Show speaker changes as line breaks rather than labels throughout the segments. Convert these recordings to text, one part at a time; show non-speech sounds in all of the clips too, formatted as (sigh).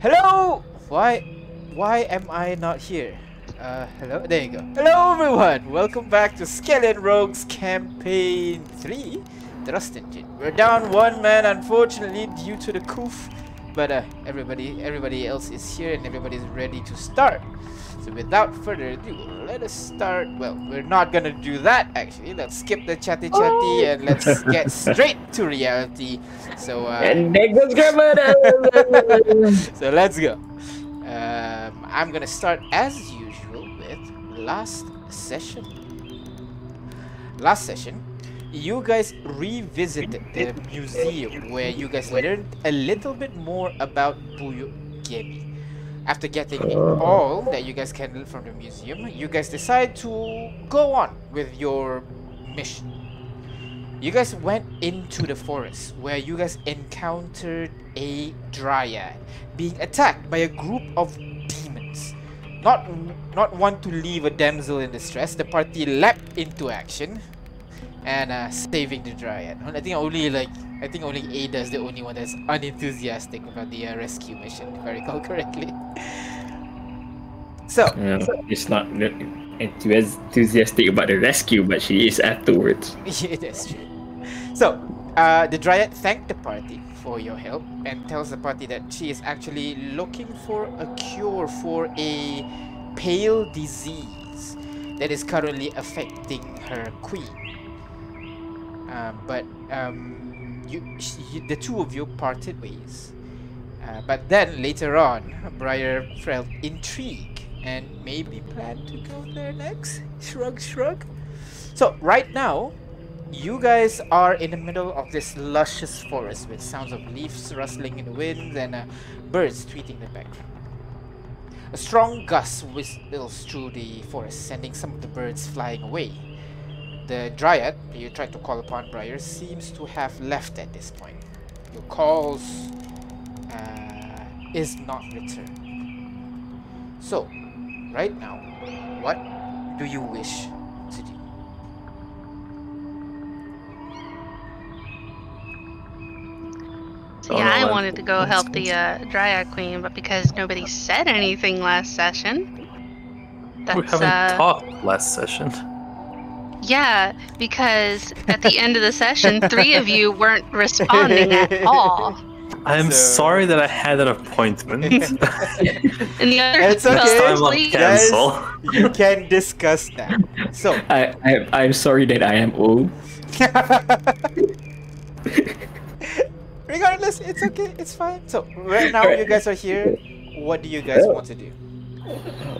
Hello! Why why am I not here? Uh hello? There you go. Hello everyone! Welcome back to Skyllian Rogues Campaign 3 RUST Engine. We're down one man unfortunately due to the coof. But uh everybody everybody else is here and everybody's ready to start. So without further ado, let us start. Well, we're not gonna do that actually. Let's skip the chatty chatty and let's get straight to reality. So uh,
And there goes grandmother.
so let's go. Um, I'm gonna start as usual with last session. Last session, you guys revisited the museum where you guys learned a little bit more about Buyo Gemi. After getting all that you guys can learn from the museum, you guys decide to go on with your mission. You guys went into the forest where you guys encountered a dryad being attacked by a group of demons. Not not want to leave a damsel in distress, the party leapt into action and uh, saving the dryad. And I think only like I think only Ada is the only one that's unenthusiastic about the uh, rescue mission, if I recall (laughs) correctly. So
Yeah, it's not enthusiastic about the rescue, but she is afterwards. (laughs)
yeah, that's true. So, uh, the Dryad thanked the party for your help and tells the party that she is actually looking for a cure for a pale disease that is currently affecting her queen. Um, but um, you, sh- the two of you parted ways. Uh, but then later on, Briar felt intrigue and maybe planned to go there next. (laughs) Shrug, shrug. So right now, you guys are in the middle of this luscious forest with sounds of leaves rustling in the wind and uh, birds tweeting in the background. A strong gust whistles through the forest, sending some of the birds flying away. The dryad you tried to call upon, Briar, seems to have left at this point. Your calls uh, is not returned. So, right now, what do you wish to do?
So yeah, I wanted to go help the uh, Dryad Queen, but because nobody said anything last session, that's
we haven't
uh,
talked last session.
Yeah, because at the end of the session, three of you weren't responding at (laughs) all,
I'm
So-
sorry that I had an appointment. (laughs)
and the other
It's
fell
okay.
Next time I'll
asleep.
Guys-
cancel.
you can discuss that. So,
I, I I'm sorry that I am old. (laughs)
regardless, it's okay, it's fine. So, right now you guys are here. What do you guys want to do?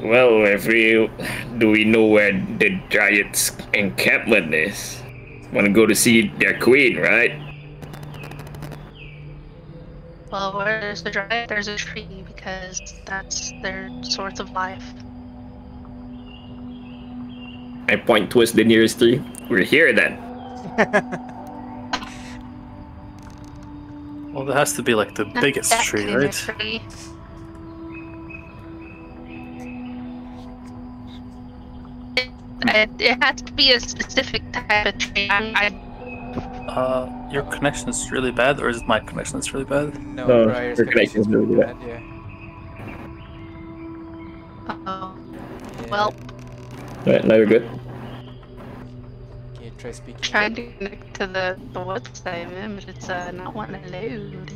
Well, if we do we know where the Giants encampment is? Want to go to see their queen, right?
Well, where there's the Dryad, there's a tree because that's their source of life.
I point towards the nearest tree. We're here then. (laughs)
Well, there has to be like the biggest
that
tree, right?
tree. It, it, it has to be a specific type of train. I'm, I,
Uh, your connection is really bad, or is it my connection that's really bad?
No,
No,
Briar's
your connection
is
really
bad, yeah.
oh,
yeah.
well,
Right, now we're good.
Can you try speaking?
trying to connect to the, the website, man, but it's uh, not wanting to load.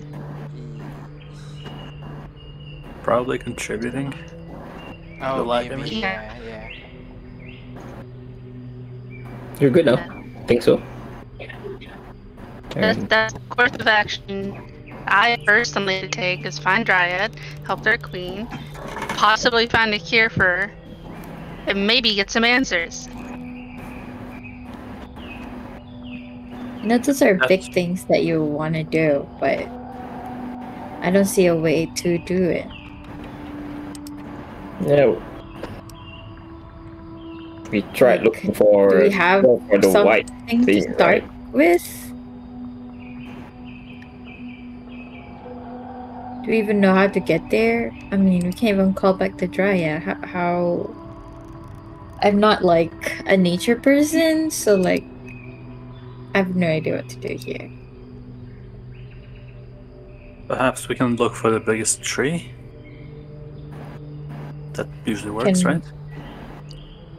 Probably contributing.
Oh,
The lag
maybe,
image?
yeah, yeah.
You're good now. I think so.
That's, that's the course of action I personally take is find Dryad, help their queen, possibly find a cure for her, and maybe get some answers.
You know, those are big things that you want to do, but I don't see a way to do it.
yeah, we tried
Like,
looking for,
do we have
for the
some-
white
Thing
thing,
to start
right?
with. Do we even know how to get there? I mean, we can't even call back the Dryad. How, how? I'm not like a nature person, so like, I have no idea what to do here.
Perhaps we can look for the biggest tree. that usually works,
Can-
right?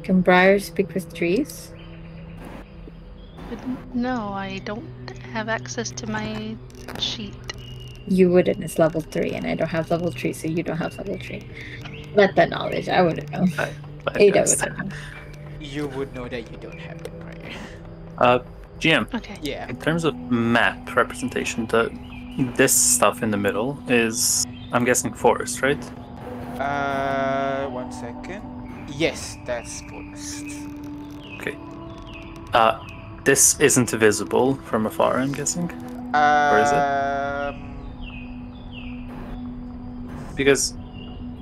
Can Briar speak with trees?
No, I don't have access to my sheet.
You wouldn't. It's level three, and I don't have level three, so you don't have level three. Let that knowledge. I wouldn't know.
But
Ada
that's-
would know.
You would know that you don't have it, right?
Uh, GM,
Okay.
Yeah.
in terms of map representation, the this stuff in the middle is, I'm guessing, forest, right?
Uh, one second. Yes, that's forest.
Okay. Uh, this isn't visible from afar, I'm guessing, is it?
Um,
because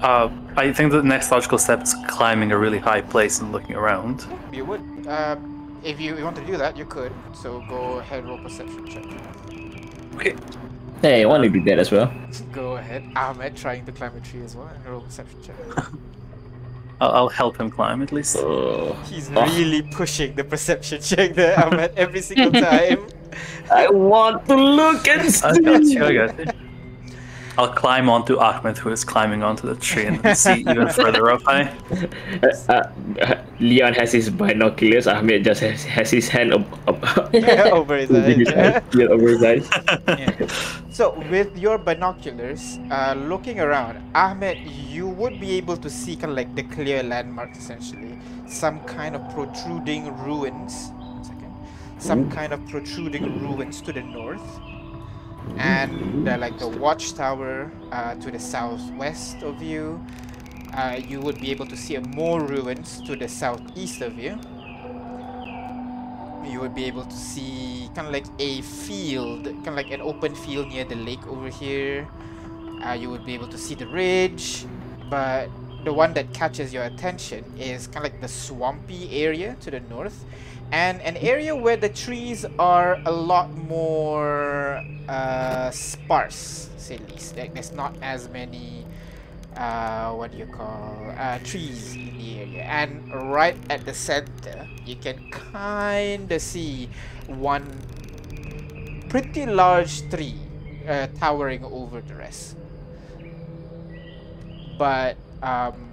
uh, I think the next logical step is climbing a really high place and looking around.
you would. Uh, if you, you want to do that, you could. So go ahead, roll perception check.
Okay.
Hey, I want to do that as well. (laughs)
Go ahead. Ahmed trying to climb a tree as well, and roll perception check. (laughs)
I'll, I'll help him climb at least.
Oh,
He's
Oh.
really pushing the perception check there, at every single (laughs) time.
I want to look and
I got you. I got you. I'll climb onto Ahmed, who is climbing onto the tree, and see even (laughs) further up high.
Uh, uh, Leon has his binoculars. Ahmed just has, has his hand up, up (laughs)
over his (laughs)
holding
eyes.
hand still over his eyes.
Yeah. So with your binoculars, uh, looking around, Ahmed, you would be able to see kind of like the clear landmarks essentially. Some kind of protruding ruins. One second. Some kind of protruding ruins to the north. And like the watchtower uh, to the southwest of you. Uh, you would be able to see more ruins to the southeast of you you would be able to see kind of like a field, kind of like an open field near the lake over here. Uh, you would be able to see the ridge, but the one that catches your attention is kind of like the swampy area to the north, and an area where the trees are a lot more uh, sparse, say least. Like there's not as many uh, what do you call uh, trees in the area and right at the center you can kind of see one pretty large tree uh, towering over the rest but um,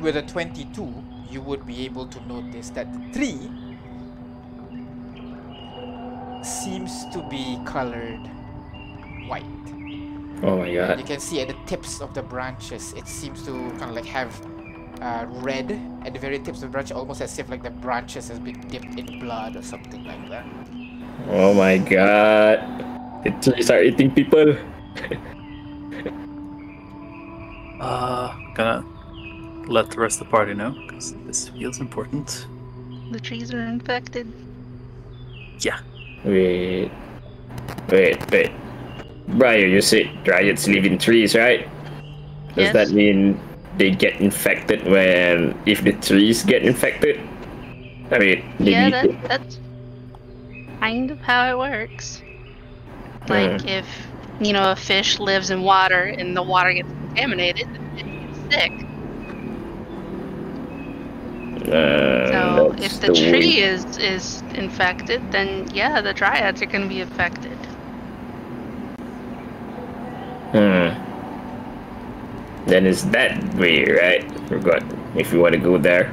with a 22 you would be able to notice that the tree seems to be colored white
Oh my god.
you can see at the tips of the branches, it seems to kind of like have uh, red at the very tips of the branch, almost as if like the branches has been dipped in blood or something like that.
Oh my god. The trees are eating people. (laughs)
Uh, gonna let the rest of the party know because this feels important.
The trees are infected. Yeah.
Wait. Wait, wait. Briar, you said dryads live in trees, right? Does
Yes.
that mean they get infected when if the trees get infected? I mean, maybe
Yeah, that, that's kind of how it works. Like hmm. if you know a fish lives in water and the water gets contaminated, it gets sick.
Uh,
So if the tree
way-
is is infected, then yeah, the dryads are going to be affected.
Hmm. Then it's that way, right? Forgot if you want to go there.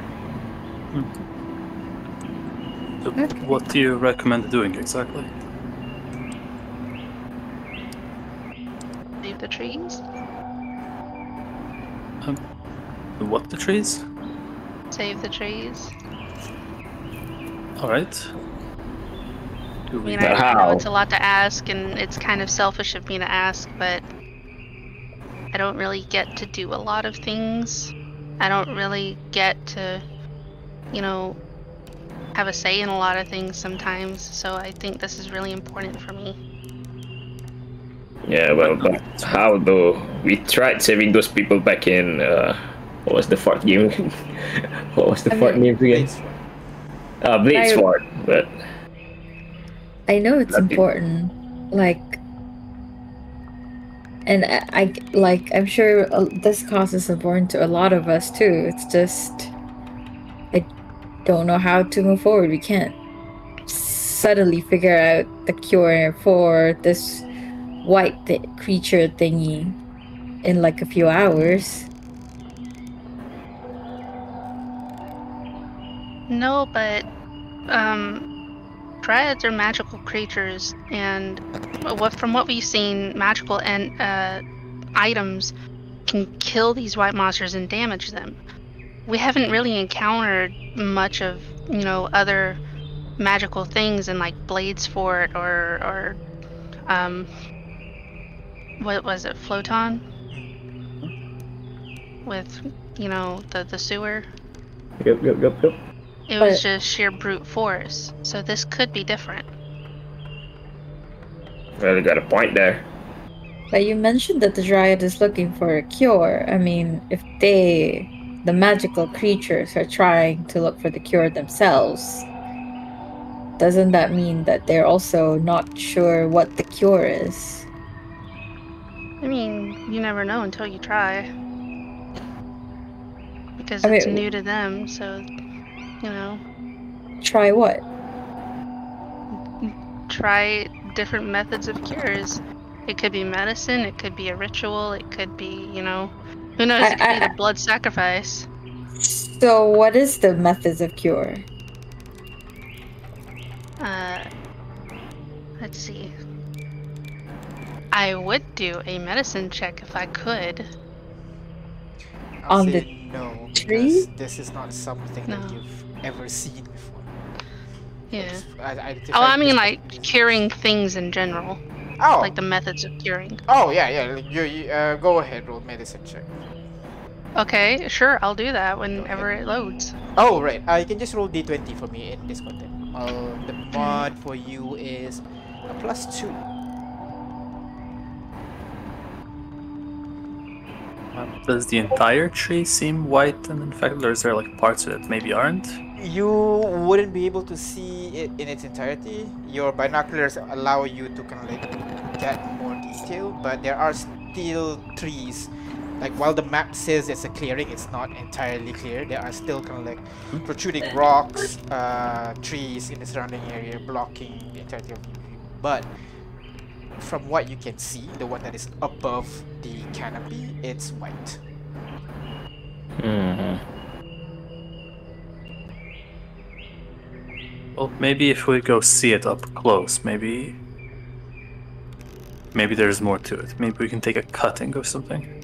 So what do you recommend doing exactly?
Leave the trees.
Um, What the trees?
Save the trees.
All right. Do
I mean,
But
I, I know it's a lot to ask, and it's kind of selfish of me to ask, but I don't really get to do a lot of things. I don't really get to, you know, have a say in a lot of things sometimes. So I think this is really important for me.
Yeah, well, but how though? We tried saving those people back in. Uh, what was the fort game? (laughs) what was the
I
fort
mean,
name again? Uh, Blade's
I-
Fort. But
I know it's
That'd be-
important, like, and I, I like I'm sure uh, this cause is important to a lot of us too. It's just I don't know how to move forward. We can't suddenly figure out the cure for this white th- creature thingy in like a few hours.
No, but um, dryads are magical creatures, and what from what we've seen, magical and uh, items can kill these white monsters and damage them. We haven't really encountered much of you know other magical things and like blades for it or or um what was it floton with you know the the sewer
Yep, yep, yep, yep.
It was just sheer brute force so this could be different
Well, you got a point there.
But you mentioned that the Dryad is looking for a cure. I mean, if they, the magical creatures, are trying to look for the cure themselves, doesn't that mean that they're also not sure what the cure is?
i mean you never know until you try because
I
it's
mean-
new to them so you know
Try what?
try different methods of cures. It could be medicine, it could be a ritual, it could be, you know, who knows? It could
I-
be
I-
the blood sacrifice.
So, what is the methods of cure?
Uh, let's see. I would do a medicine check if I could.
I'll
On
say
the
no,
tree?
this is not something that
No.
you've ever seen before.
Yeah.
I, I,
Oh, I mean like curing things in general,
oh,
like the methods of curing.
oh yeah, yeah. You, you uh, go ahead, roll medicine check.
Okay, sure, I'll do that whenever it loads.
Oh right, uh, you can just roll d20 for me in this content. Uh, the mod for you is a plus two.
Does the entire tree seem white and infected, or is there like parts of it maybe aren't?
You wouldn't be able to see it in its entirety. Your binoculars allow you to kind of like get more detail, but there are still trees. Like while the map says it's a clearing, it's not entirely clear. There are still kind of like protruding rocks, uh, trees in the surrounding area blocking the entirety of the view. But from what you can see, the one that is above the canopy, it's white.
Mm-hmm.
Well, maybe if we go see it up close, maybe. Maybe there's more to it. Maybe we can take a cutting or something.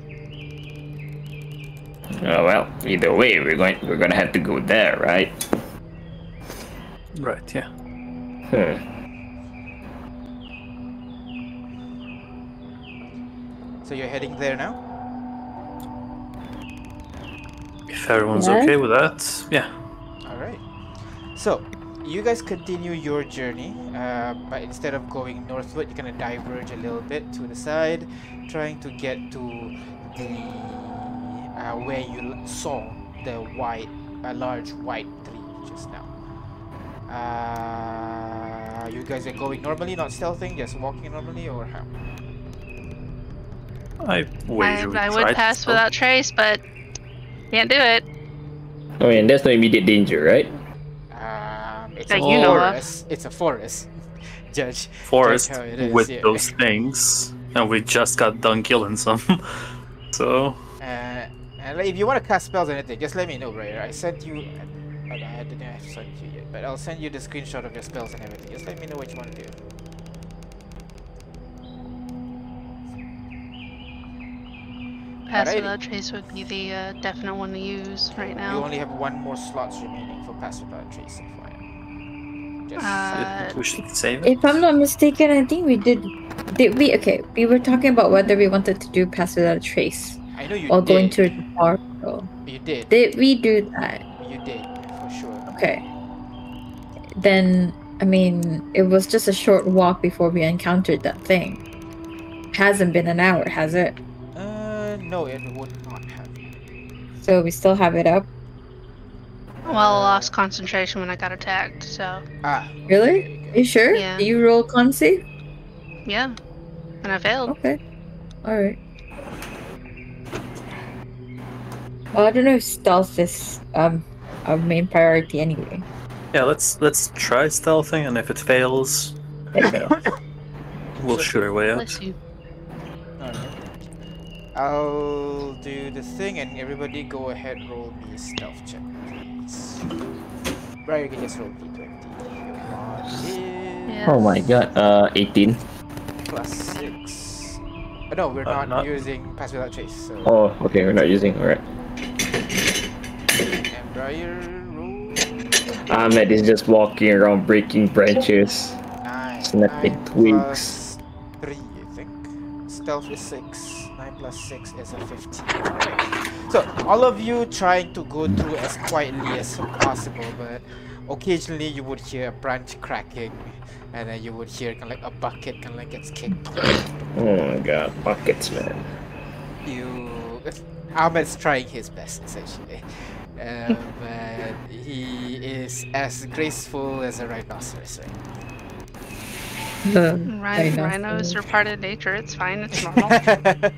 Oh well, either way, we're going we're gonna have to go there, right?
Right, yeah.
Hmm.
So you're heading there now?
If everyone's
Yeah.
okay with that, yeah.
Alright. So, you guys continue your journey, uh, but instead of going northward, you're gonna diverge a little bit to the side, trying to get to the uh, where you saw the white, a large white tree just now. Uh, you guys are going normally, not stealthing, just walking normally, or how?
I
I,
wager we
I would pass
stealth.
without trace, but can't do it.
Oh, and there's no immediate danger, right?
Um, it's
That
a
you know of.
forest. It's a forest. (laughs) Judge.
forest
how it is,
with
yeah.
those things, and we just got done killing some. (laughs) so
Uh, and if you want to cast spells or anything, just let me know, right? I sent you. I, I didn't have sent you yet, but I'll send you the screenshot of your spells and everything. Just let me know what you want to do.
Pass
Alrighty.
without trace would be the uh, definite one to use right
You
now.
only have one more slots remaining for pass without trace. FYI. Just
Uh,
we should save it.
If I'm not mistaken, I think we did. Did we? Okay, we were talking about whether we wanted to do pass without trace
I know you
while
did.
going to the park.
You did.
Did we do that?
You did for sure.
Okay. Then, I mean, it was just a short walk before we encountered that thing. Hasn't been an hour, has it?
No, it would not have.
So we still have it up.
well, I lost concentration when I got attacked, so
Ah.
Really?
you
you sure?
Yeah.
Did you roll con save?
yeah. And I failed.
Okay. Alright. Well, I don't know if stealth is um our main priority anyway.
Yeah, let's let's try stealthing, and if it fails,
There
we'll shoot our way out.
Bless you.
Alright. I'll do the thing and everybody go ahead roll me stealth check, please. you can just roll d20.
Oh my god, uh, 18.
Plus 6. Oh, no, we're
Uh,
not,
not-
using Pass Without Trace. So.
Oh, okay, we're not using, alright.
And Briar roll.
Ahmed is just walking around breaking branches.
9.
Snapping
9
twigs.
plus 3, I think. Stealth is 6. 9 plus 6 is a 15. Alright. So, all of you trying to go through as quietly as possible, but occasionally you would hear a branch cracking, and then you would hear kind of like a bucket kind of like gets kicked.
Oh my god, buckets, man.
You. Ahmed's trying his best, essentially. Um, but he is as graceful as a rhinoceros right now.
The
Rhin- rhinos are part of nature. It's fine. It's (laughs) normal.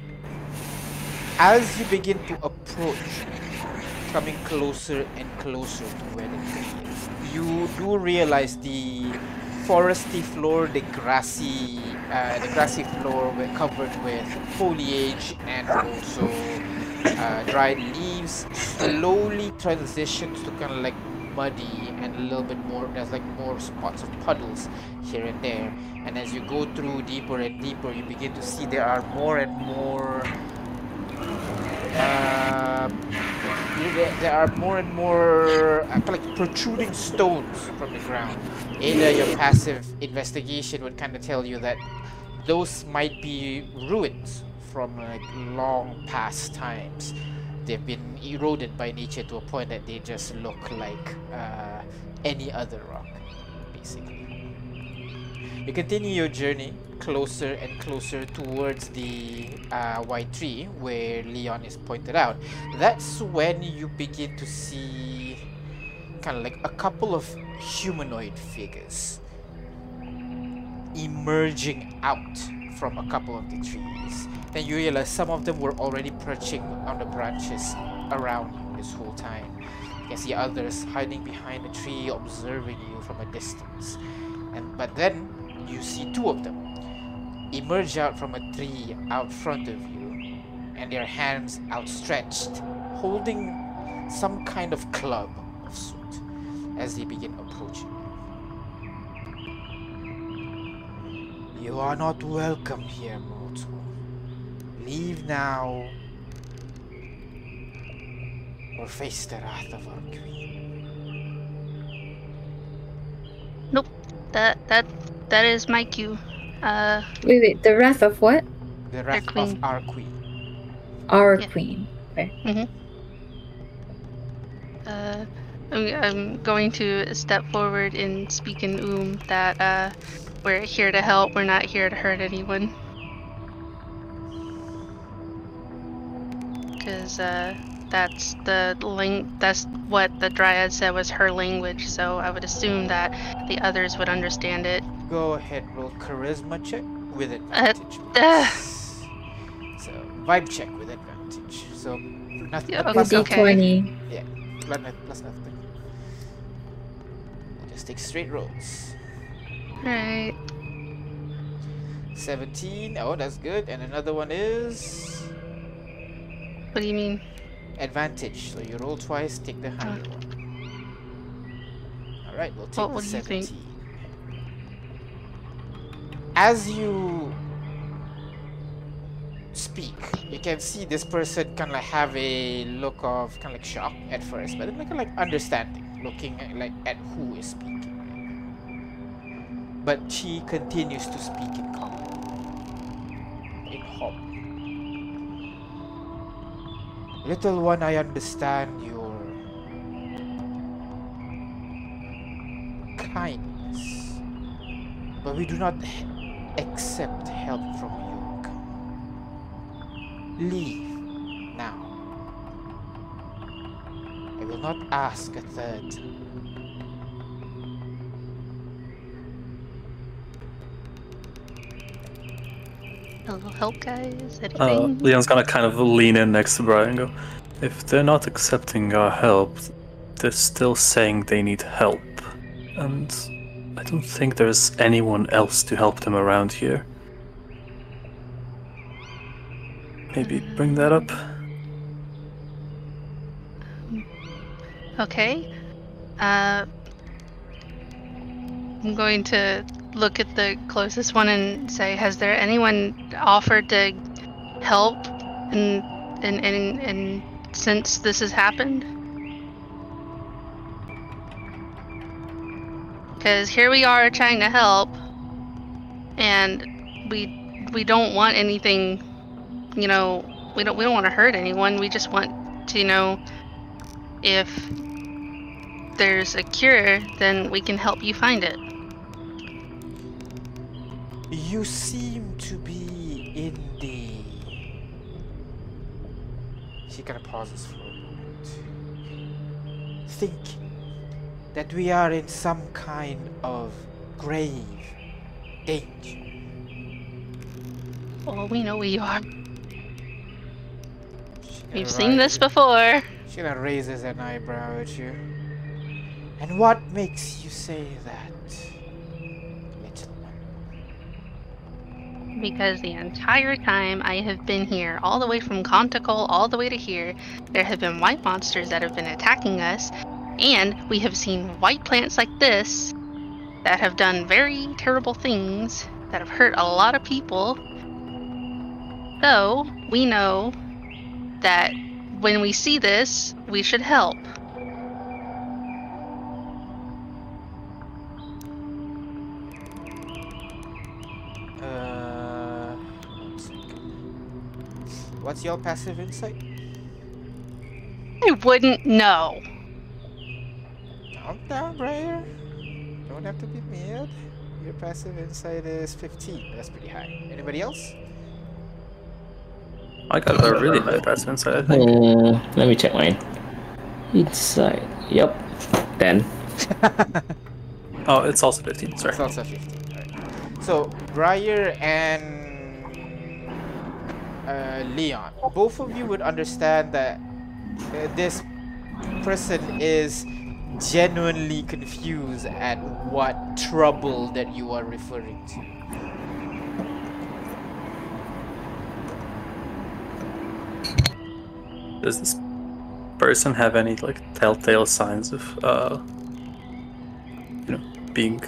As you begin to approach, coming closer and closer to where the tree is, you do realize the foresty floor, the grassy, uh, the grassy floor were covered with foliage and also uh, dried leaves, slowly transitions to kind of like muddy and a little bit more. There's like more spots of puddles here and there, and as you go through deeper and deeper, you begin to see there are more and more um, there, are more and more uh, like protruding stones from the ground. Ada, your passive investigation would kind of tell you that those might be ruins from like long past times. They've been eroded by nature to a point that they just look like uh, any other rock, basically. You continue your journey closer and closer towards the uh, white tree where Leon is pointed out. That's when you begin to see kind of like a couple of humanoid figures emerging out from a couple of the trees. Then you realize some of them were already perching on the branches around you this whole time. You can see others hiding behind a tree, observing you from a distance. And but then you see two of them emerge out from a tree out front of you, and their hands outstretched, holding some kind of club of sort as they begin approaching. you. You are not welcome here, mortal. Leave now, or face the wrath of our queen.
nope. That that that is my cue. Uh,
Wait, wait. The wrath of what?
The wrath
queen.
of our queen.
Our
Yeah.
queen.
uh, I'm, I'm going to step forward and speak in Um that uh, we're here to help. We're not here to hurt anyone. Because uh, that's the ling- That's what the dryad said was her language. So I would assume that the others would understand it.
Go ahead, roll charisma check with advantage.
uh.
please. so vibe check with advantage. So nothing.
Yeah,
plus
okay.
nothing.
D20.
Plus, plus nothing. Just take straight rolls.
Right.
17. Oh, that's good. And another one is
What do you mean?
Advantage. So you roll twice, take the higher one. Ah. Alright, we'll take
What-
the
what do you
As you speak, you can see this person kind of like have a look of kind of like shock at first, but then kind of like understanding, looking at, like at who is speaking. But she continues to speak in common, in Hob. Little one, I understand your kindness, but we do not accept help from you. Leave now. I will not ask a third.
Help, guys?
Uh, Leon's gonna kind of lean in next to Briar and go, If they're not accepting our help, they're still saying they need help. And I don't think there's anyone else to help them around here. Maybe bring that up?
Okay. Uh, I'm going to look at the closest one and say, "Has there anyone offered to help?" And and and, and since this has happened, because here we are trying to help, and we we don't want anything, you know, we don't we don't want to hurt anyone. We just want to know if there's a cure, then we can help you find it.
You seem to be in the. She kind of pauses for a moment. Think that we are in some kind of grave danger.
Well, we know where you are. We've seen this
rises-
before.
She kind of raises an eyebrow at you. And what makes you say that,
Because the entire time I have been here, all the way from Conticle all the way to here, there have been white monsters that have been attacking us, and we have seen white plants like this that have done very terrible things that have hurt a lot of people. So, we know that when we see this, we should help.
What's your passive insight?
I wouldn't know.
Calm down, Briar. Don't have to be mad. Your passive insight is 15. That's pretty high. Anybody else?
I got a really high passive insight, I think.
Uh, let me check mine. Inside. Yep. Ten. (laughs)
Oh, it's also 15, sorry.
It's also 15. Alright. So, Briar and uh, Leon, both of you would understand that uh, this person is genuinely confused at what trouble that you are referring to.
Does this person have any like telltale signs of uh you know being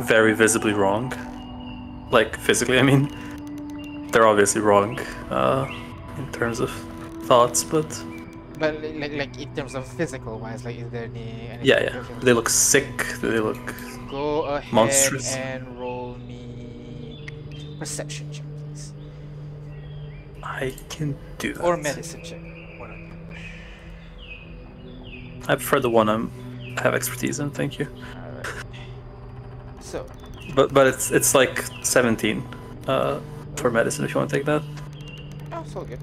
very visibly wrong? Like physically, I mean. They're obviously wrong, uh in terms of thoughts, but
But like, like in terms of physical wise, like is there any?
yeah, yeah. They look sick, they look
Go ahead
monstrous.
and roll me perception check, please,
I can do that.
or medicine check. One of them.
I prefer the one I'm I have expertise in, thank you.
Alright. (laughs) So,
But but it's it's like 17 uh for medicine if you want to take that.
oh, it's all good.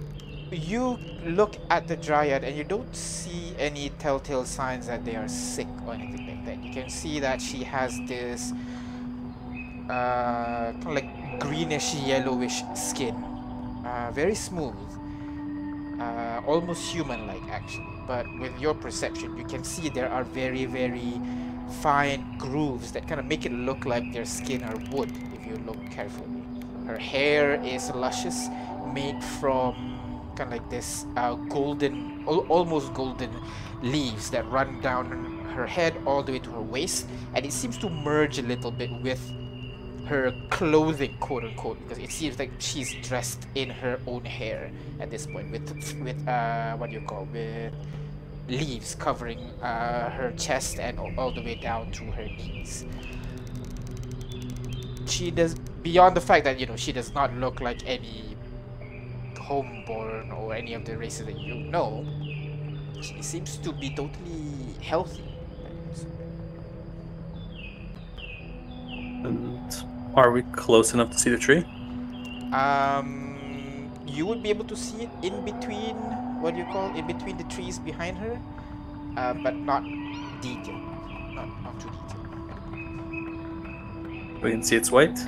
You look at the dryad and you don't see any telltale signs that they are sick or anything like that. You can see that she has this uh, kind of like greenish yellowish skin, uh, very smooth, uh, almost human-like actually. But with your perception, you can see there are very very fine grooves that kind of make it look like their skin are wood if you look carefully. Her hair is luscious, made from kind of like this uh, golden, al- almost golden leaves that run down her head all the way to her waist, and it seems to merge a little bit with her clothing, quote unquote, because it seems like she's dressed in her own hair at this point, with with uh, what do you call with leaves covering uh, her chest and all, all the way down to her knees. She does beyond the fact that you know she does not look like any homeborn or any of the races that you know. She seems to be totally healthy.
And are we close enough to see the tree?
Um, you would be able to see it in between. What do you call in between the trees behind her, uh, but not detailed.
We can see it's white.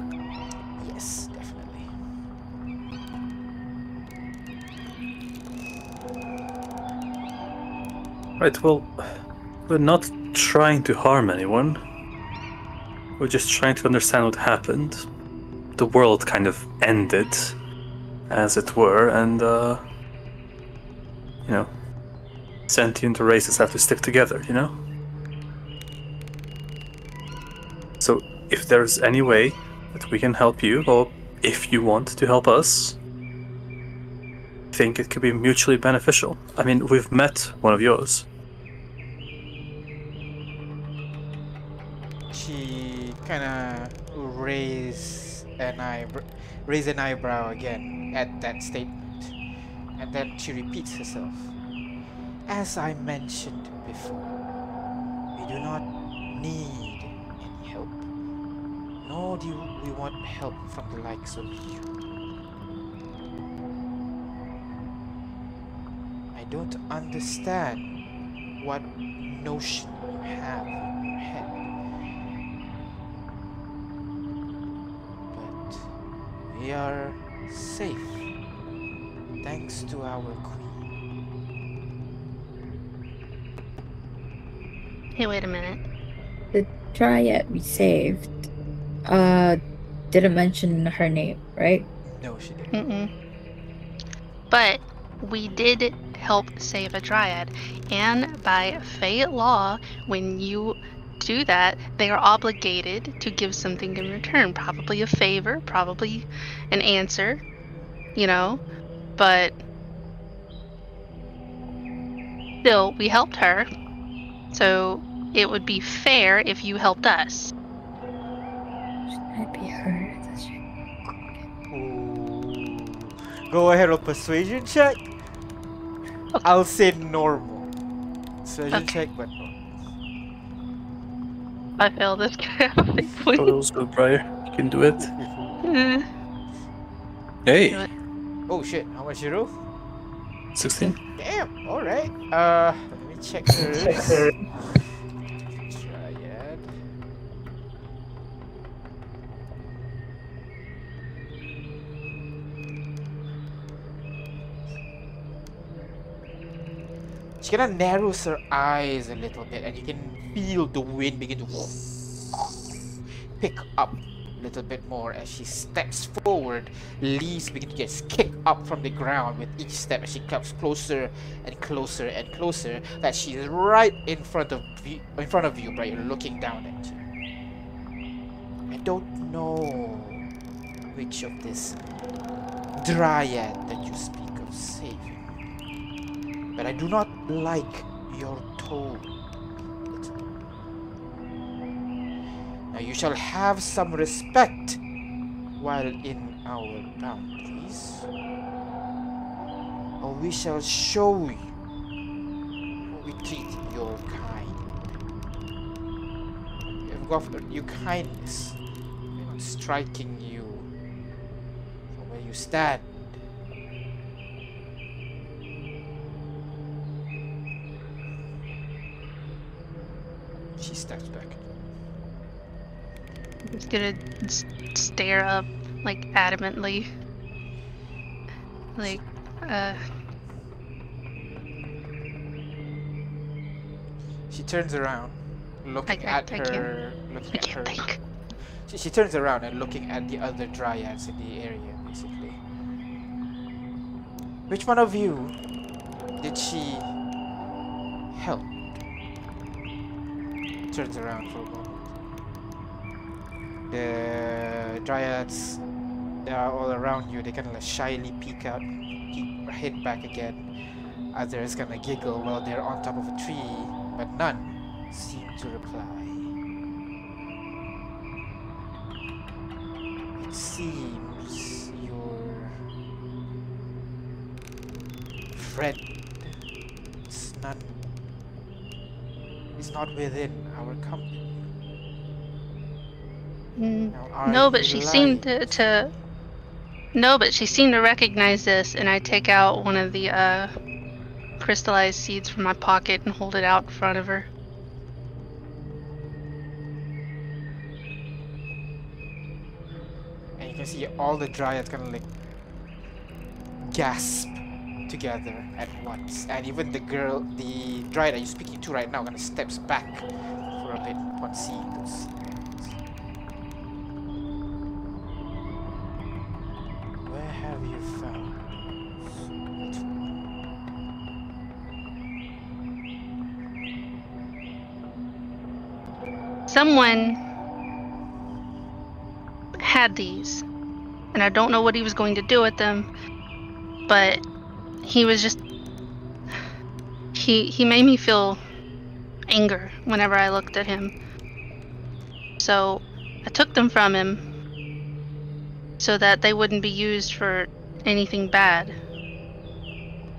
Yes, definitely.
Right, well, we're not trying to harm anyone. We're just trying to understand what happened. The world kind of ended, as it were, and, uh. You know, sentient races have to stick together, you know? So if there's any way that we can help you, or if you want to help us, I think it could be mutually beneficial. I mean, we've met one of yours.
She kind of raise an eyebrow, raise an eyebrow again at that statement, and then she repeats herself. As I mentioned before, we do not need nor do we want help from the likes of you. I don't understand what notion you have in your head. But we are safe thanks to our queen.
Hey, wait a minute.
The Dryad we saved, uh, didn't mention her name, right?
No, she didn't.
Mm-mm. But we did help save a dryad, and by Fey law, when you do that, they are obligated to give something in return. Probably a favor, probably an answer, you know. But still, we helped her, so it would be fair if you helped us.
Should be her? That's right.
Go ahead with persuasion check. I'll say normal. Persuasion
Okay.
check, but normal.
I fail this guy. have a big
Oh,
point.
was good, Briar. You can do it. (laughs) Hey,
Do it.
Oh shit, how much you roll?
16.
Damn, alright. Uh, let me check hers. She kind of narrows her eyes a little bit, and you can feel the wind begin to pick up a little bit more as she steps forward. Leaves begin to get kicked up from the ground with each step as she comes closer and closer and closer. That she is right in front of you, in front of you, right? You're looking down at you. I don't know which of this dryad that you speak of but I do not like your tone. Now you shall have some respect while in our boundaries, or we shall show you how we treat your kind. We have offered you kindness, striking you from where you stand. She steps back.
He's gonna stare up, like, adamantly. Like, uh,
She turns around, looking at her. Looking at her.
think.
She, she turns around and looking at the other dryads in the area, basically. Which one of you did she Turns around for a moment. The dryads, they are all around you. They kind of like shyly peek out, keep head back again. Others kind of giggle while they're on top of a tree, but none seem to reply. It seems your friend not is not within our company.
Mm, no, but she seemed to, to. No, but she seemed to recognize this, and I take out one of the uh, crystallized seeds from my pocket and hold it out in front of her.
And you can see all the dryads kind of like gasp together at once. And even the girl, the dryad that you're speaking to right now, kind of steps back Where have you found?
Someone had these, and I don't know what he was going to do with them, but he was just he he made me feel anger whenever I looked at him. So I took them from him so that they wouldn't be used for anything bad.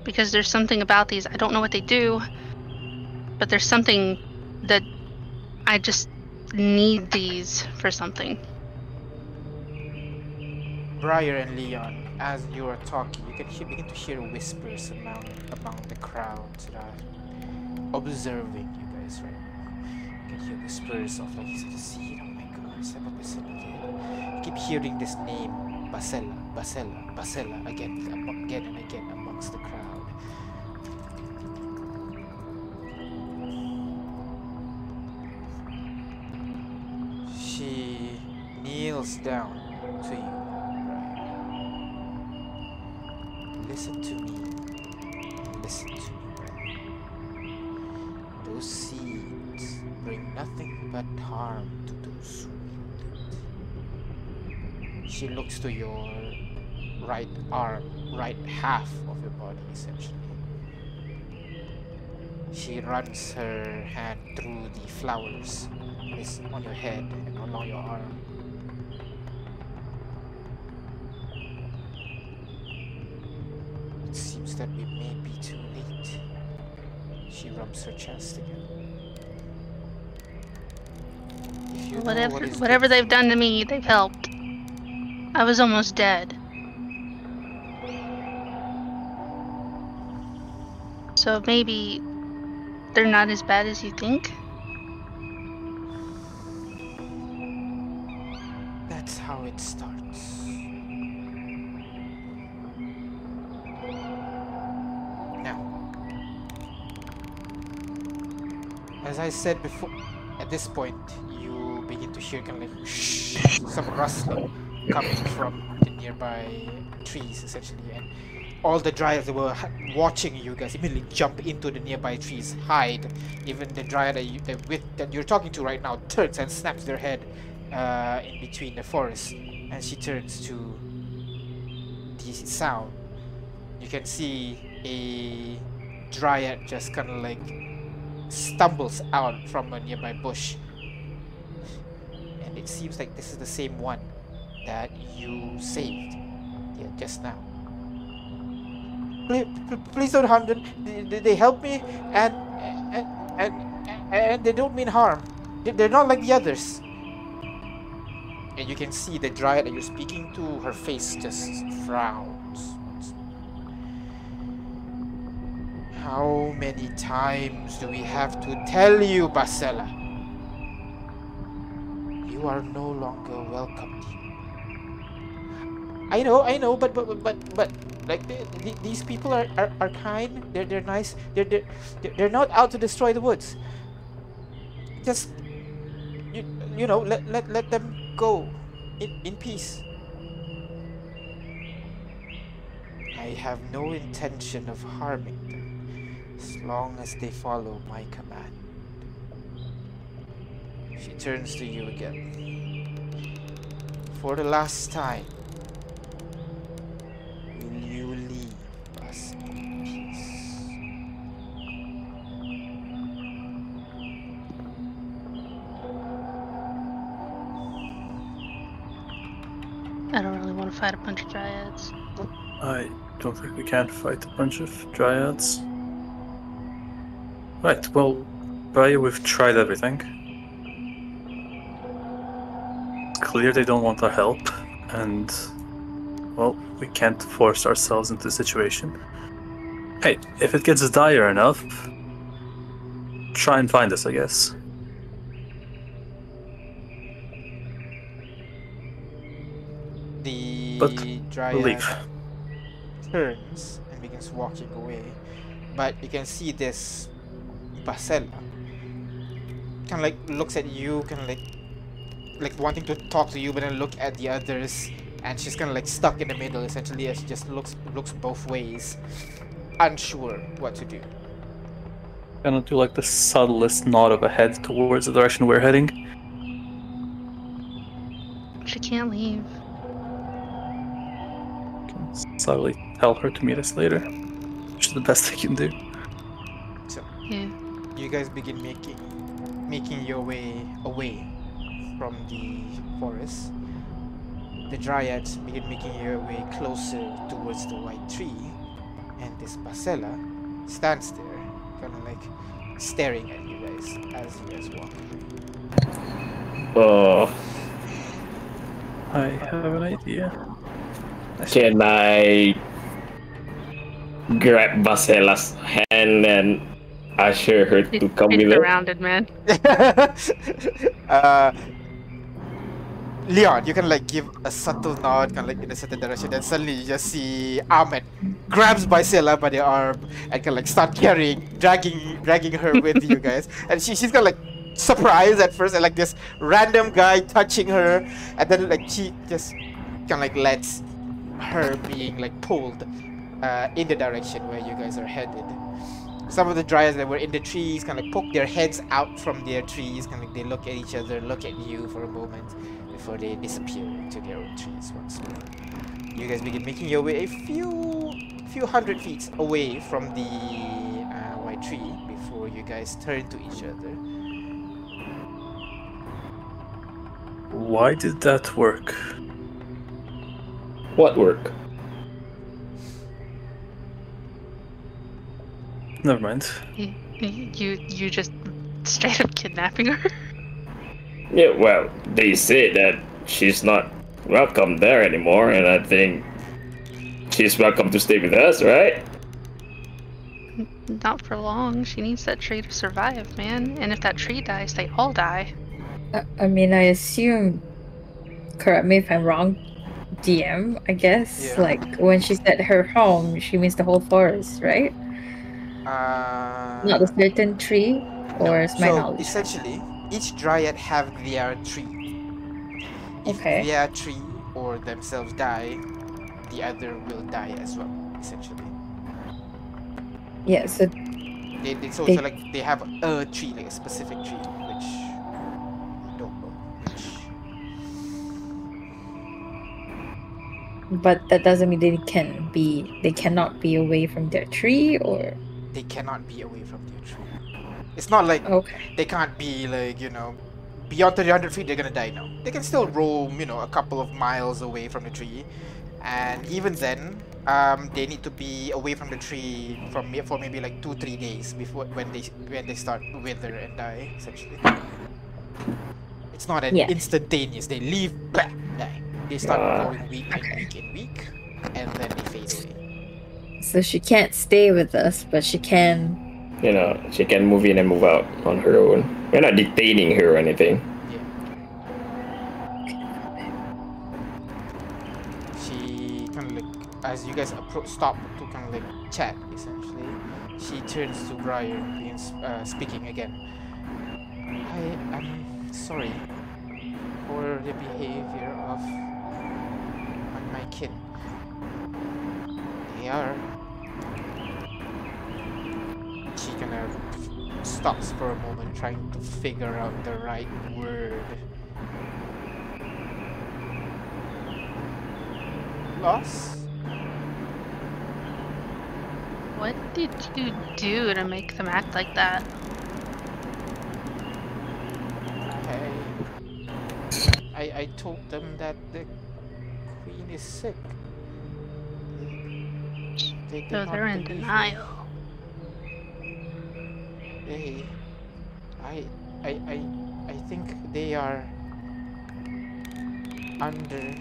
Because there's something about these, I don't know what they do, but there's something that I just need these for something.
Briar and Leon, as you are talking, you can hear, begin to hear whispers among among the crowds that are observing you right can hear the whispers of like he's see, oh my god, Seba Basella. You keep hearing this name, Basella, Basella, Basella, again, again and again amongst the crowd. She kneels down to you. Listen to me. Listen to me. Those bring nothing but harm to those who. She looks to your right arm, right half of your body, essentially. She runs her hand through the flowers on your head and along your arm. It seems that we may be too late. She rubs her chest again. If you know
Whatever
what
whatever they've done to me, they've helped. I was almost dead. So maybe they're not as bad as you think.
That's how it starts. Now, as I said before, at this point, begin to hear kind of like some rustling coming from the nearby trees, essentially, and all the dryads that were watching you guys immediately jump into the nearby trees, hide. Even the dryad that, you, that, with, that you're talking to right now turns and snaps their head uh, in between the forest, and she turns to the sound. You can see a dryad just kind of like stumbles out from a nearby bush, it seems like this is the same one that you saved yeah, just now. Please, please don't harm them. They, they- help me, and and and and they don't mean harm. They- They're not like the others. And you can see the dryad that you're speaking to, her face just frowns. How many times do we have to tell you, Basella? You are no longer welcome. I know, I know, but but but but, like the, the, these people are, are, are kind. They're they're nice. They're they're they're not out to destroy the woods. Just you you know let let let them go in in peace. I have no intention of harming them as long as they follow my command. She turns to you again. For the last time, will you leave us in peace?
I don't really want to fight a bunch of dryads.
I don't think we can fight a bunch of dryads. Right, well, Briar, we've tried everything. It's clear they don't want our help, and, well, we can't force ourselves into the situation. Hey, if it gets dire enough, try and find us, I guess.
The
But
dryad turns and begins walking away. But you can see this Basella kind of like looks at you, kind of like like wanting to talk to you, but then look at the others, and she's kind of like stuck in the middle essentially, as she just looks looks both ways, unsure what to do.
Gonna do like the subtlest nod of a head towards the direction we're heading.
She can't leave.
Can slowly tell her to meet us later. Which is the best I can do.
so Yeah.
you guys begin making making your way away from the forest. The dryads begin making your way closer towards the white tree, and this Basella stands there, kind of like staring at you guys as you guys walk.
Oh,
I have an idea.
can I grab Basella's hand and usher her to come
It's
with us?
surrounded, man. (laughs)
uh, Leon, you can like give a subtle nod, kind of like in a certain direction, then suddenly you just see Ahmed grabs Basella by the arm and can like start carrying, dragging, dragging her with you (laughs) guys, and she she's kind of like surprised at first, and like this random guy touching her, and then like she just kind of like lets her being like pulled uh, in the direction where you guys are headed. Some of the dryads that were in the trees kind of poke their heads out from their trees, kind of like they look at each other, look at you for a moment before they disappear into their own trees once more. You guys begin making your way a few few hundred feet away from the uh, white tree before you guys turn to each other.
Why did that work?
What work?
Never mind.
You, you, you just straight up kidnapping her? (laughs)
Yeah, well, they say that she's not welcome there anymore, and I think she's welcome to stay with us, right?
Not for long. She needs that tree to survive, man. And if that tree dies, they all die.
I, I mean, I assume. Correct me if I'm wrong. DM, I guess.
Yeah.
Like when she said her home, she means the whole forest, right?
Uh,
Not a certain tree, or is my
so
knowledge?
essentially, each dryad have their tree. If
Okay.
their tree or themselves die, the other will die as well. Essentially,
Yeah. So
they, they so,
They-
so like they have a tree, like a specific tree, which I don't know which.
But that doesn't mean they can be they cannot be away from their tree or
They cannot be away from their tree. It's not like
okay.
they can't be like you know beyond 300 feet they're gonna die no they can still roam you know a couple of miles away from the tree and even then um, they need to be away from the tree from for maybe like two three days before when they when they start wither and die essentially it's not an
Yeah.
instantaneous they leave blah, die they start
Ah.
going week and week and week and then they fade
So she can't stay with us, but she can
You know, she can move in and move out on her own. We're not detaining her or anything.
she kind of like as you guys appro- stop to kind of like chat essentially she turns to Briar begins uh, speaking again I am sorry for the behavior of my, my kin they are she kind of stops for a moment trying to figure out the right word loss
What did you do to make them act like that?
I, I told them that the queen is sick. They
So they're in denial.
They, I, I, I, I think they are under.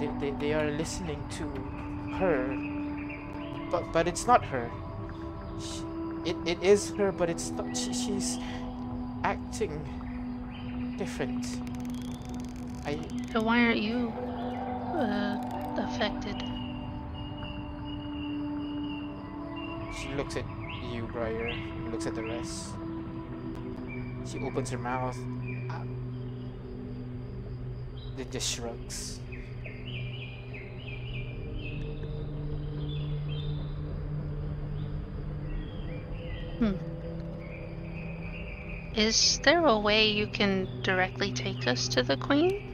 They, they, they are listening to her, but but it's not her. She, it, it is her, but it's not. She, she's acting different. I
So why aren't you uh, affected?
She looks at you, Briar. Looks at the rest. She opens her mouth. Ah. Then just shrugs. Hmm.
Is there a way you can directly take us to the queen?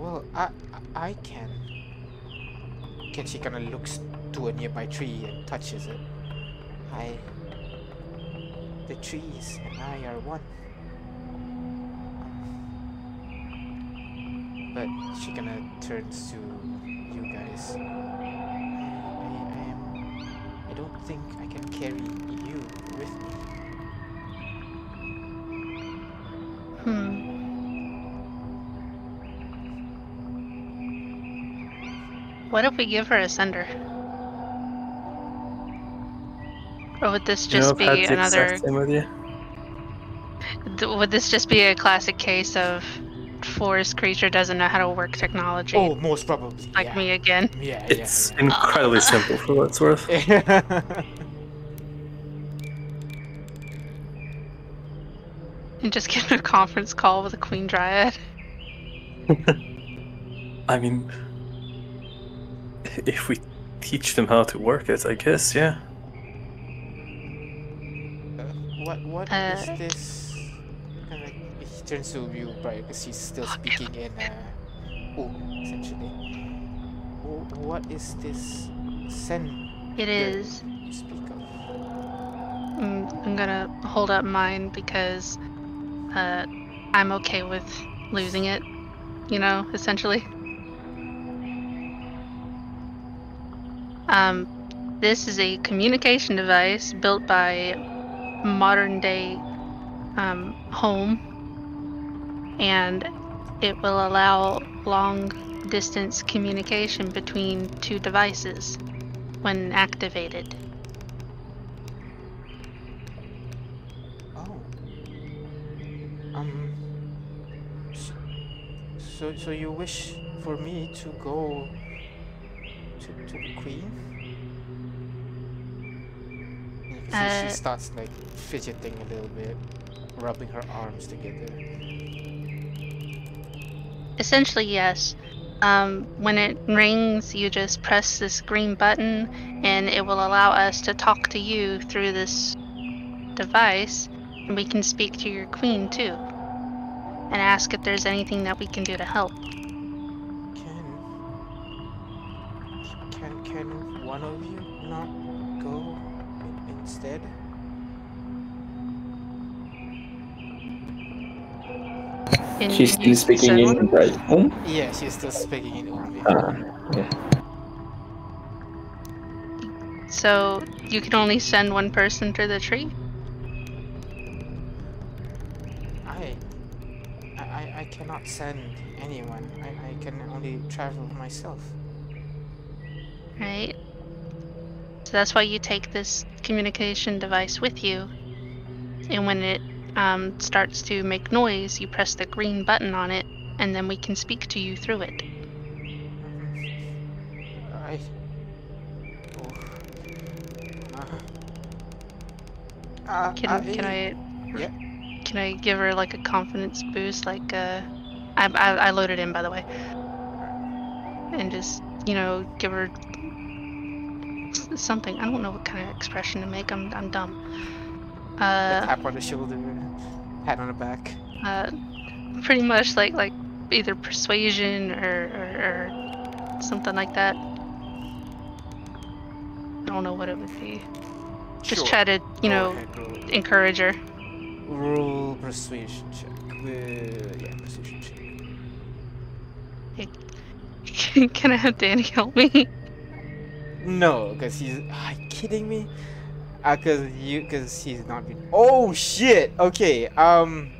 Well, I I can. Can she kind of looks to a nearby tree and touches it? I. The trees and I are one. But she kind of turns to you guys. I, I am. I don't think I can carry you with me.
Hmm. What if we give her a sender? Or would this
You know,
just
I've
be
had the
another?
exact same idea.
Would this just be a classic case of forest creature doesn't know how to work technology?
Oh, most probably.
like
yeah.
me again. (laughs)
Yeah,
It's
yeah,
incredibly (laughs) simple for what it's worth.
yeah. (laughs)
And just get a conference call with a queen dryad.
I mean, (laughs) if we teach them how to work it, I guess, yeah.
Uh, what what is
Uh,
this? Kinda, he turns to you, Briar, because he's still speaking in uh, Oom, essentially. Wh- What is this send
It is.
you speak of?
Mm, I'm gonna hold up mine because uh, I'm okay with losing it. You know, essentially. Um, this is a communication device built by modern day um, home, and it will allow long distance communication between two devices when activated.
Oh. Um. s- So so you wish for me to go to to the queen?
Uh,
she starts like fidgeting a little bit, rubbing her arms together.
Essentially, yes. Um, when it rings, you just press this green button, and it will allow us to talk to you through this device, and we can speak to your queen too, and ask if there's anything that we can do to help.
Can can can one of you not go in- instead?
And
She's still speaking
said-
in right home.
Yeah, she's still speaking in Umi.
Ah, yeah.
So you can only send one person through the tree.
I, I, I- I cannot send anyone. I, I can only travel myself.
right? So that's why you take this communication device with you, and when it um, starts to make noise, you press the green button on it, and then we can speak to you through it.
I. Oh. Uh, uh,
Can can I?
yeah.
Can I give her like a confidence boost? Like, uh, I I, I loaded in by the way, and just you know give her something. I don't know what kind of expression to make. I'm I'm dumb. Uh,
tap on the shoulder, pat on the back.
uh, pretty much like like either persuasion or, or, or something like that. I don't know what it would be. Just
Sure.
try to you know encourage her.
roll persuasion check. With, yeah, persuasion check.
Hey, (laughs) Can I have Danny help me? (laughs)
No, because he's. Are you kidding me? Uh, cause you, cause he's not been. Oh shit! Okay. Um.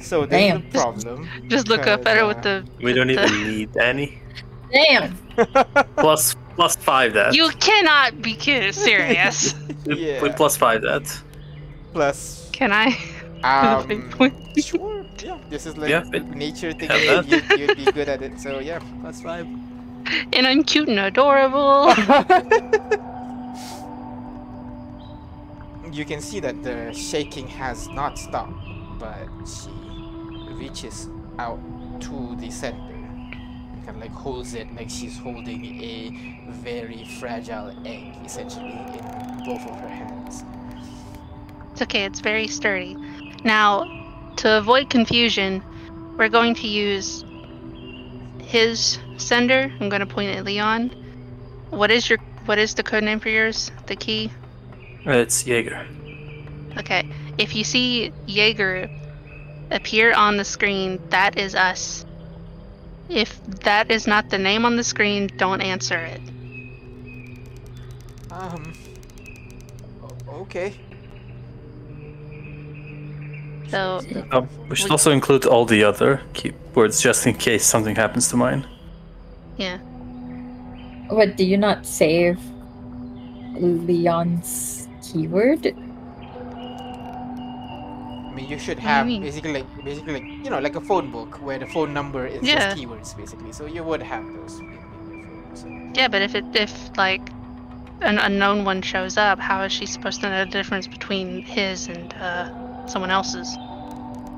So this is
Damn.
the problem.
Just look up at her with the.
We don't
with
even (laughs) need any.
Damn. (laughs)
Plus, plus five that.
You cannot be ki- serious. (laughs)
Yeah.
we plus five that.
Plus.
Can I?
Um.
big point.
sure. Yeah. This is like
Yeah,
nature thing. You, you'd, you'd be good at it. So yeah. Plus five.
And I'm cute and adorable. (laughs)
you can see that the shaking has not stopped, but she reaches out to the center and kind of like holds it like she's holding a very fragile egg, essentially, in both of her hands.
It's okay, it's very sturdy. Now, to avoid confusion, we're going to use his sender. I'm going to point at Leon. What is your what is the code name for yours? The key?
It's Jaeger.
Okay. If you see Jaeger appear on the screen, that is us. If that is not the name on the screen, don't answer it.
Um. Okay.
So
Um, we should also include all the other keywords just in case something happens to mine.
Yeah.
What, do you not save Leon's keyword?
I mean, you should
do you
have basically like basically like you know like a phone book where the phone number is
Yeah.
just keywords basically. So you would have those in, in your phone. So.
Yeah, but if it if like an unknown one shows up, how is she supposed to know the difference between his and uh, someone else's?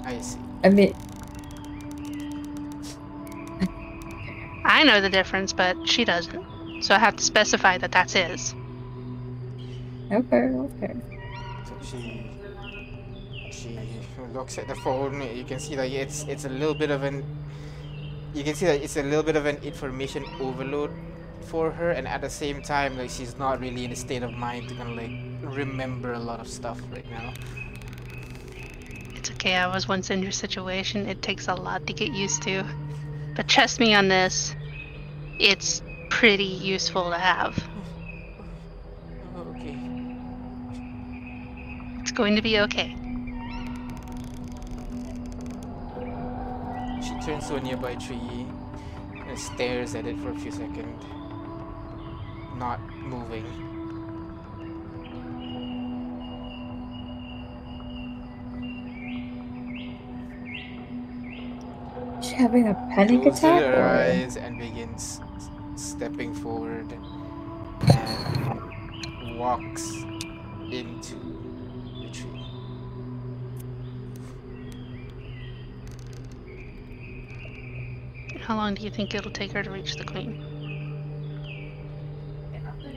I see.
I mean,
I know the difference, but she doesn't. So I have to specify that that's his.
okay, okay.
So she she looks at the phone. You can see that it's it's a little bit of an you can see that it's a little bit of an information overload for her, and at the same time, like she's not really in a state of mind to kind of like remember a lot of stuff right now.
It's okay, I was once in your situation. It takes a lot to get used to. But trust me on this, it's pretty useful to have.
Okay.
It's going to be okay.
She turns to a nearby tree and stares at it for a few seconds, not moving.
She having a panic
closes
attack?
her
Or...
eyes and begins stepping forward and walks into the tree.
How long do you think it'll take her to reach the queen?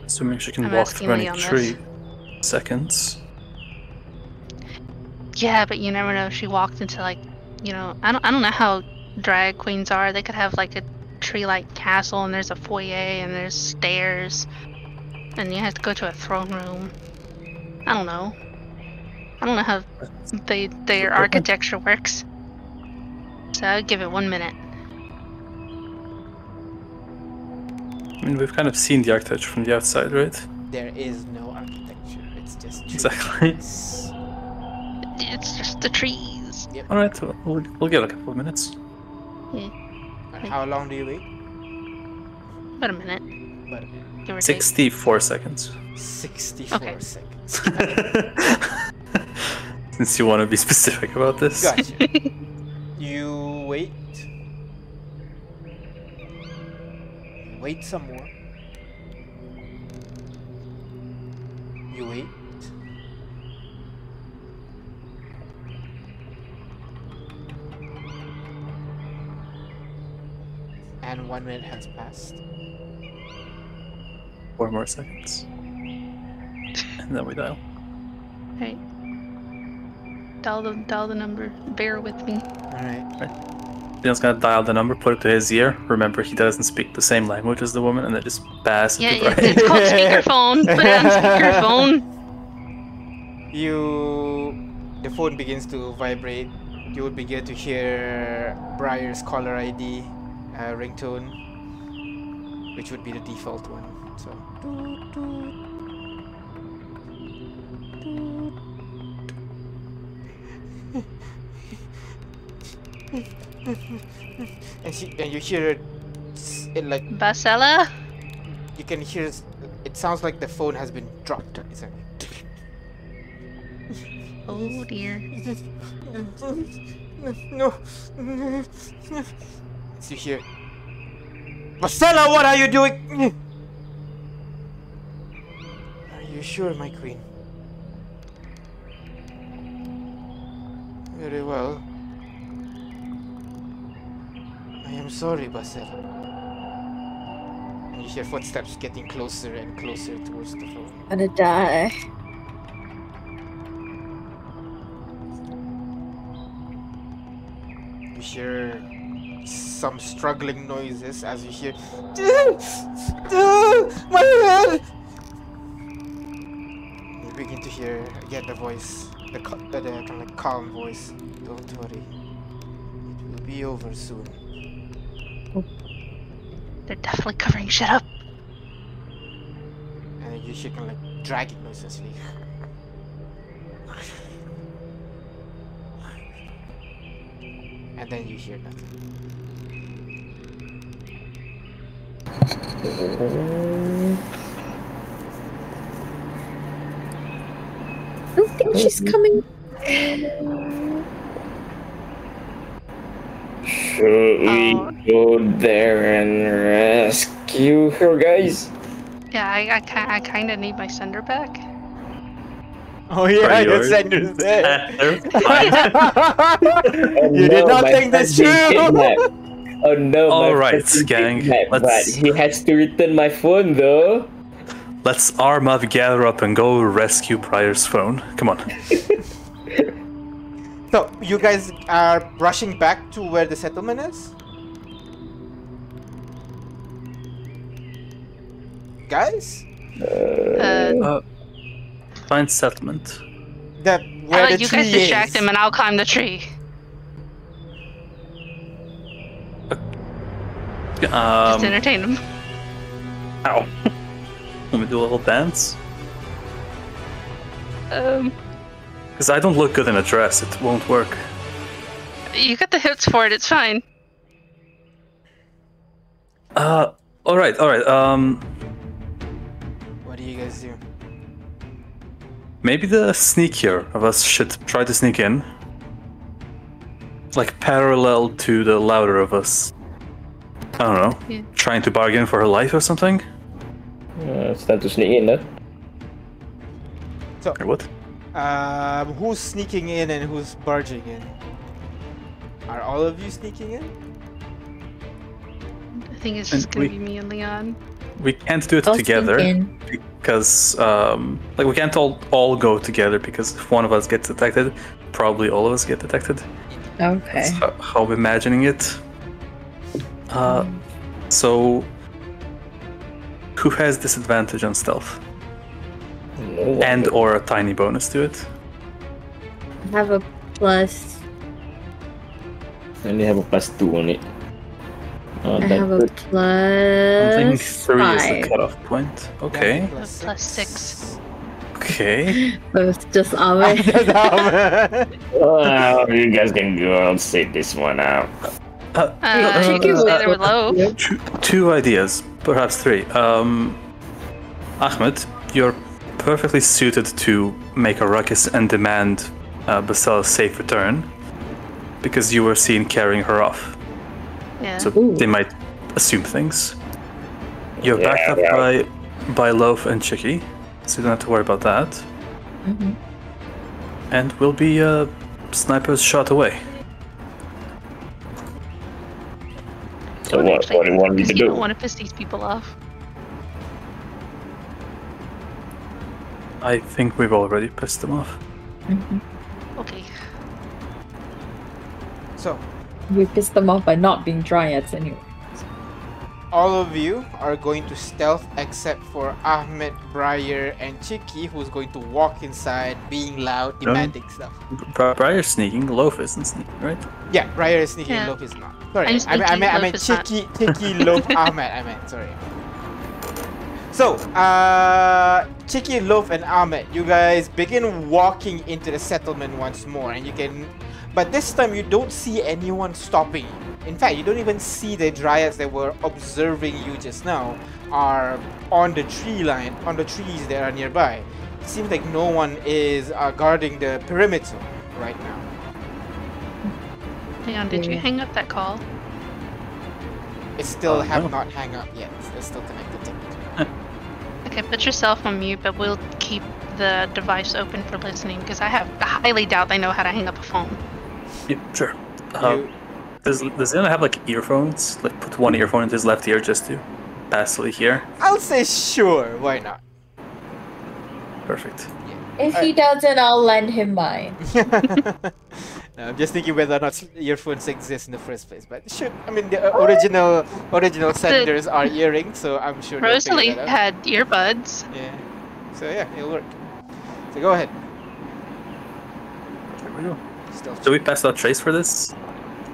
Assuming she can
I'm
walk
asking
through any
Lee on this.
tree. Seconds.
Yeah, but you never know. She walked into like, you know, I don't, I don't know how drag queens are. They could have like a tree-like castle, and there's a foyer, and there's stairs, and you have to go to a throne room. I don't know. I don't know how they their architecture works. So I'd give it one minute.
I mean, we've kind of seen the architecture from the outside, right?
There is no architecture. It's just trees.
Exactly.
It's just the trees.
All right, well, we'll, we'll get a couple of minutes.
And how long do you wait?
About a minute,
But
give or take.
64 seconds.
64
Okay.
seconds. (laughs)
Since you want to be specific about this.
Gotcha. (laughs) you wait. Wait some more. You wait. And one minute has passed.
Four more seconds. And then we dial.
Right. Dial the dial the number. Bear with me.
Alright.
Leon's gonna dial the number, put it to his ear. Remember, he doesn't speak the same language as the woman, and then just pass it
Yeah,
to
yeah,
Briar.
it's called speakerphone. (laughs) Put it on speakerphone.
You. The phone begins to vibrate. You would begin to hear Briar's caller ID uh, ringtone, which would be the default one. So. and she and you hear it, it like
Basella?
you can hear s- it sounds like the phone has been dropped. It's like
Oh dear.
no to here. Marcella, what are you doing? Are you sure, my queen? Very well. I am sorry, Marcella. And you hear footsteps getting closer and closer towards the phone.
I'm gonna die.
You hear some struggling noises as you hear, my head. You begin to hear again the voice, the, uh, the kind of calm voice. Don't worry, it will be over soon.
They're definitely covering shit up.
And you hear kind of like dragging noises. like- And then you hear nothing.
I don't think she's coming.
Should we
Oh.
go there and rescue her, guys?
Yeah, I, I, I kind of need my sender back.
Oh yeah,
Are
your
yours?
sender's there.
Oh,
you did not
oh,
think this
friend's
through. (laughs)
kidnapped. Oh no, my
All right,
friend's been
gang,
kidnapped, But
let's-
he has to return my phone though.
Let's arm up, gather up, and go rescue Briar's phone. Come on.
So you guys are rushing back to where the settlement is, guys.
Uh,
Uh, find settlement.
The
I'll
where the
let you
tree
guys distract
is.
him and I'll climb the tree. Just
Um,
entertain him.
ow. (laughs) Let me do a little dance.
Um,
Because I don't look good in a dress, it won't work.
you got the hips for it, it's fine.
Uh, alright, alright. Um,
What do you guys do?
maybe the sneakier of us should try to sneak in. Like parallel to the louder of us. I don't know.
Yeah.
Trying to bargain for her life or something?
Uh, it's time to sneak in, huh?
Or what?
Um, who's sneaking in and who's barging in? Are all of you sneaking in?
I think it's
And
just gonna
we-
be me and Leon.
We can't do it
I'll
together. because um, like we can't all all go together because if one of us gets detected, probably all of us get detected.
Okay.
That's how, how I'm imagining it. Uh, so who has disadvantage on stealth
No
and or a tiny bonus to it?
I have a plus.
I only have a plus two on it. Oh,
I have a
good.
I think
plus
three is the cutoff point. Okay,
Plus
Plus six.
okay. (laughs)
So it's just our. (laughs) (laughs)
Oh, you guys can go. I'll sit this one out.
Uh,
Uh,
Chicky
you can
was-
stay there with Loaf.
two, two ideas, perhaps three. Um, Ahmed, you're perfectly suited to make a ruckus and demand uh, Basel's safe return because you were seen carrying her off.
Yeah.
So
Ooh.
they might assume things. You're
Yeah,
backed up
yeah.
by by Loaf and Chicky, so you don't have to worry about that.
Mhm.
And we'll be uh, snipers shot away.
So what?
actually
What do you want me to
you
do?
don't want to piss these people off.
I think we've already pissed them off.
Mhm.
Okay.
so,
We pissed them off by not being dryads anyway.
all of you are going to stealth except for Ahmed, Briar, and Chicky, who's going to walk inside, being loud, demanding stuff.
Bri- Briar's sneaking, Loaf isn't sneaking, right?
Yeah, Briar is sneaking,
Yeah.
Loaf is not. Sorry,
I'm
I meant, I meant, I meant. Chicky, Chicky, Loaf, Ahmed. I meant, sorry. So, uh, Chicky, Loaf, and Ahmed, you guys begin walking into the settlement once more, and you can, but this time you don't see anyone stopping you. In fact, you don't even see the dryads that were observing you just now are on the tree line, on the trees that are nearby. It seems like no one is uh, guarding the perimeter right now.
Leon, did you hang up that call?
It still
Oh,
have
no.
not hang up yet. It's still connected to me. (laughs)
Okay, put yourself on mute, but we'll keep the device open for listening because I have I highly doubt they know how to hang up a phone.
Yeah, sure. Uh,
You-
does does anyone have like earphones? Like put one earphone into his left ear just to passively hear.
I'll say sure. Why not?
Perfect.
If he doesn't, I'll lend him mine. (laughs)
No, I'm just thinking whether or not earphones exist in the first place. But should I mean the uh, original original senders are earrings, so I'm sure. they'll
Rosalie
that out.
had earbuds.
Yeah. So yeah, it'll work. So go ahead.
There we go.
Stealth
Do we pass out trace for this?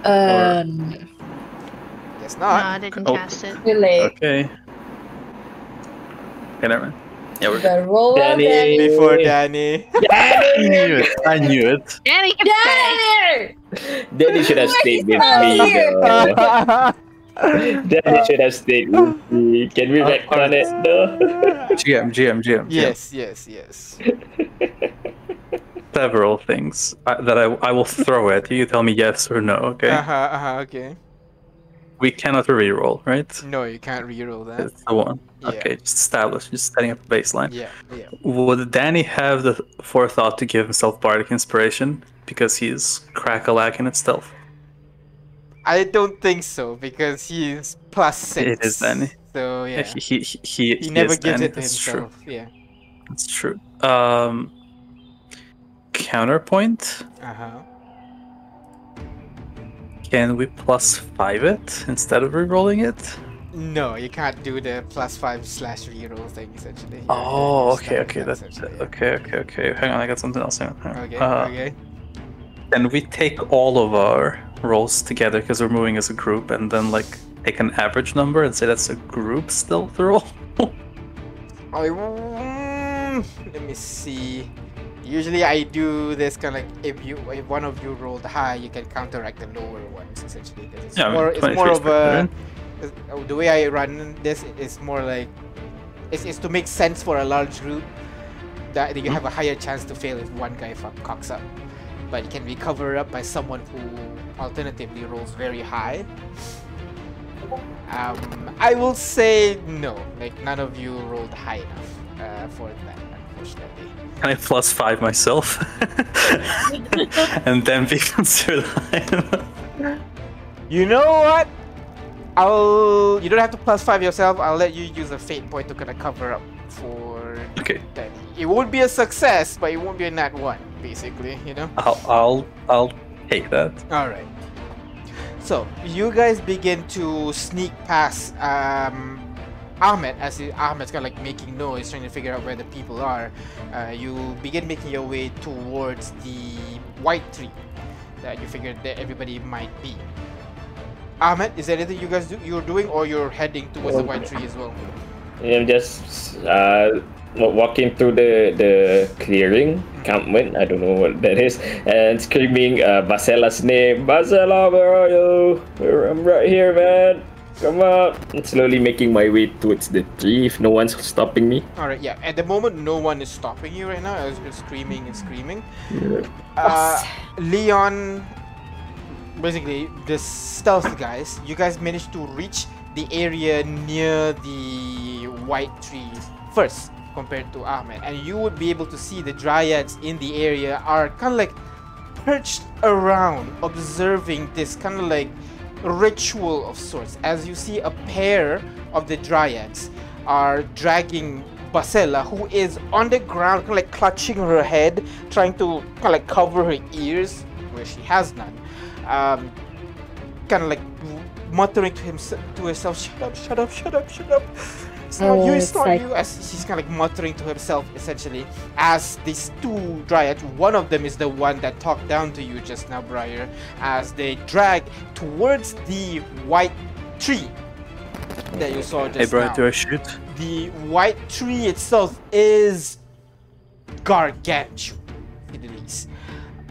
Um,
Guess
No, I
not.
didn't
Oh.
cast it.
too late.
Okay. Okay, never mind. Yeah, we're
The roll
Danny.
Danny.
Before Danny.
I knew it. I knew it.
Danny can stay.
Danny!
Danny should have stayed with me. (laughs) Danny should have stayed with me. Can we
Oh,
retcon it though? (laughs)
GM, GM, GM.
yes, yes, yes. (laughs)
Several things uh, that I, I will throw at you. You tell me yes or no, okay?
Uh huh. Uh huh. Okay.
We cannot reroll, right?
No, you can't reroll that.
That's the one.
Yeah.
Okay, just establish, just setting up a baseline.
Yeah. Yeah.
Would Danny have the forethought to give himself bardic inspiration because he's crack a lack in itself?
I don't think so because he's plus six.
It is Danny.
So yeah.
He he he, he,
He never gives
Danny,
it to
that's true.
himself. Yeah.
That's true. Um, counterpoint.
Uh huh.
Can we plus five it instead of rerolling it?
No, you can't do the plus five slash reroll thing essentially. You're-
Oh,
you're
okay, okay, that's
yeah.
okay, okay, okay. Hang on, I got something else. Hang on. hang on.
Okay.
Uh,
okay.
Can we take all of our rolls together because we're moving as a group, and then like take an average number and say that's a group stealth roll? (laughs)
I, mm, let me see. Usually I do this kind of like if you if one of you rolled high, you can counteract the lower ones essentially. it's
Yeah, I mean,
it's more of a the way I run this is more like it's, it's to make sense for a large group that you have a higher chance to fail if one guy fuck cocks up, but it can be covered up by someone who alternatively rolls very high. Um, I will say no. Like none of you rolled high enough uh, for that, unfortunately.
Can I plus five myself? (laughs) and then be (laughs) considered high enough?
You know what? I'll. You don't have to plus five yourself. I'll let you use a fate point to kind of cover up for
Okay,
that. It won't be a success, but it won't be a nat one, basically. You know.
I'll I'll I'll take that.
All right. So you guys begin to sneak past um, Ahmed as he, Ahmed's kind of like making noise, trying to figure out where the people are. Uh, you begin making your way towards the white tree that you figured that everybody might be. Ahmed, is there anything you guys do you're doing, or you're heading towards the white tree as well?
I'm just uh, walking through the the clearing encampment. I don't know what that is, and screaming uh, Basella's name. Basella, where are you? I'm right here, man. Come on! I'm slowly making my way towards the tree. If no one's stopping me.
All right, yeah. At the moment, no one is stopping you right now. As you're screaming and screaming. Uh, Leon, basically, the stealth guys, you guys managed to reach the area near the white tree first compared to Ahmed. And you would be able to see the dryads in the area are kind of like perched around, observing this kind of like ritual of sorts. As you see, a pair of the dryads are dragging Basella, who is on the ground, kind of like clutching her head, trying to kind of like cover her ears, where she has none. Um, kind of like muttering to himself, to herself, "Shut up! Shut up! Shut up! Shut up!" It's not
Oh,
you. It's
it's
not
like-
you. As she's kind of like muttering to herself, essentially, as these two dryads. One of them is the one that talked down to you just now, Briar, as they drag towards the white tree that you saw just
Hey, bro,
now
do I shoot?
the white tree itself is gargantuan at least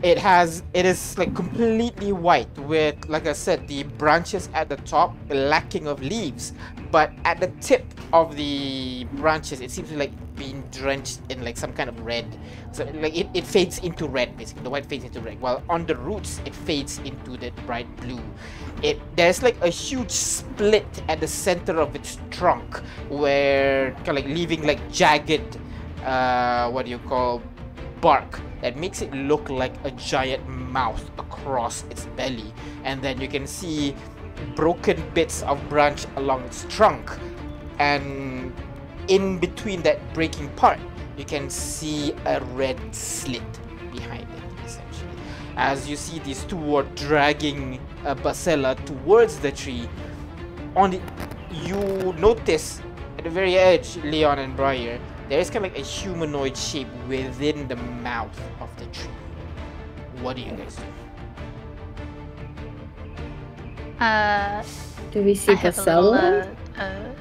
it has it is like completely white with like i said the branches at the top lacking of leaves. But at the tip of the branches it seems like being drenched in like some kind of red. So like it, it fades into red basically. The white fades into red while on the roots it fades into the bright blue. It there's like a huge split at the center of its trunk where kind of like leaving like jagged uh what do you call bark that makes it look like a giant mouth across its belly and then you can see broken bits of branch along its trunk and in between that breaking part, you can see a red slit behind it, essentially. As you see these two are dragging uh, Basella towards the tree, on the, you notice at the very edge, Leon and Briar, there is kind of like a humanoid shape within the mouth of the tree. What do you guys do?
Uh,
Do we see
a little,
Basella?
uh, uh,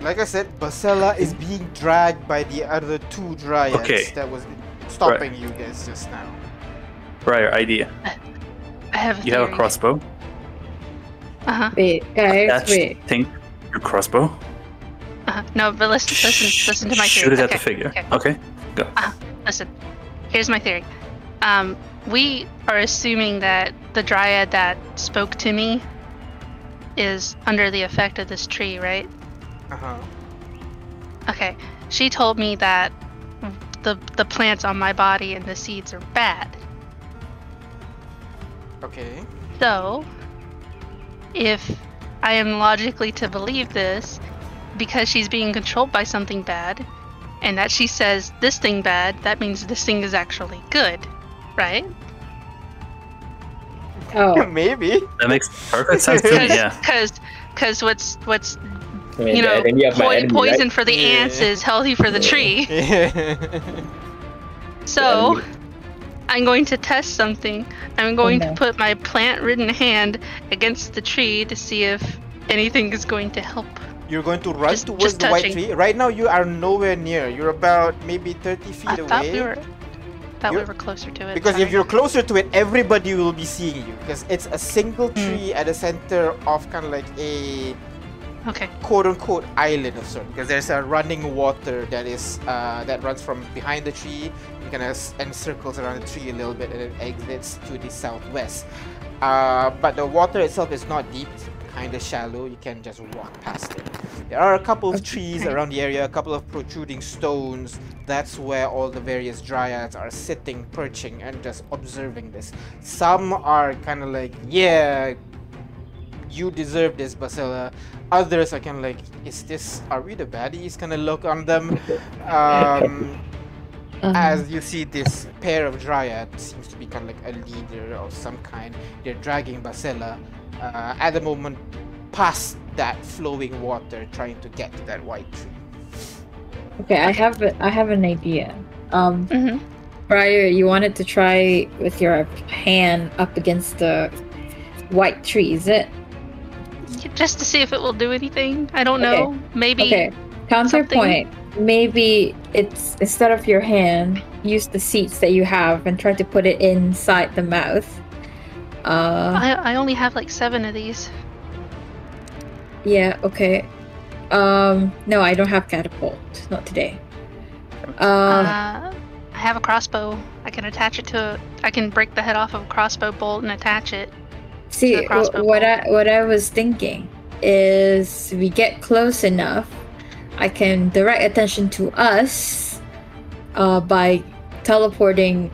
Like I said, Basella is being dragged by the other two dryads
Okay.
that was stopping you guys just now.
Briar, idea.
I have a
You have a crossbow.
Uh-huh.
Wait, guys,
Attached
wait.
thing. Your crossbow.
Uh-huh. (laughs) No, but listen, listen, listen to my theory.
Shoot it at the figure.
Okay.
Okay. Go.
Listen, here's my theory. Um, we are assuming that the dryad that spoke to me is under the effect of this tree, right?
Uh huh.
Okay. She told me that the the plants on my body and the seeds are bad.
Okay.
So, if I am logically to believe this, because she's being controlled by something bad, and that she says this thing bad, that means this thing is actually good, right?
Oh, (laughs)
Maybe.
That makes perfect sense to me. Yeah.
Because because what's what's
I mean,
you
the
know
enemy of my enemy,
poison
right?
for the
Yeah.
ants is healthy for the
Yeah.
tree. (laughs)
Yeah.
So
enemy-
I'm going to test something. I'm going
no.
to put my plant-ridden hand against the tree to see if anything is going to help.
You're going to run
Just-
towards the white tree. Right now, you are nowhere near. You're about maybe 30 feet
I
away.
thought we were thought we
You're-
were closer to it.
Because if you're closer to it, everybody will be seeing you. Because it's a single
Hmm.
tree at the center of kind of like a
okay,
quote unquote island of sort. Because there's a running water that is uh, that runs from behind the tree, you kind of and circles around the tree a little bit, and it exits to the southwest. Uh, but the water itself is not deep, kind of shallow. You can just walk past it. There are a couple of trees around the area, a couple of protruding stones. That's where all the various dryads are sitting, perching, and just observing this. Some are kind of like, yeah, you deserve this, Basella. Others are kind of like, is this, are we the baddies? Kind of look on them. Um,
um,
as you see this pair of dryads seems to be kind of like a leader of some kind they're dragging basella uh, at the moment past that flowing water trying to get to that white tree
okay, I have a, I have an idea. Um,
hmm
Briar, you wanted to try with your hand up against the white tree, is it?
just to see if it will do anything. I don't
Okay.
know. Maybe.
Okay. Counterpoint. Maybe it's instead of your hand, use the seeds that you have and try to put it inside the mouth. Uh,
I, I only have like seven of these.
yeah. Okay. Um, no, I don't have catapult. Not today. Uh,
Uh, I have a crossbow. I can attach it to. A, I can break the head off of a crossbow bolt and attach it.
See,
the crossbow
wh- what I what I was thinking is we get close enough, I can direct attention to us uh, by teleporting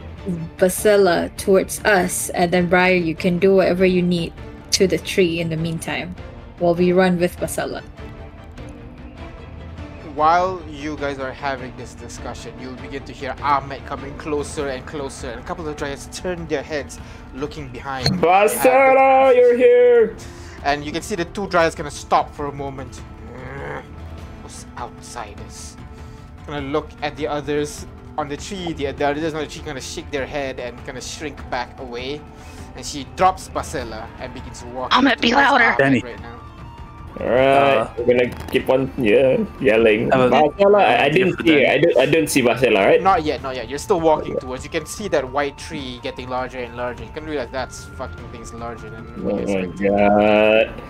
Basella towards us, and then Briar, you can do whatever you need to the tree in the meantime, while we run with Basella.
while you guys are having this discussion you'll begin to hear ahmed coming closer and closer and a couple of dryads turn their heads looking behind
Basara, you're here!
and you can see the two dryads gonna stop for a moment. Those outsiders. Gonna look at the others on the tree. The, the others on the tree kind of shake their head and kind of shrink back away. And she drops Basella and begins walking.
I'm gonna
be
louder.
Danny.
Right now.
Alright,
Uh,
we're gonna keep on yeah, yelling.
Have a-
I, I didn't see
that.
I don't, I don't see Basella, right?
Not yet, not yet. You're still walking towards. You can see that white tree getting larger and larger. You can realize that's fucking things larger than
Oh
what you
my god.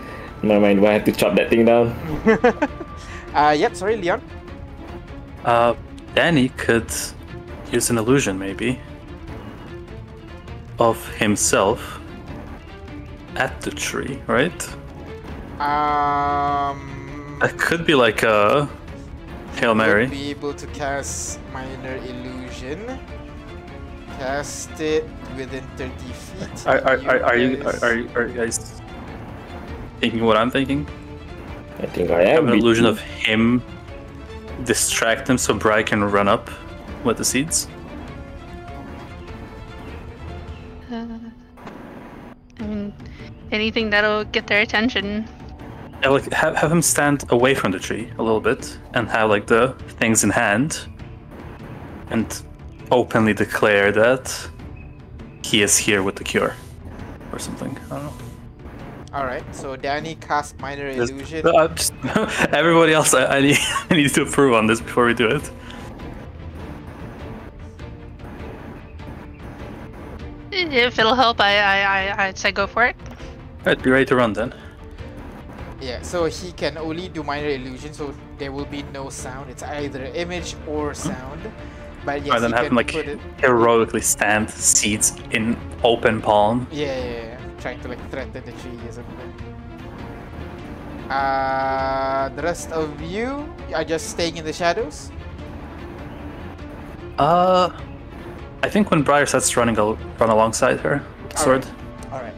My mind, do I have to chop that thing down? (laughs)
uh, yep, sorry, Leon.
Uh, Danny could use an illusion, maybe, of himself at the tree, right?
Um.
That could be like a Hail Mary.
be able to cast minor illusion. Cast it within 30 feet.
Are, are, are, are you
guys-
are, are, you- are you guys thinking what I'm thinking?
I think I
Have
am.
an illusion of him distract him so Bry can run up with the seeds?
Uh, I mean, anything that'll get their attention.
Yeah, like have, have him stand away from the tree a little bit and have like the things in hand and openly declare that he is here with the cure or something. I don't know.
Alright, so Danny cast minor
Just-
illusion.
Uh, (laughs) just- everybody else, I, I, need, (laughs) I need to approve on this before we do it.
If it'll help, I, I, I, I'd say go for it.
I'd be ready to run then.
Yeah, so he can only do minor illusion, so there will be no sound. It's either image or sound. But yes,
Rather than
he
have him like
it.
heroically stand seeds in open palm.
Yeah, yeah, yeah, trying to like threaten the tree or something. Uh, the rest of you are just staying in the shadows.
Uh, I think when Briar starts running, I'll run alongside her sword.
All right.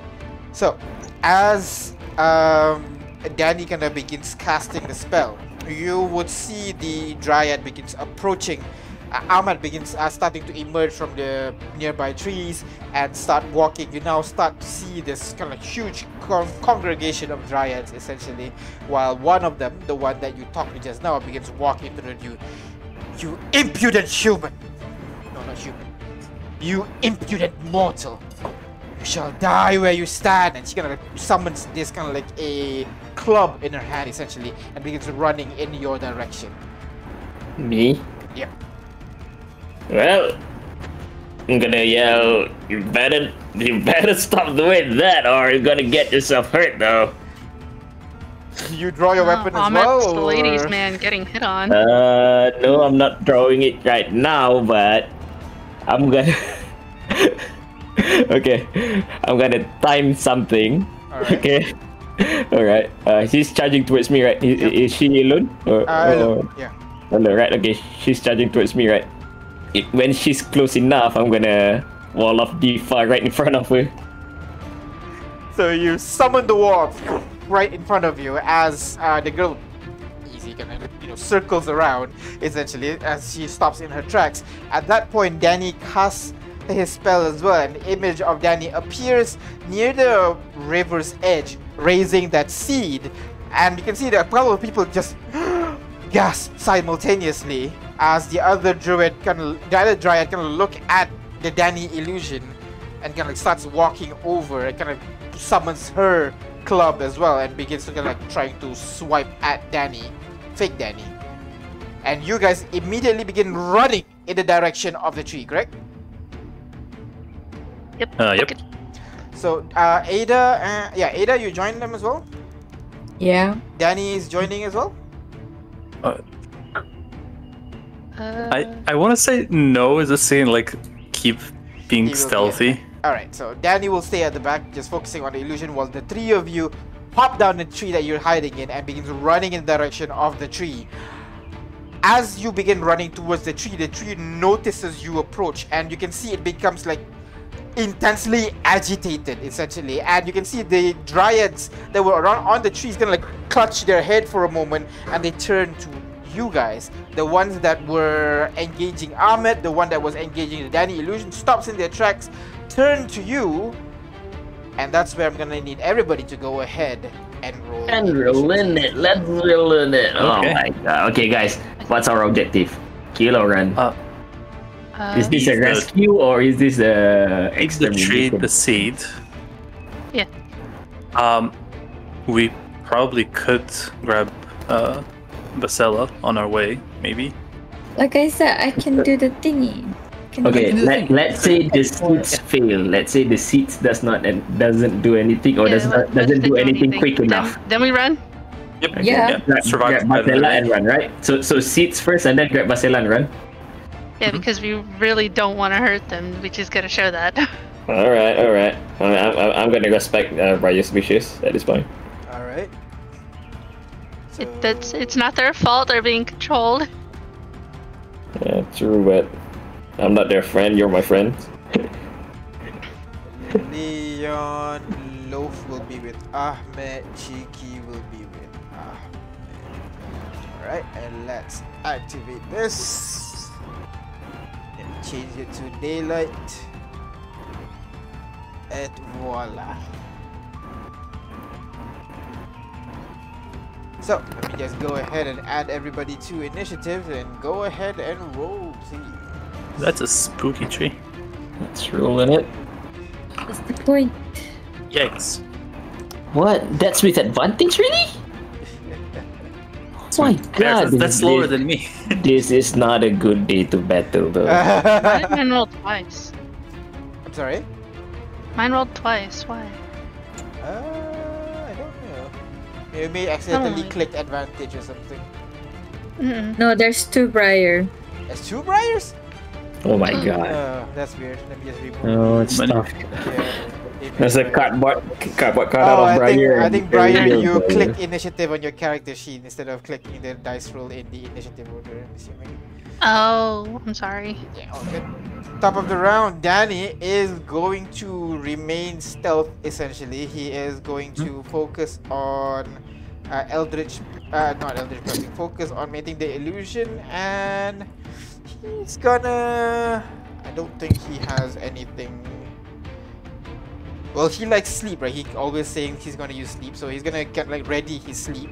So, as um, Danny kind of begins casting the spell, you would see the dryad begins approaching. Uh, Ahmed begins uh, starting to emerge from the nearby trees and start walking. You now start to see this kind of huge con- congregation of dryads, essentially, while one of them, the one that you talked to just now, begins walking toward you. You impudent human! No, not human. You impudent mortal! You shall die where you stand. And she kind of like summons this kind of like a club in her hand, essentially, and begins running in your direction.
Me?
Yeah.
Well, I'm gonna yell, you better, you better stop doing that or you're gonna get yourself hurt though.
You draw your weapon as
Ahmed's
well.
the ladies' man getting hit on.
Uh, no, I'm not drawing it right now, but I'm gonna. (laughs) okay, I'm gonna time something.
Alright.
Okay. Alright. Uh, she's charging towards me, right? Is,
Yep.
is she alone? Or,
Uh,
or-
yeah.
alone, right? Okay, she's charging towards me, right? It, when she's close enough, I'm gonna wall off Diva right in front of her.
So you summon the wall right in front of you as uh, the girl easy you know circles around essentially as she stops in her tracks. At that point, Danny casts his spell as well. An image of Danny appears near the river's edge, raising that seed, and you can see that a couple of people just (gasps) gasp simultaneously as the other druid kind of the other dryad kind of look at the Danny illusion and kind of like starts walking over and kind of summons her club as well and begins to kind of like trying to swipe at Danny, fake Danny. And you guys immediately begin running in the direction of the tree, correct?
Yep.
Uh, yep.
So, uh, Ada, uh, yeah, Ada, you join them as well.
Yeah.
Danny is joining as well.
Uh,
I, I want to say no is a saying like keep being
He will be
stealthy.
Alright, so Danny will stay at the back, just focusing on the illusion, while the three of you hop down the tree that you're hiding in and begins running in the direction of the tree. As you begin running towards the tree, the tree notices you approach, and you can see it becomes like intensely agitated, essentially. And you can see the dryads that were around on the trees gonna like clutch their head for a moment, and they turn to you guys. The ones that were engaging Ahmed, the one that was engaging the Danny illusion, stops in their tracks, turn to you, and that's where I'm gonna need everybody to go ahead and roll.
And roll in it. Let's roll in it. Oh
Okay.
my god. Okay, guys, what's our objective? Kill or run?
Uh,
uh,
is this a
He's the-
rescue or is this a
Take the tree, the seed.
Yeah.
Um, we probably could grab uh, Basella on our way, maybe.
Like I said, I can do the thingy. Can
Okay, let, let's say the seats fail. Let's say the seats does not and doesn't do anything or
yeah,
does not, doesn't do anything
anything.
quick
Then-
enough.
Then we run.
Yep.
Yeah.
Grab,
Survive
grab
better
Basella
than
and run, right? So so seats first and then grab Basella and run.
Yeah,
Mm-hmm.
because we really don't want to hurt them. We just gotta show that. (laughs)
All right, all right. I'm, I'm, I'm gonna respect uh, Briar's wishes at this point.
Alright. So,
It, that's it's not their fault. They're being controlled.
Yeah, true, but I'm not their friend. You're my friend. (laughs)
Leon Loaf will be with Ahmed. Cheeky will be with Ahmed. Alright, and let's activate this. And change it to daylight. And voila. So, let me just go ahead and add everybody to initiative and go ahead and roll, please.
That's a spooky tree.
Let's roll in it.
What's the point?
Yikes.
What? That's with advantage, really? (laughs) My God,
that's, that's lower
this,
than me. (laughs)
this is not a good day to battle, though.
Why (laughs) did mine rolled twice?
I'm sorry?
Mine rolled twice. Why?
Uh, I don't know. Maybe may accidentally
Oh.
click advantage or something.
Mm-mm.
No, there's two Briar.
There's two Briars?
Oh my God.
Uh, that's weird. Let me just remove
Oh, it's
Many-
tough.
Yeah.
There's a cardboard, cardboard card out
Oh,
of
I think,
Briar.
I think
a
Brian,
real
you
Briar.
click initiative on your character sheet instead of clicking the dice roll in the initiative order, I'm assuming.
Oh, I'm sorry.
Yeah, all good. Top of the round, Danny is going to remain stealth essentially. He is going to focus on uh, Eldritch, uh, not Eldritch Blessing, focus on making the illusion and he's gonna. I don't think he has anything. Well, he likes sleep, right? He always saying he's gonna use sleep, so he's gonna get like ready his sleep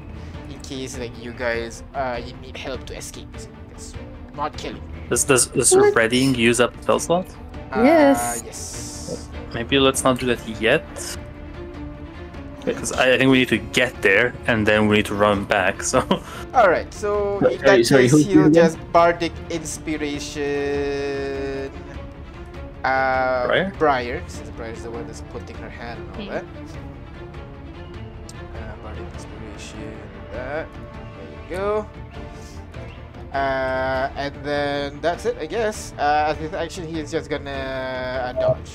in case like you guys uh you need help to escape. It's not killing.
Does, does, does
What?
readying use up spell slot?
Yes.
Uh, yes.
Maybe let's not do that yet. Because I, I think we need to get there and then we need to run back. So (laughs)
All right. So in
Sorry,
that
sorry,
case,
who's
he'll just bardic inspiration. Uh,
Briar?
Briar, since Briar's the one that's putting her hand and all that. Uh, bardic inspiration. That. There you go. Uh, and then that's it, I guess. Uh, as with action, he is just gonna uh, dodge.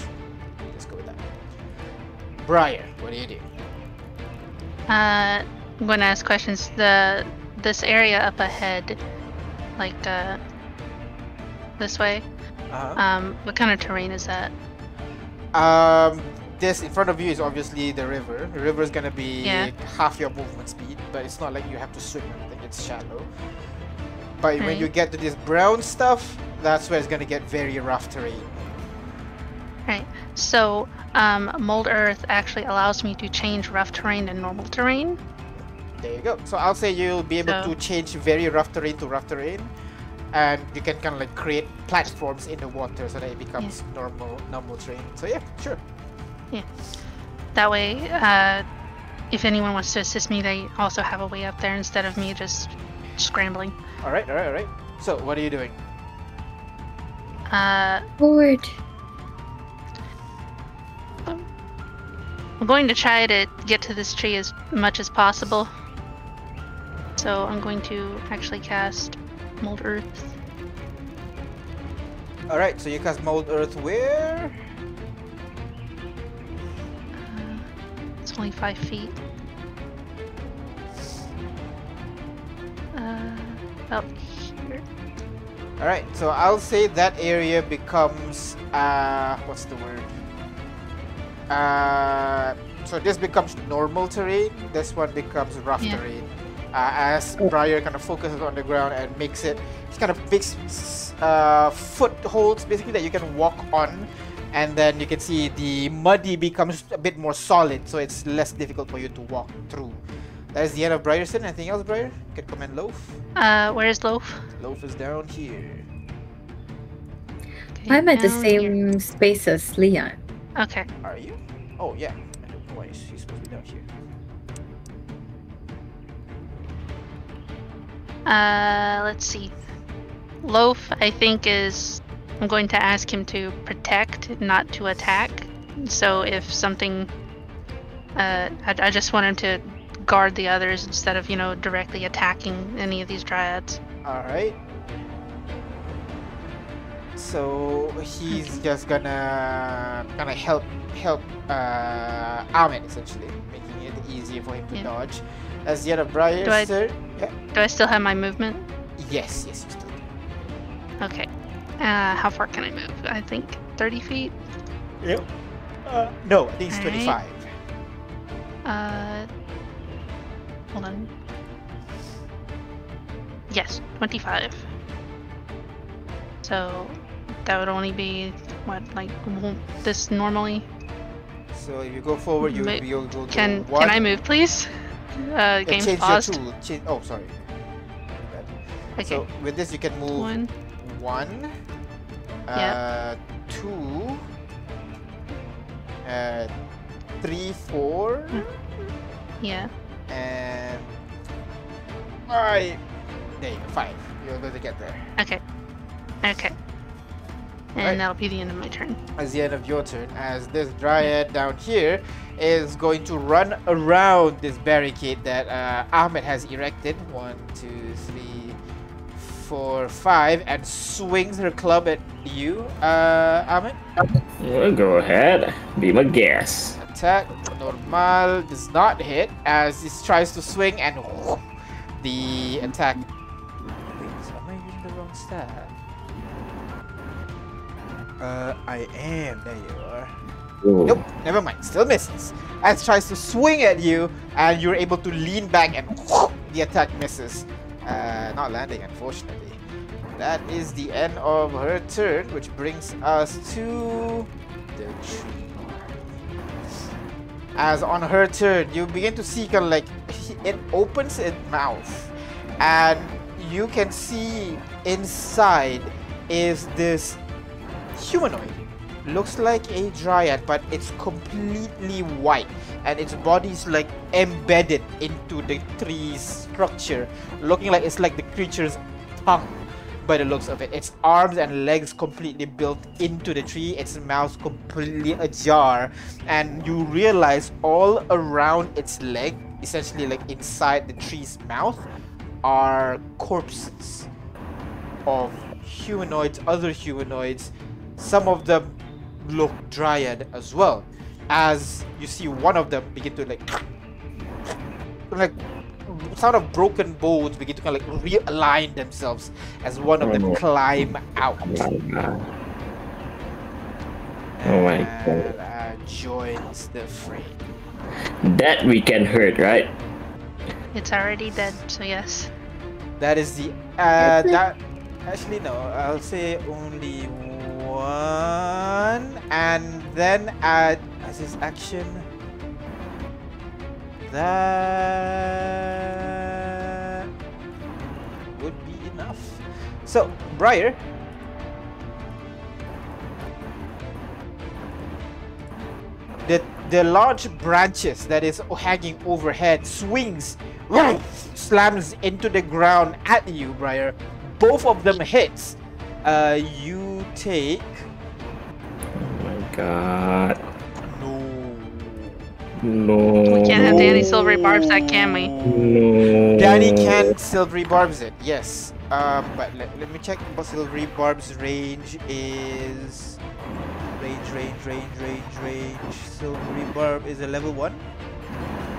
Let's go with that. Briar, what do you do?
Uh, I'm going to ask questions. The this area up ahead, like uh, this way.
Uh-huh.
Um, what kind of terrain is that?
Um, this in front of you is obviously the river. The river is gonna be
Yeah.
half your movement speed, but it's not like you have to swim or anything. It's shallow. But when you get to this brown stuff, that's where it's gonna get very rough terrain.
Right. So, um, mold earth actually allows me to change rough terrain to normal terrain.
There you go. So I'll say you'll be able
So-
to change very rough terrain to rough terrain, and you can kind of like create platforms in the water so that it becomes normal normal terrain. So yeah, sure. Yeah.
That way, uh, if anyone wants to assist me, they also have a way up there instead of me just scrambling.
All right, all right, all right. So what are you doing?
Uh,
Forward.
I'm going to try to get to this tree as much as possible. So I'm going to actually cast Mold Earth.
All right. So you cast mold earth where?
Uh, it's only five feet. Uh, about here.
All right, so I'll say that area becomes uh, what's the word? Uh, so this becomes normal terrain. This one becomes rough
Yeah.
terrain. Uh, as Briar kind of focuses on the ground and makes it, he kind of makes uh, footholds basically that you can walk on, and then you can see the muddy becomes a bit more solid, so it's less difficult for you to walk through. That is the end of Briarson. Anything else, Briar? You can comment Loaf.
Uh, where's Loaf?
Loaf is down here.
Okay,
I'm at the
down here.
same space as Leon.
Okay.
Are you? Oh yeah. I know why she's supposed to be down here.
Uh, let's see. Loaf, I think, is. I'm going to ask him to protect, not to attack. So if something. Uh, I, I just want him to guard the others instead of, you know, directly attacking any of these dryads.
All right. So he's just gonna gonna help help uh, Ahmed essentially, making it easier for him to
Yeah.
dodge. As the other Briar,
Do I-
sir. Yeah.
Do I still have my movement?
Yes, yes, you still do.
Okay. Uh, how far can I move? I think 30 feet.
Yep. Uh, no, I think it's
Alright.
twenty-five.
Uh, hold on. Yes, 25. So that would only be what like this normally.
So if you go forward, you
Ma-
will you'll go
Can
one.
can I move, please? Uh,
Yeah,
game
change
paused.
Change, oh, sorry.
Okay.
So with this, you can move
One.
one,
Yeah.
uh, two, uh, three, four,
Yeah.
and five. There you go, five. You're going to get there.
Okay. Okay. And
Right.
that'll be the end of my turn.
As the end of your turn, as this dryad down here is going to run around this barricade that uh, Ahmed has erected. One, two, three, four, five, and swings her club at you, uh, Ahmed.
Well, go ahead. Be my guest.
Attack normal does not hit as this tries to swing and (laughs) the attack. Wait, am I in the wrong stat? Uh, I am. There you are.
Ooh.
Nope, never mind. Still misses. As tries to swing at you, and you're able to lean back, and the attack misses. Uh, not landing, unfortunately. That is the end of her turn, which brings us to the tree. As on her turn, you begin to see kind of like it opens its mouth, and you can see inside is this humanoid looks like a dryad, but it's completely white, and its body's like embedded into the tree's structure, looking like it's like the creature's tongue. By the looks of it, its arms and legs completely built into the tree, its mouth completely ajar, and you realize all around its leg, essentially like inside the tree's mouth, are corpses of humanoids, other humanoids. Some of them look dryad as well. As you see one of them begin to like (sniffs) like sound of broken bones begin to kind of like realign themselves as one of them climb out.
Oh my
and, uh, joins the fray.
That we can hurt, right?
It's already dead, so yes.
That is the uh that actually no, I'll say only one and then add as his action that would be enough. So Briar. The the large branches that is hanging overhead swings slams into the ground at you briar. Both of them hits. Uh you take
Oh my god.
no
No.
We can't have Danny Silvery Barbs that, can we?
No.
danny can silvery barbs it yes um but let, let me check what silvery barbs range is range range range range range silvery barb is a level one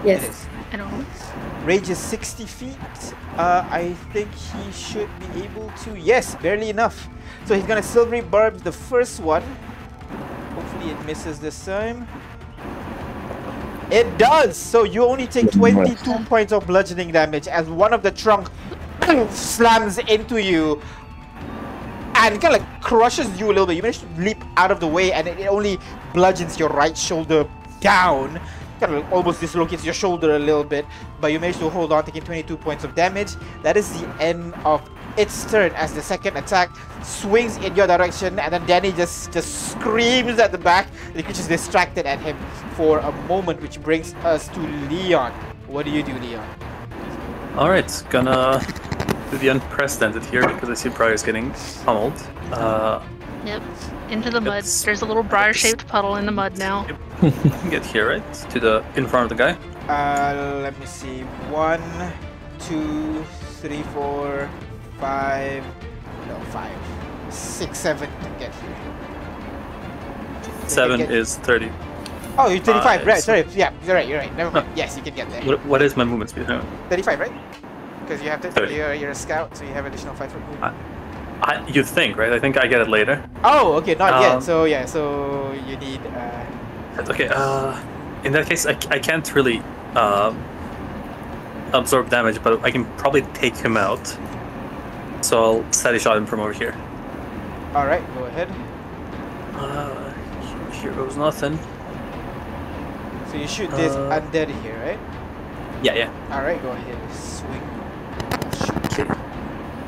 Yes.
is
I don't know.
Range is 60 feet. Uh, I think he should be able to. Yes, barely enough. So he's gonna silvery barb the first one. Hopefully it misses this time. It does. So you only take 22 points of bludgeoning damage as one of the trunk (clears throat) slams into you and kind of like crushes you a little bit. You manage to leap out of the way, and it, only bludgeons your right shoulder down. Kind of almost dislocates your shoulder a little bit, but you manage to hold on, taking 22 points of damage. That is the end of its turn as the second attack swings in your direction, and then Danny just just screams at the back. The creature's distracted at him for a moment, which brings us to Leon. What do you do, Leon?
Alright, gonna do the unprecedented here because I see Briar's getting pummeled. Uh,
Yep. Into the mud. There's a little briar-shaped puddle in the mud now.
get here, right? To the in front of the guy.
Uh, let me see. One, two, three, four, five. No, five, six, seven to get here.
Seven
get-
is thirty.
Oh, you're 35,
Uh,
right? Sorry, yeah, you're right. You're right. Never mind. Yes, you can get there.
What, what is my movement speed? Hang
35, right? Because you have to.
30.
You're, you're a scout, so you have additional five foot movement.
I, you think, right? I think I get it later.
Oh, okay, not
Um,
yet. So yeah, so you need. Uh,
Okay. Uh, in that case, I, I can't really uh, absorb damage, but I can probably take him out. So I'll steady shot him from over here.
All right, go ahead.
Uh, here goes nothing.
So you shoot this
Uh,
undead here, right?
Yeah, yeah.
All right, go ahead. Swing.
Okay.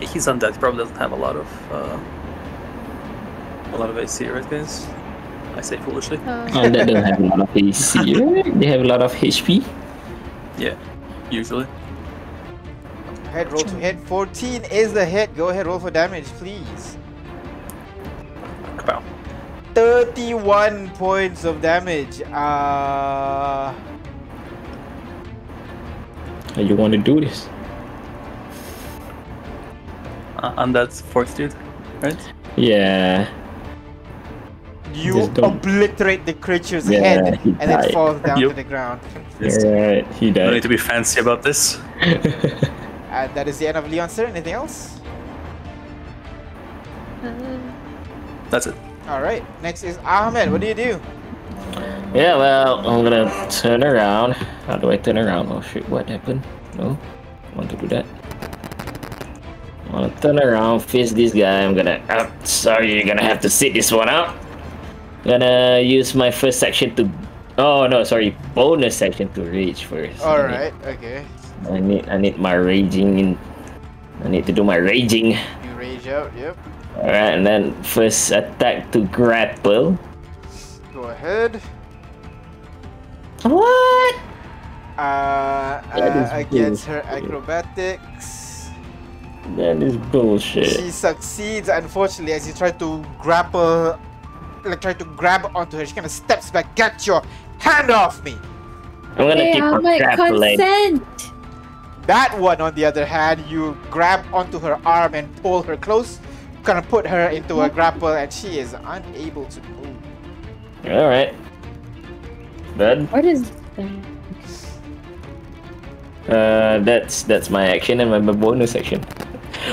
He's undead. He probably doesn't have a lot of uh, a lot of AC, right, guys? I say foolishly.
Uh,
Oh, that doesn't have a lot of AC, right? They have a lot of HP.
Yeah, usually.
Head roll to hit. 14 is the hit. Go ahead, roll for damage, please.
Kapow.
31 points of damage. Uh,
you want to do this?
Uh, undead fortitude, right?
Yeah.
you obliterate the creature's
Yeah,
head
he
and then
died.
falls down to the ground.
Yes.
Alright, he
Don't need to be fancy about this. (laughs)
And that is the end of Leon's turn. Anything else?
uh,
That's it.
All right. Next is Ahmed. What do you do?
yeah, well, I'm gonna turn around. How do I turn around? Oh shit, what happened? No, I want to do that. I want to turn around, face this guy. I'm gonna. Oh, sorry, you're gonna have to sit this one out. Gonna use my first section to. Oh no, sorry, bonus section to reach first.
All
I need-
right. Okay.
I need I need my raging in. I need to do my raging.
You rage out. Yep.
Alright, and then first attack to grapple.
Go ahead.
What?
Uh,
That is
uh against her acrobatics.
That is bullshit.
She succeeds, unfortunately, as you try to grapple, like try to grab onto her. She kind of steps back. Get your hand off me!
I'm gonna
Hey,
keep
how
on
my
grappling.
consent?
That one, on the other hand, you grab onto her arm and pull her close, kind of put her into a grapple, and she is unable to move.
Alright. Then
What is that?
uh that's that's my action and my my bonus action.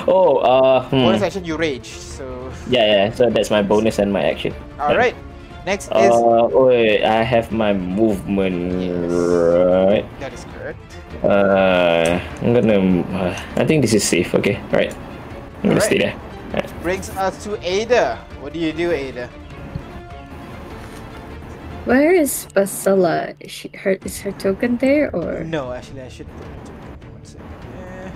Oh uh hmm.
Bonus action, you rage. So,
yeah yeah so that's my bonus and my action.
all right. Next is
Uh wait I have my movement right.
that is correct.
Uh I'm gonna uh, I think this is safe, okay. Alright. I'm gonna
Alright.
stay there.
Brings us to Ada. What do you do, Ada?
Where is Basella? Is she her is her token there or
No, actually, I should put it to one second. Eh.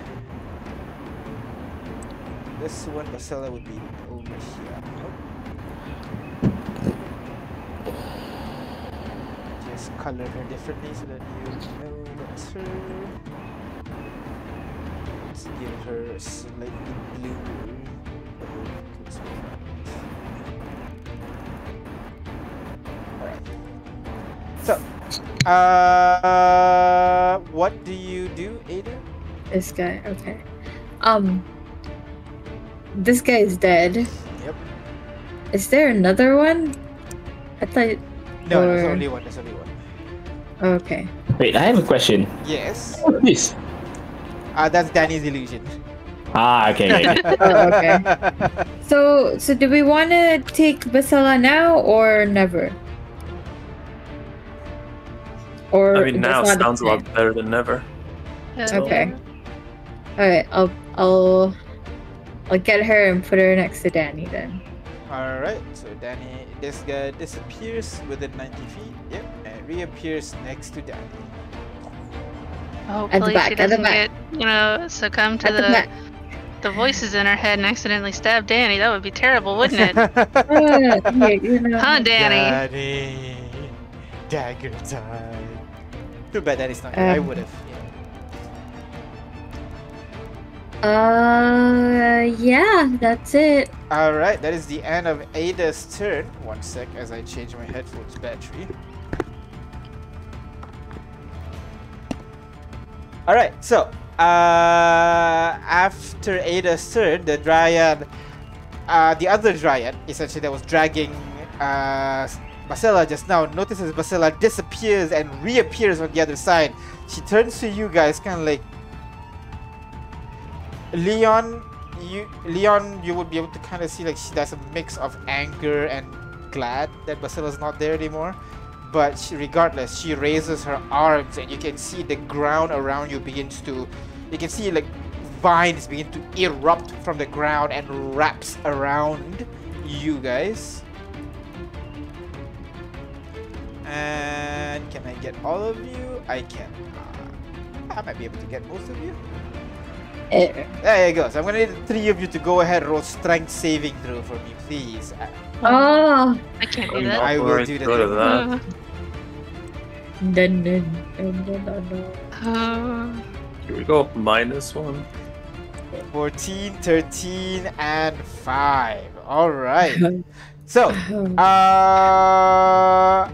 This one, Basella would be over here. Nope. Just color her differently so that you know her. Let's give her a slightly blue. Alright. So, uh, what do you do, Ada?
this guy? Okay. Um this guy is dead.
Yep.
Is there another one? I thought
No, there's
Or-
only one. There's only one.
okay.
Wait, I have a question.
Yes.
What is this?
Uh, that's Danny's illusion.
Ah, okay, okay. okay. (laughs)
Oh, okay. So so do we wanna take Basella now or never? Or
I mean, now
that's not the
sounds a lot better than never.
Okay. Alright, I'll I'll I'll get her and put her next to Danny then.
All right. So Danny, this guy disappears within 90 feet. Yep, and reappears next to Danny.
Hopefully
back,
she
at the
doesn't
back.
get, you know, succumb to
At the
the the voices in her head and accidentally stab Danny. That would be terrible, wouldn't it? (laughs)
You, you know.
huh, Danny?
Danny, dagger time. Too bad Danny's not here. I
Um,
would have.
Uh, yeah, that's it.
All right. That is the end of Ada's turn. One sec, as I change my headphones battery. All right. So, uh, after Ada's turn, the Dryad, uh, the other Dryad, essentially that was dragging uh, just now, notices Basella disappears and reappears on the other side. She turns to you guys, kind of like, Leon, you Leon, you would be able to kind of see like she does a mix of anger and glad that Basella's not there anymore. But she, regardless, she raises her arms, and you can see the ground around you begins to. You can see like vines begin to erupt from the ground and wraps around you guys. And can I get all of you? I can. Uh, I might be able to get most of you.
Eh,
There you go. So I'm gonna need three of you to go ahead and roll strength saving throw for me, please. Uh,
Oh,
I can't do that.
I will do the
good at
thing.
that. (laughs)
dun, dun, dun, dun, dun, dun.
Uh,
Here we go. Minus one.
14, 13, and 5. Alright. (laughs) So, (laughs) uh,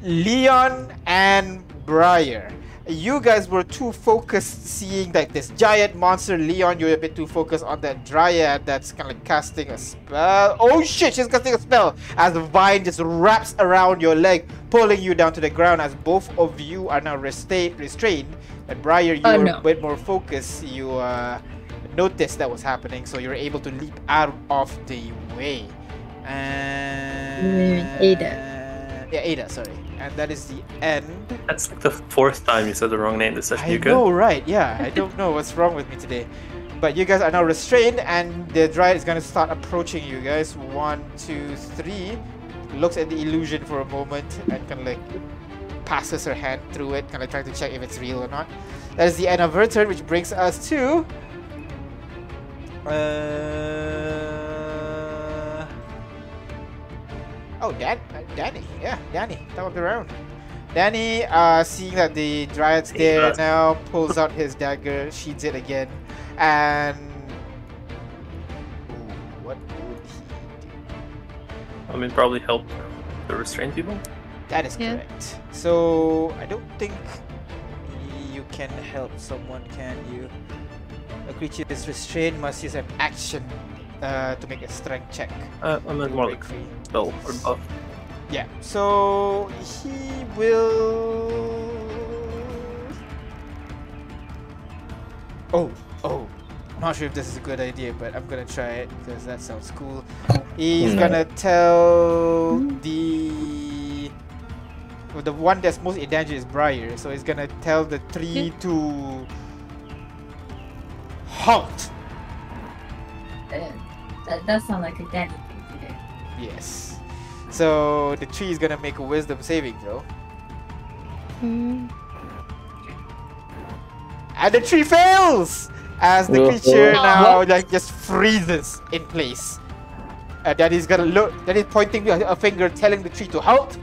Leon and Briar. You guys were too focused seeing like this giant monster. Leon, you're a bit too focused on that dryad that's kind of like casting a spell. Oh shit, she's casting a spell as the vine just wraps around your leg, pulling you down to the ground. As both of you are now restrained. Restrained. And Briar, you
Oh,
were
no.
a bit more focused. You uh, noticed that was happening, so you're able to leap out of the way. And
Ada.
Yeah, Ada. Sorry. And that is the end.
That's like the fourth time you said the wrong name this session.
I
You good?
know, right? Yeah, I don't know what's wrong with me today. But you guys are now restrained, and the dryad is gonna start approaching you guys. One, two, three. Looks at the illusion for a moment and kind of like passes her hand through it, kind of trying to check if it's real or not. That is the end of her turn, which brings us to. Uh... Oh, Dan, uh, Danny. Yeah, Danny. Top of the round. Danny, uh, seeing that the Dryad's there
does.
now, pulls out his dagger, sheathes it again, and. Ooh, what would he do?
I mean, probably help the restrained people.
That is
Yeah.
correct. So, I don't think you can help someone, can you? A creature is restrained must use an action uh, to make a strength check.
Uh, I meant
to
more like
free.
Spell or buff.
Yeah, so he will. Oh, oh. I'm not sure if this is a good idea, but I'm gonna try it because that sounds cool. He's
No.
gonna tell the. well, the one that's most in danger is Briar, so he's gonna tell the three to. Halt!
Uh, that does sound like a Danny thing to do.
Yes. So the tree is gonna make a wisdom saving throw.
mm,
And the tree fails! As the creature now like just freezes in place. And then he's gonna look then he's pointing a, a finger telling the tree to halt.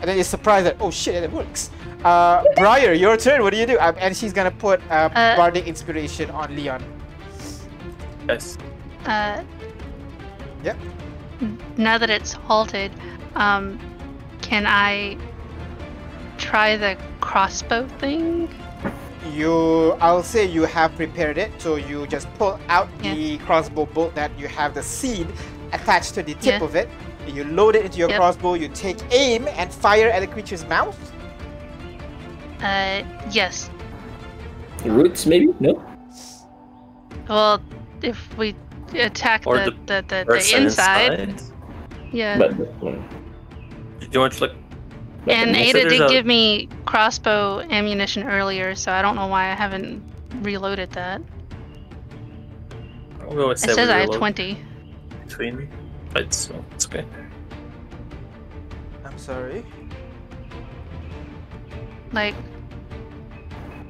And then he's surprised that oh shit it works. Uh (laughs) Briar, your turn, what do you do? Um, and she's gonna put uh,
Uh,
bardic inspiration on Leon.
Yes.
uh,
Yep.
n- Now that it's halted, um, can I try the crossbow thing?
You I'll say you have prepared it, so you just pull out the crossbow bolt that you have the seed attached to the tip
Yeah.
of it. You load it into your
Yep.
crossbow, you take aim and fire at the creature's mouth.
Uh, yes.
Roots, maybe? No?
Well, if we attack
Or
the,
the
the, the, the
Person
inside, yeah.
But, um,
Do you want to like?
but
and
Ada
Ada did
a-
give me crossbow ammunition earlier, so I don't know why I haven't reloaded that.
I'll go
It
seven
says I have 20.
between. But so it's okay.
I'm sorry.
Like,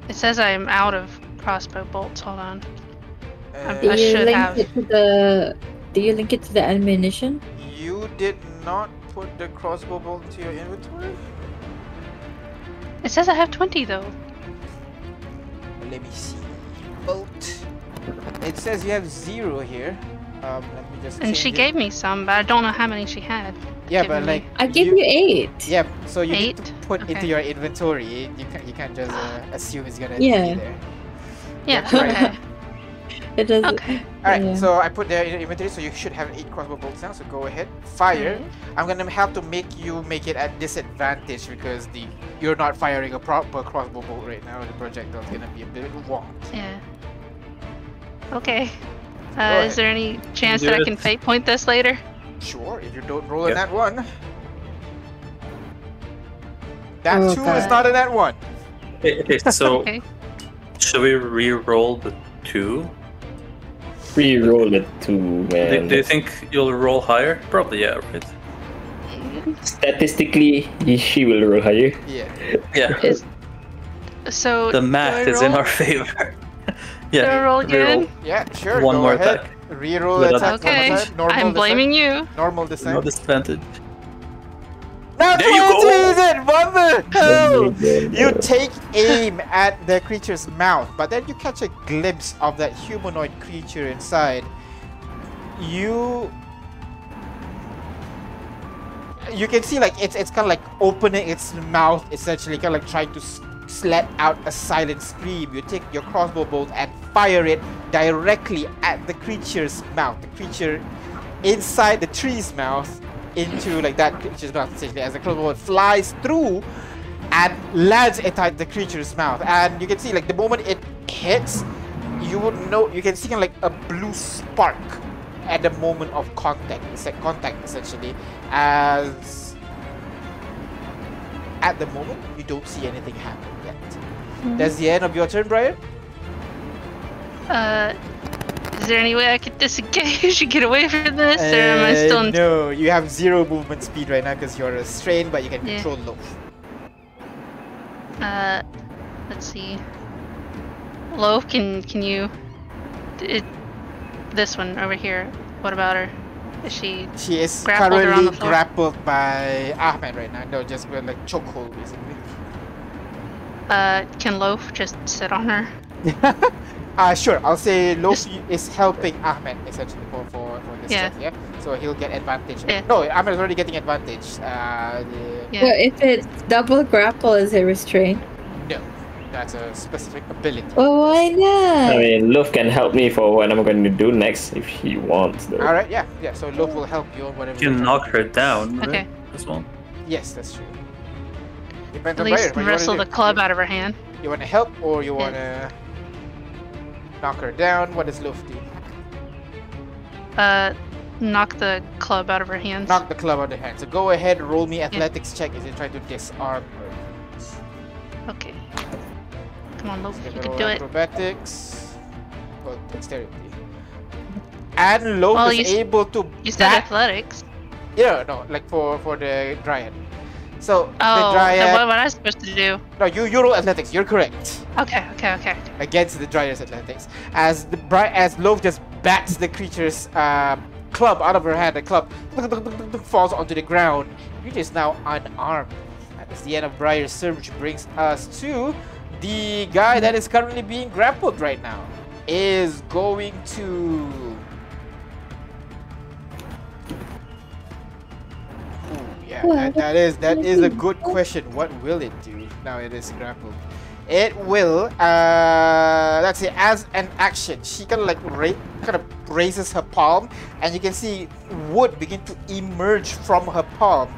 it says I'm out of crossbow bolts. Hold on.
Uh,
Do you link
have.
it to the? Do you link it to the ammunition?
you did not put the crossbow bolt into your inventory?
It says I have 20 though.
Let me see. Bolt. It says you have zero here. Um, let me just.
And she
it.
gave me some, but I don't know how many she had.
Yeah,
given
but
me.
like.
I gave you, eight.
Yeah, so you need to
Eight?
put into your inventory. You can't. You can't just uh, assume it's gonna
Yeah.
be there.
Yeah,
Yeah, right.
Okay. (laughs)
It does.
Okay.
All right,
Yeah.
so I put there in your inventory, so you should have eight crossbow bolts now. So go ahead, fire. I'm gonna have to make you make it at disadvantage because the you're not firing a proper crossbow bolt right now. The projectile's gonna be a bit wonky.
Yeah. Okay. Uh, is there any chance
Do
that I can fate point this later?
Sure, if you don't roll in
Yeah.
that one. That
Oh,
two is not in that one.
Okay, okay, so (laughs)
Okay.
should we re-roll the two.
Re-roll it two,
Do,
man.
do you think you'll roll higher? Probably, yeah, right.
Statistically, she will roll higher.
Yeah.
Yeah.
Is so
The math is in our favor. (laughs)
Do
yeah.
I roll again?
reroll.
Yeah, sure.
One
go
more
ahead.
attack.
Reroll
With
attack.
Okay,
Normal
I'm
this time.
blaming you.
Normal this time.
No disadvantage.
Now
There you go.
it! What the hell? You take aim at the creature's mouth, but then you catch a glimpse of that humanoid creature inside. You you can see like it's it's kind of like opening its mouth, essentially, kind of like trying to s- let out a silent scream. You take your crossbow bolt and fire it directly at the creature's mouth. The creature inside the tree's mouth into like that creature's mouth essentially as the bolt flies through and lands inside the creature's mouth. And you can see like the moment it hits, you would know you can see like a blue spark at the moment of contact, contact essentially, as at the moment you don't see anything happen yet. That's the end of your turn, Brian.
Uh, is there any way I could disengage (laughs) and get away from this, or am I still
Uh,
in?
no, you have zero movement speed right now because you're restrained, but you can
Yeah.
control loaf.
Uh, let's see. Loaf, can can you? It, this one over here. What about her? Is she?
She is
Grappled
currently grappled by Ahmed right now. No, just with like chokehold basically.
Uh, can Loaf just sit on her? (laughs)
Uh, sure. I'll say Loaf is helping Ahmed essentially for, for, for this
Yeah.
check, yeah? So he'll get advantage.
Yeah.
No, Ahmed is already getting advantage. Uh, the,
Yeah.
Well, if it's double grapple, is it restrained?
no, that's a specific ability.
Well, why not?
I mean, Love can help me for what I'm going to do next if he wants. Though.
Alright, yeah, yeah. So Loaf will help you on whatever.
You can knock her
do.
down, right?
Okay.
As well.
Yes, that's true. Depends
At
on
least
Brian,
wrestle the club out of her hand.
You want to help or you want to knock her down? What does Loaf do?
Uh, knock the club out of her hands.
Knock the club out of her hands. So go ahead, roll me athletics check as you try to disarm her.
Okay. Come on,
Give
you can do it.
Acrobatics. Well, dexterity. And Loaf
Well,
is
you
able to
You said athletics.
Yeah, no, like for for the Dryad. So the
Oh,
Dryad.
then what, what am I supposed to do?
No, you you roll athletics. You're correct.
Okay, okay, okay.
against the Dryad's athletics. As the bright as Loaf just bats the creature's um, club out of her hand, the club falls onto the ground. It is now unarmed. And that's the end of Briar's which brings us to the guy that is currently being grappled right now. Is going to. Yeah,
Well,
that, that is that is a good question. What will it do now it is grappled? It will, uh, let's say, as an action, she kind of like ra- kind of raises her palm, and you can see wood begin to emerge from her palm.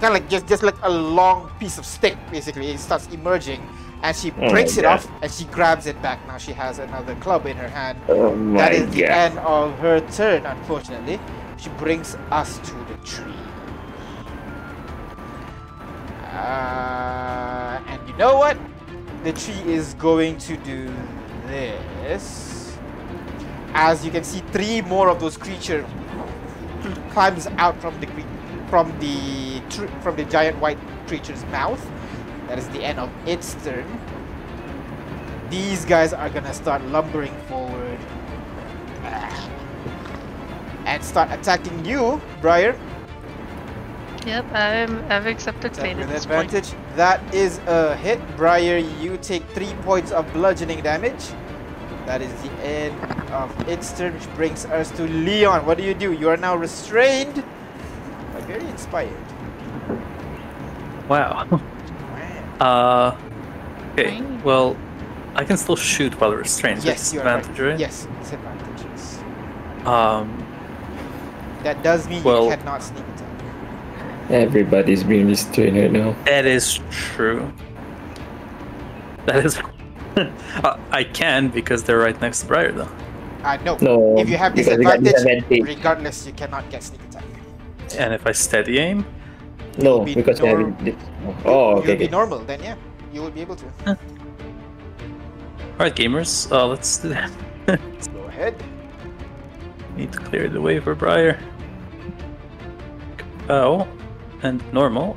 Kind of like just just like a long piece of stick, basically. It starts emerging, and she
Oh
breaks
my
it
God.
off, and she grabs it back. Now she has another club in her hand.
Oh my
That is the end of her turn, unfortunately. She brings us to the tree. Uh, and you know what? The tree is going to do this. As you can see, three more of those creatures climbs out from the from the from the giant white creature's mouth. That is the end of its turn. These guys are gonna start lumbering forward and start attacking you, Briar.
Yep, I'm, I've accepted
Attack
fate at
with
this point.
advantage. That is a hit. Briar, you take three points of bludgeoning damage. That is the end of its turn, which brings us to Leon. What do you do? You are now restrained, but very inspired.
Wow.
Wow. (laughs) (laughs)
Uh, okay.
Fine.
Well, I can still shoot while restrained.
Yes,
That's
you are right.
advantage, right?
Yes, disadvantages.
Um,
That does mean
Well-
you cannot sneak attack.
Everybody's being restrained right now.
that is true. That is. (laughs) uh, I can because they're right next to Briar, though.
Uh, no.
No,
If you have
because we got
disadvantage,
disadvantage.
regardless, you cannot get sneak attack.
And if I steady aim,
No,
be
because we
norm-
have. Oh, okay.
You'll be
okay.
normal, then yeah, you will be able to.
Alright, gamers, uh, let's do that. (laughs)
Go ahead.
Need to clear the way for Briar. Bow and normal.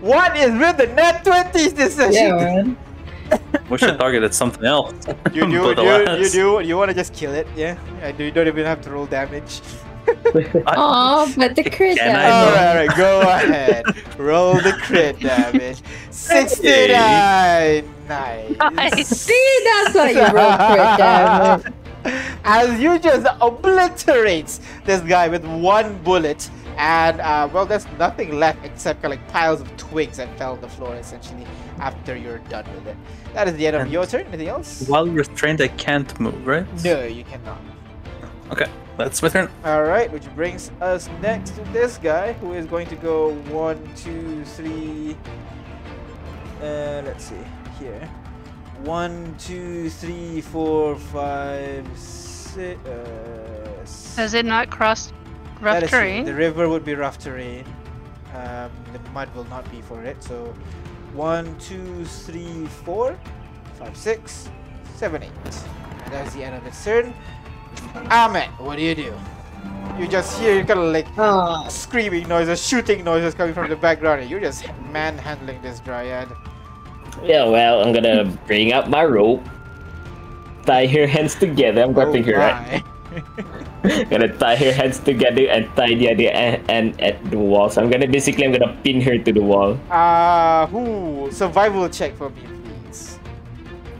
What is with the nat 20s this
Yeah,
session?
man. (laughs)
We should target at something else.
You (laughs) do,
But
you, you do, you want to just kill it, yeah? I do, you don't even have to roll damage. (laughs)
oh, but the crit damage.
Alright, alright, go ahead. Roll the crit damage. 69! Nice.
Nice.
See, that's why you roll crit damage.
As you just obliterates this guy with one bullet, and uh, well, there's nothing left except kind of like piles of twigs that fell on the floor essentially after you're done with it. That is the end of
And-
your turn. Anything else?
While restrained, I can't move, right?
No, you cannot.
Okay, that's my turn.
Alright, which brings us next to this guy who is going to go one, two, three. Uh, let's see here. One, two, three, four, five, six. Uh,
Has it not crossed
that
rough
is
terrain?
The river would be rough terrain. Um, the mud will not be for it. So, one, two, three, four, five, six, seven, eight. And that's the end of its turn. Ahmed, what do you do? You just hear kind of like
Aw,
screaming noises, shooting noises coming from the background, and you're just manhandling this dryad.
Yeah, well, I'm gonna bring up my rope, tie her hands together. I'm grabbing her, right? (laughs)
my. (laughs)
gonna tie her hands together and tie the other end, end at the wall. So I'm gonna basically I'm gonna pin her to the wall.
Uh, who? Survival check for me, please.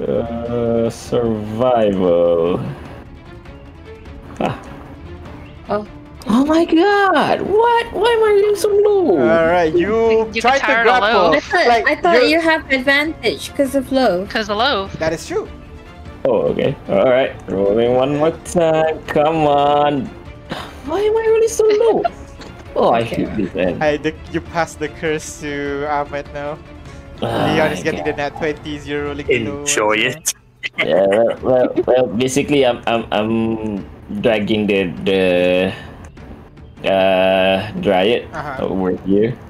Uh, survival. Ah.
Oh.
Oh my god! What? Why am I getting so low?
Alright, you,
You
tried
can
to grapple.
I thought,
Like,
I thought
you're-
have advantage because of low.
Because of low.
That is true.
Oh, okay. Alright. Rolling one more time. Come on. Why am I really so low? (laughs) Oh, I
Okay.
hate this end.
I, the, you pass the curse to Ahmed now.
Ah,
Leon is getting
okay.
the nat 20s, you're rolling the low
Enjoy it.
yeah, well, well, well, basically, I'm, I'm, I'm dragging the, the, uh, dryad
Uh-huh.
over here
yeah. Alright.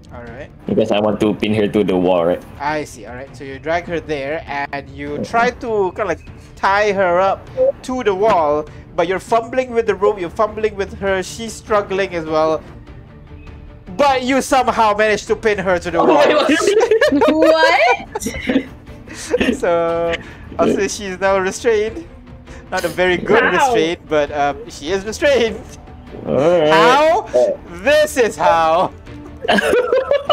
Because I want to pin her to the wall, right?
I see. Alright, so you drag her there and you try to kind of like tie her up to the wall, but you're fumbling with the rope, you're fumbling with her, she's struggling as well. But you somehow managed to pin her to the wall. (laughs)
what? (laughs)
so I'll she's now restrained. Not a very good
How?
restraint, but um, she is restrained.
Alright.
How? This is how. (laughs)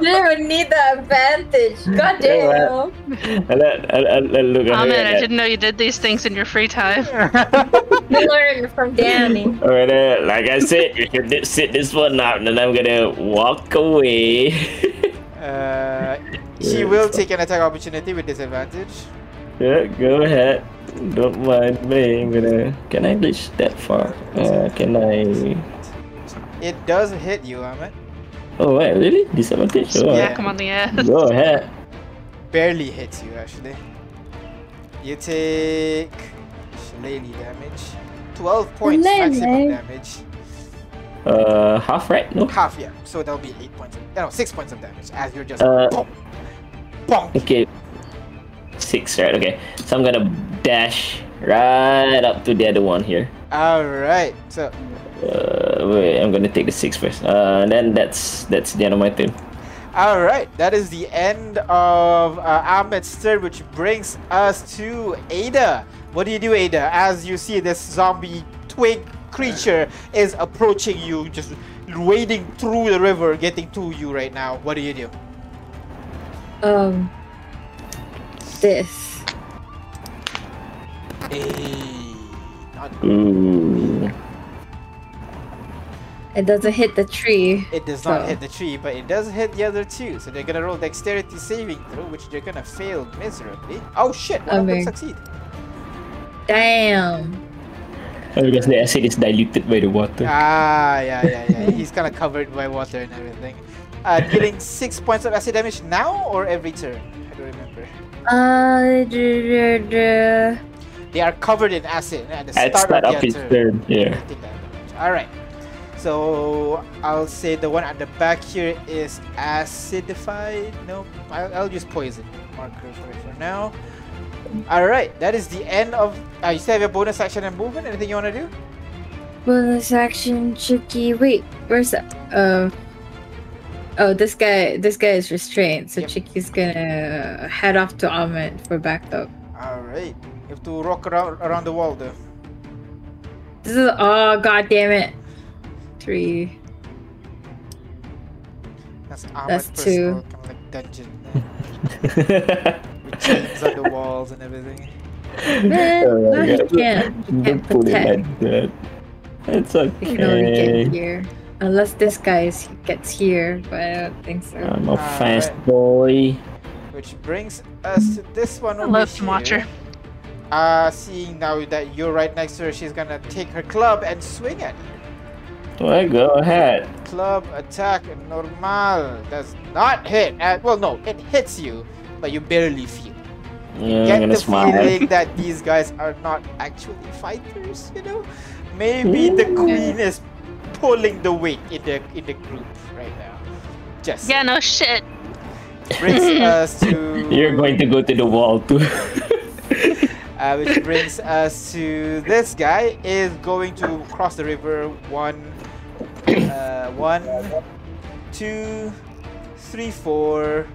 You don't need the advantage. God damn.
And then, and, and, and look at her.
Ahmed, I didn't know you did these things in your free time. (laughs)
You learn from Danny. (laughs)
Alright, uh, like I said, you can sit this one out, and then I'm gonna walk away.
Uh, she will take an attack opportunity with disadvantage.
yeah, go ahead. Don't mind me. I'm gonna. Can I reach that far? Uh, can I?
It does hit you, Ahmed.
Oh wait, really? Disadvantage? Oh,
Yeah, come on the ass. (laughs)
Go ahead.
Barely hits you, actually. You take shillelagh damage. 12 points maximum damage.
Uh, half right? No.
Half, yeah. So that'll be 8 points. Of, no, 6 points of damage as you're just.
Uh,
bonk, bonk.
Okay. Six, right? Okay. So I'm gonna dash right up to the other one here.
Alright, so
Uh, wait, I'm gonna take the six first. Uh, and then that's that's the end of my turn.
All right, that is the end of uh, Ahmed's turn, which brings us to Ada. What do you do, Ada, as you see this zombie twig creature is approaching you, just wading through the river, getting to you right now? What do you do?
Um, this.
Hey, not
Ooh.
It doesn't hit the tree.
It does not hit the tree, but it does hit the other two. So they're gonna roll dexterity saving throw, which they're gonna fail miserably. Oh shit! One of them
Okay.
succeed.
Damn.
Oh, because the acid is diluted by the water.
Ah, yeah, yeah, yeah. (laughs) He's kind of covered by water and everything. Uh, dealing six points of acid damage now or every turn? I don't remember.
Uh, duh, duh, duh.
They are covered in acid at the
At
start,
start
of
of
their
his
turn.
turn, yeah.
They take that damage. All right. So I'll say the one at the back here is acidified. No, I'll, I'll use poison marker for it for now. All right, that is the end of. Uh, you still have your bonus action and movement. Anything you want to do?
Bonus action, Chicky. Wait, where's that? Uh. Oh, this guy. This guy is restrained, so
Yep.
Chicky's gonna head off to Ahmed for backup.
All right. You have to rock around around the wall though.
This is. Oh, god damn it. Three.
That's Ahmed
That's
personal
two.
kind of like dungeon uh, (laughs) with chains on the walls and everything.
Man,
Oh my
no, he can't. He
Don't
can't
put it
protect.
like that. It's
He can only get here. Unless this guy is, gets here, but I don't think so.
I'm a
Alright.
fast boy.
Which brings us to this one
I
over
love to
here.
watch.
Uh, seeing now that you're right next to her, she's gonna take her club and swing at you.
Well, go ahead.
Club attack normal does not hit. Uh, well, no, it hits you, but you barely feel.
Yeah,
Get
I'm
the
smile.
feeling that these guys are not actually fighters. You know, maybe the queen is pulling the weight in the in the group right now. Just
Yeah, no shit.
brings (laughs) us to
You're going to go to the wall too. (laughs)
uh, which brings us to this guy is going to cross the river one uh, one two three four.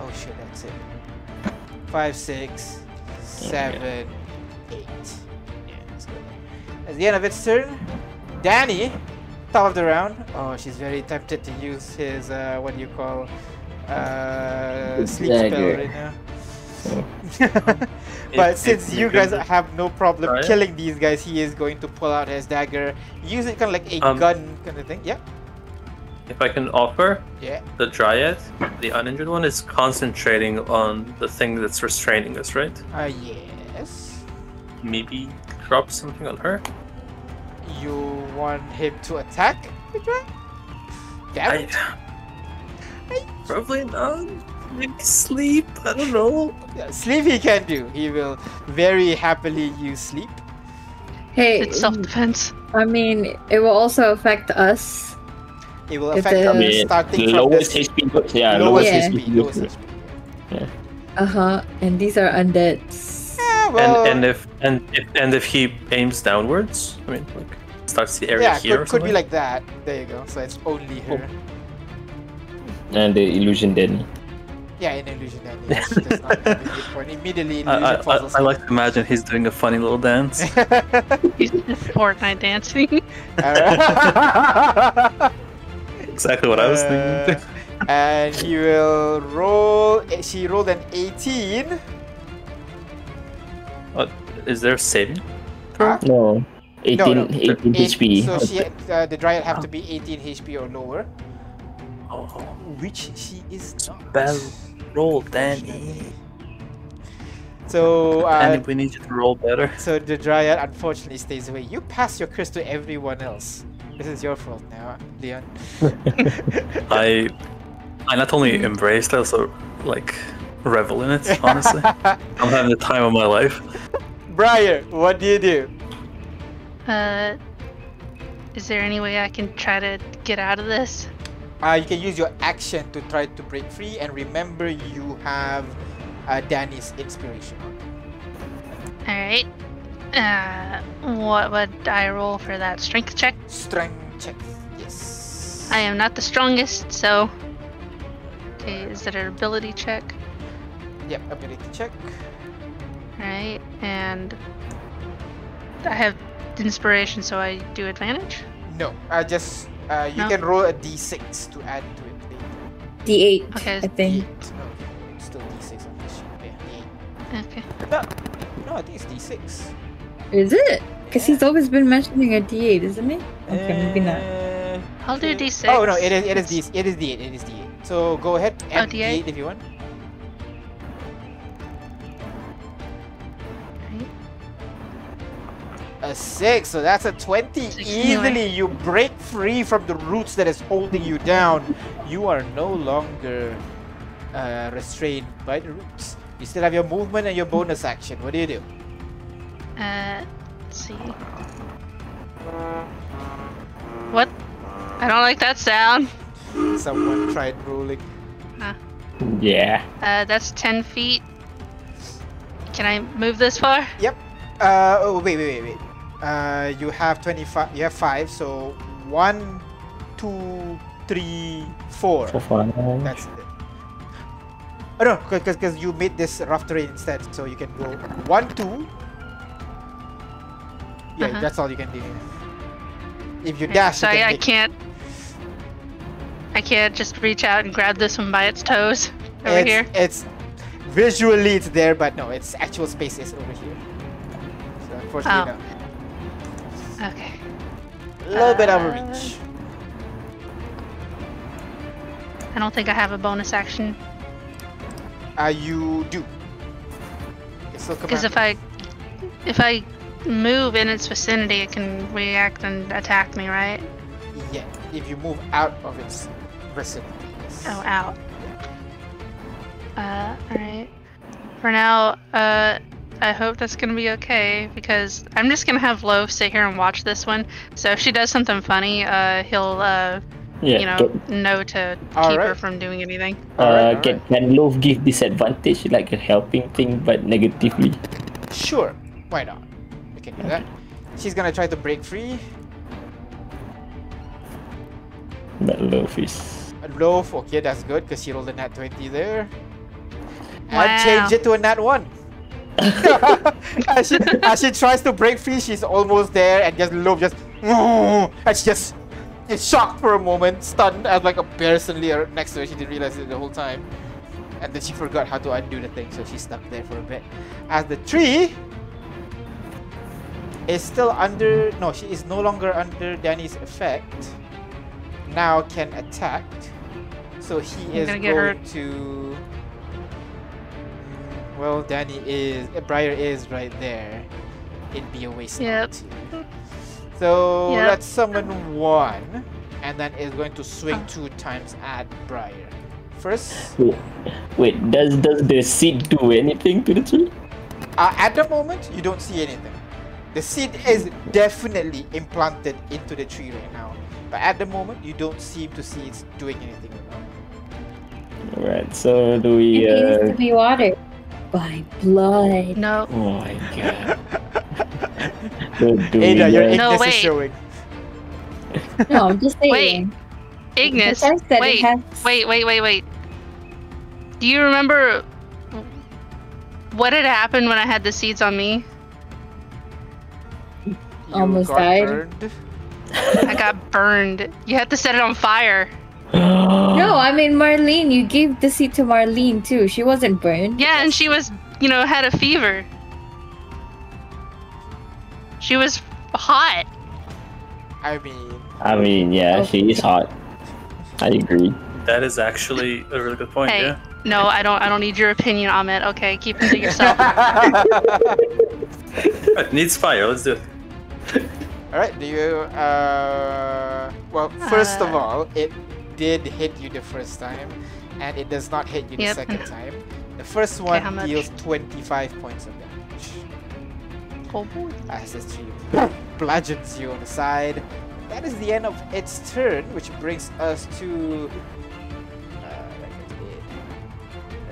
Oh shit that's it. Five six seven eight. Yeah that's good. At the end of its turn danny top of the round. Oh she's very tempted to use his uh, what do you call uh, sleep spell right now but since you guys have no problem
Alright.
killing these guys, he is going to pull out his dagger, use it kind of like a
Um,
gun kind of thing. Yeah,
If I can offer,
yeah.
the Dryad, the uninjured one, is concentrating on the thing that's restraining us, right?
Uh, yes.
Maybe drop something on her?
You want him to attack? the dragon? Damn
I, (sighs) probably not. Maybe sleep. I don't know.
Yeah, sleep he can do. He will very happily use sleep.
Hey,
It's self defense.
I mean, it will also affect us.
It will
If
affect
the-
us
Yeah,
starting from
lowest
the
HP. Yeah,
lowest
lowest
Yeah.
HP.
HP
Lowest
goes.
HP.
Uh huh. And these are undeads.
Yeah, well,
and and if and if and if he aims downwards, I mean, like starts the area
yeah,
here. or
could, could be like that. There you go. So it's only her.
And the illusion then.
Yeah, in illusion then. Yeah, she does not have a hit point. Immediately,
I,
illusion
I,
falls
I, I like to imagine he's doing a funny little dance. (laughs)
He's Fortnite dancing. (laughs)
Alright. (laughs)
exactly what I was thinking.
Uh, and he will roll. She rolled an 18.
What is there a saving?
Huh?
No. 18,
no.
18
Eight-
HP.
So she, uh, the dryad have to be 18 HP or lower,
Oh,
which she is not.
bell roll, Danny.
So,
Danny,
uh,
we need you to roll better.
so the dryad unfortunately stays away. You pass your curse to everyone else. This is your fault now, Leon. (laughs)
I I not only embraced, I also like revel in it. Honestly, (laughs) I'm having the time of my life.
Briar, what do you do?
Uh, is there any way I can try to get out of this?
Uh, you can use your action to try to break free, and remember you have uh, Danny's inspiration.
All right. Uh, what would I roll for that strength check?
Strength check. Yes.
I am not the strongest, so. Okay, is it an ability check?
Yep, ability check.
Right, and I have inspiration, so I do advantage.
No, I just uh, you
No.
can roll a d6 to add to it later.
D8,
Okay.
I think.
Eight. Okay, still d6 on this sheet. Yeah, d8. No, no, I think it's d6.
Is it? Because he's always been mentioning a D8, isn't he? Okay, maybe not.
Uh,
I'll do. D6.
Oh no, it is it is d it is d8 it is d8. So go ahead add
D8?
d8 if you want. A six, so that's a twenty.
Six
Easily,
anyway.
you break free from the roots that is holding you down. You are no longer uh, restrained by the roots. You still have your movement and your bonus action. What do you do?
Uh, let's see. What? I don't like that sound.
Someone tried rolling.
Yeah.
Uh, that's 10 feet. Can I move this far?
Yep. Uh, oh, wait, wait, wait, wait. Uh, you have 25, you have 5, so one, two, three, four.
So far.
That's it. Oh no, because because you made this rough terrain instead, so you can go one, two. Yeah,
Uh-huh.
that's all you can do. If you
Okay,
dash,
So
you
I,
can
I
make-
can't. I can't just reach out and grab this one by its toes over
it's,
here.
It's visually it's there, but no, its actual space is over here. So unfortunately,
Oh. Okay.
A little bit out of
Uh,
reach.
I don't think I have a bonus action
Uh, you do.
Because if I, if I move in its vicinity, it can react and attack me, right?
yeah, if you move out of its vicinity. yes.
Oh, out. Uh, alright. For now, uh, I hope that's gonna be okay because I'm just gonna have Loaf sit here and watch this one. So if she does something funny, uh, he'll, uh,
Yeah.
you know,
Get,
know to keep her from doing anything.
Alright,
uh, get can Love give disadvantage like a helping thing, but negatively.
Sure, why not? We can do that. She's gonna try to break free.
But Love is.
A loaf, okay, that's good because she rolled a nat 20 there.
Wow.
And change it to a nat 1. (laughs) as, she, as she tries to break free, she's almost there, and just loaf just. (laughs) And she just is shocked for a moment, stunned as like a suddenly next to her. She didn't realize it the whole time. And then she forgot how to undo the thing, so she's stuck there for a bit. As the tree is still under. No, she is no longer under Danny's effect. Now can attack. So he
I'm
is
gonna get her-
going to. Well, Danny is. Uh, Briar is right there. It'd be a waste.
Yep.
to. (laughs) So
Yep.
let's summon one, and then it's going to swing
Oh.
two times at Briar. First,
Wait, wait, does does the seed do anything to the tree?
uh, at the moment, you don't see anything. The seed is definitely implanted into the tree right now, but at the moment, you don't seem to see it's doing anything. Right
So do we?
It needs
Uh,
to be watered by blood.
No.
oh my god. (laughs) so do
Ada, your
Uh,
No,
Ignis is
wait.
showing.
No, I'm just saying. Wait. Ignis,
wait,
has
wait, wait, wait, wait. Do you remember what had happened when I had the seeds on me?
You
Almost
got
died.
burned.
I got burned. You had to set it on fire. (gasps)
No, I mean Marlene. You gave the seed to Marlene too. She wasn't burned.
Yeah, and she was, you know, had a fever. She was hot.
I mean,
I mean, yeah, she is hot. I agree.
That is actually a really good point.
Hey.
Yeah.
No, I don't. I don't need your opinion, Ahmed. Okay, keep it to yourself. (laughs) (laughs)
Right, needs fire. Let's do it.
All right. Do you? Uh, well, first of
Uh.
all, it did hit you the first time, and it does not hit you the second (laughs) time. The first one
much?
deals 25 points of damage.
oh boy.
As this tree bludgeons you on the side. That is the end of its turn, which brings us to. Uh,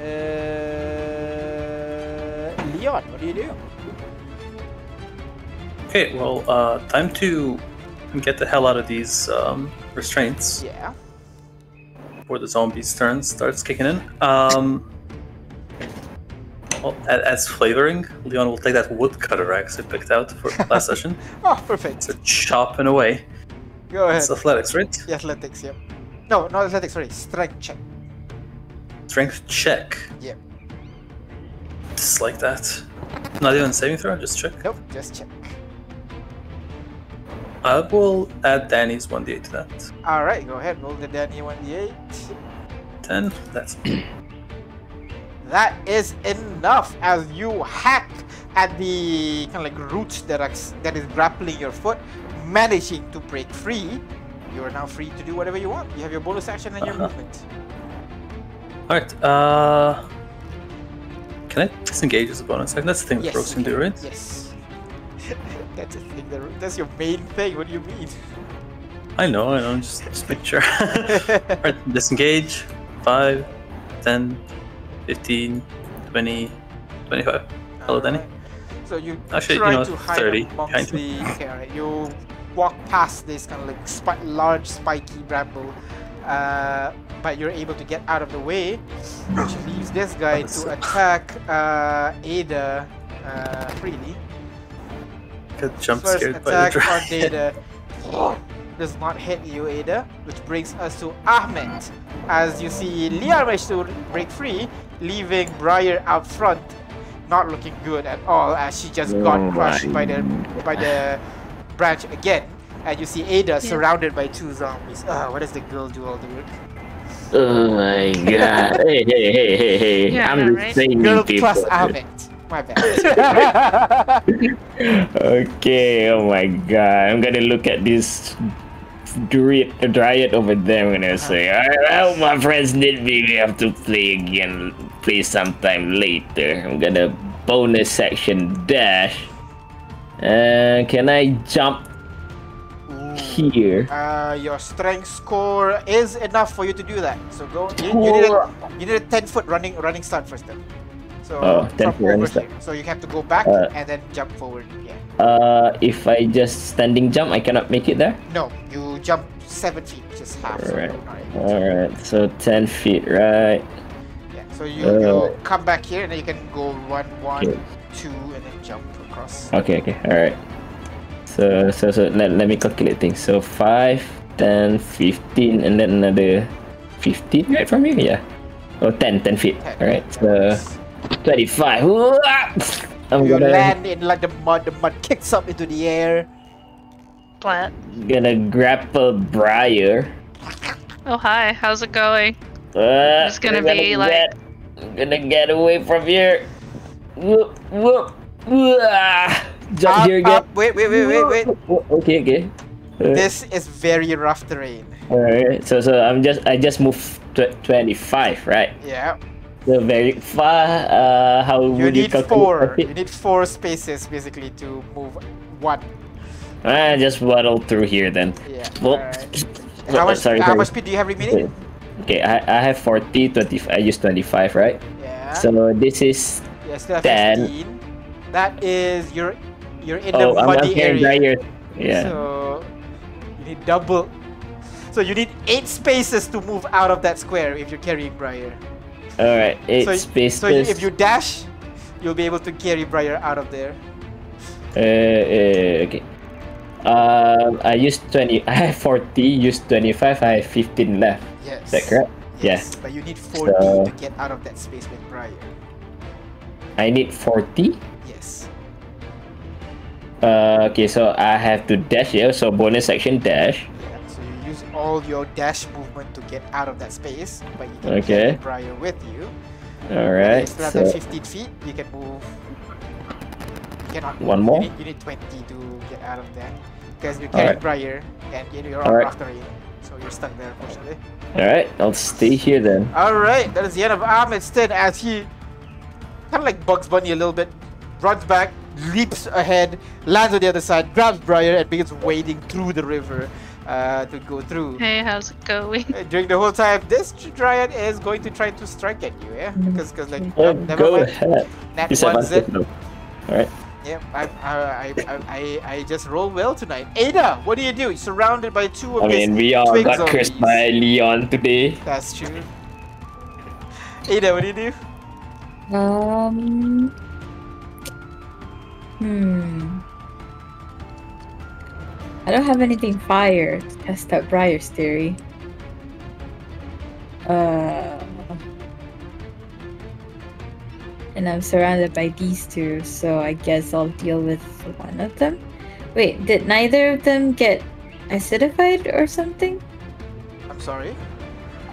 uh, Leon, what do you do?
Okay. Well, uh, time to get the hell out of these um, restraints
Yeah.
Before the zombies' turn starts kicking in. Um. Well, as flavoring, Leon will take that woodcutter axe I picked out for (laughs) last session.
Oh, perfect.
So chopping away.
Go ahead.
It's athletics, right?
Yeah, athletics, yep. No, not athletics, sorry. Strength check.
Strength check.
Yep.
Just like that. Not even saving throw, just check.
Nope, just check.
I will add Danny's 1d8 to that.
Alright, go ahead. Roll the Danny 1d8.
10. That's
That is enough as you hack at the kind of like roots that are, that is grappling your foot, managing to break free. You are now free to do whatever you want. You have your bonus action and your
Uh-huh.
movement.
Alright, uh. Can I disengage as a bonus action? That's the thing that
Yes.
rogues can do, right?
Yes. That's a thing. That, that's your main thing. What do you mean?
I know, I know, just, just make sure. Alright, disengage. 5, 10, 15, 20, 25. Hello, Danny.
So you
Actually, you know,
to hide
30
amongst the. (laughs) You walk past this kind of like spi- large spiky bramble, uh, but you're able to get out of the way, which leaves this guy to attack uh, Ada uh, freely.
Got jump
First
scared by the
attack on
dragon.
Ada (laughs) (laughs) does not hit you, Ada, which brings us to Ahmed. As you see, Liam managed to break free, leaving Briar out front, not looking good at all, as she just got
Oh
crushed
my.
by the by (laughs) the branch again. And you see Ada surrounded by two zombies. Uh, what does the girl do all the work?
Oh my god. hey, hey, hey, hey, hey.
Yeah,
I'm
I know,
just
right?
saying
Girl
people.
plus Ahmed. My bad. (laughs)
okay, oh my god. I'm gonna look at this druid, dryad over there I'll say, I, well, my friends need me. We have to play again, play sometime later. I'm gonna bonus section dash. Uh, can I jump here?
Uh, your strength score is enough for you to do that. So go. You, you need a, you need a ten foot running running start first then. So
Oh, 10
from
foot running
over
start.
here. So you have to go back
Uh,
and then jump forward. Yeah.
Uh, if I just standing jump, I cannot make it there.
No, you jump seven feet, just half.
Alright.
you're not able to.
Alright, so 10 feet, right?
Yeah. So you
Uh,
you come back here and then you can go one one
Okay.
two and then jump across.
Okay, okay, alright. So, so, so let, let me calculate things. So 5, 10, 15, and then another 15 right from here? Yeah. Oh, 10, 10 feet.
Ten.
Alright, so 25. I'm
You
gonna,
land in like the mud. The mud kicks up into the air.
Plant.
gonna grab grapple Briar.
Oh hi, how's it going?
Uh,
It's gonna
I'm
be like-
get- I'm gonna get away from here. Whoop, whoop, whoop. ah. Jump
Up,
here again.
up. Wait, wait, wait, wait, wait.
Okay, okay. Uh,
This is very rough terrain.
Alright, so so I'm just I just moved tw- 25, right?
Yeah.
So very far. Uh, how
You
would
need
calculate
four.
that
You need four spaces basically to move one.
Ah, just waddle through here then.
Yeah. well.
Whoop,
How much?
sorry,
how
sorry.
much speed do you have remaining?
Okay, I, I have 40, 25. I use 25, right?
Yeah.
So this is.
yeah, still
ten.
15. That is you're you're in
Oh,
the
I'm, I'm
muddy
carrying
area.
Briar. Yeah.
So you need double. So you need eight spaces to move out of that square if you're carrying Briar.
Alright, eight
so, so if you dash, you'll be able to carry Briar out of there.
Uh, uh, okay. Um, I used 20. (laughs) I have 40, used 25, I have 15 left.
Yes.
Is that correct?
Yes. But you need 40
So-
to get out of that space with Briar.
I need 40.
Yes.
Uh, okay, so I have to dash here, so bonus action dash.
All your dash movement to get out of that space, but you can
Okay.
carry Briar with you.
Alright,
You still have
so
that 15 feet, you can move. You cannot
One more?
You need, you need 20 to get out of that. Because you're carrying
Alright.
Briar and you- you're on rough terrain. So you're stuck there, unfortunately.
alright, I'll stay here then.
Alright, that is the end of Ahmed's turn as he kind of like Bugs Bunny a little bit, runs back, leaps ahead, lands on the other side, grabs Briar, and begins wading through the river uh, to go through.
Hey, how's it going?
Uh, During the whole time, this Dryad is going to try to strike at you, yeah? Because, cause like,
Oh,
never
go
mind.
ahead.
Nat
Use
one
advantage
zip.
Alright.
Yep, I, I, I, I, I, I just roll well tonight. Ada, what do you do? You're surrounded by two of
I mean, we all
twig
got cursed by Leon today.
That's true. Ada, what do you do?
Um. Hmm. I don't have anything fire to test out Briar's theory. Uh. And I'm surrounded by these two, so I guess I'll deal with one of them. Wait, did neither of them get acidified or something?
I'm sorry.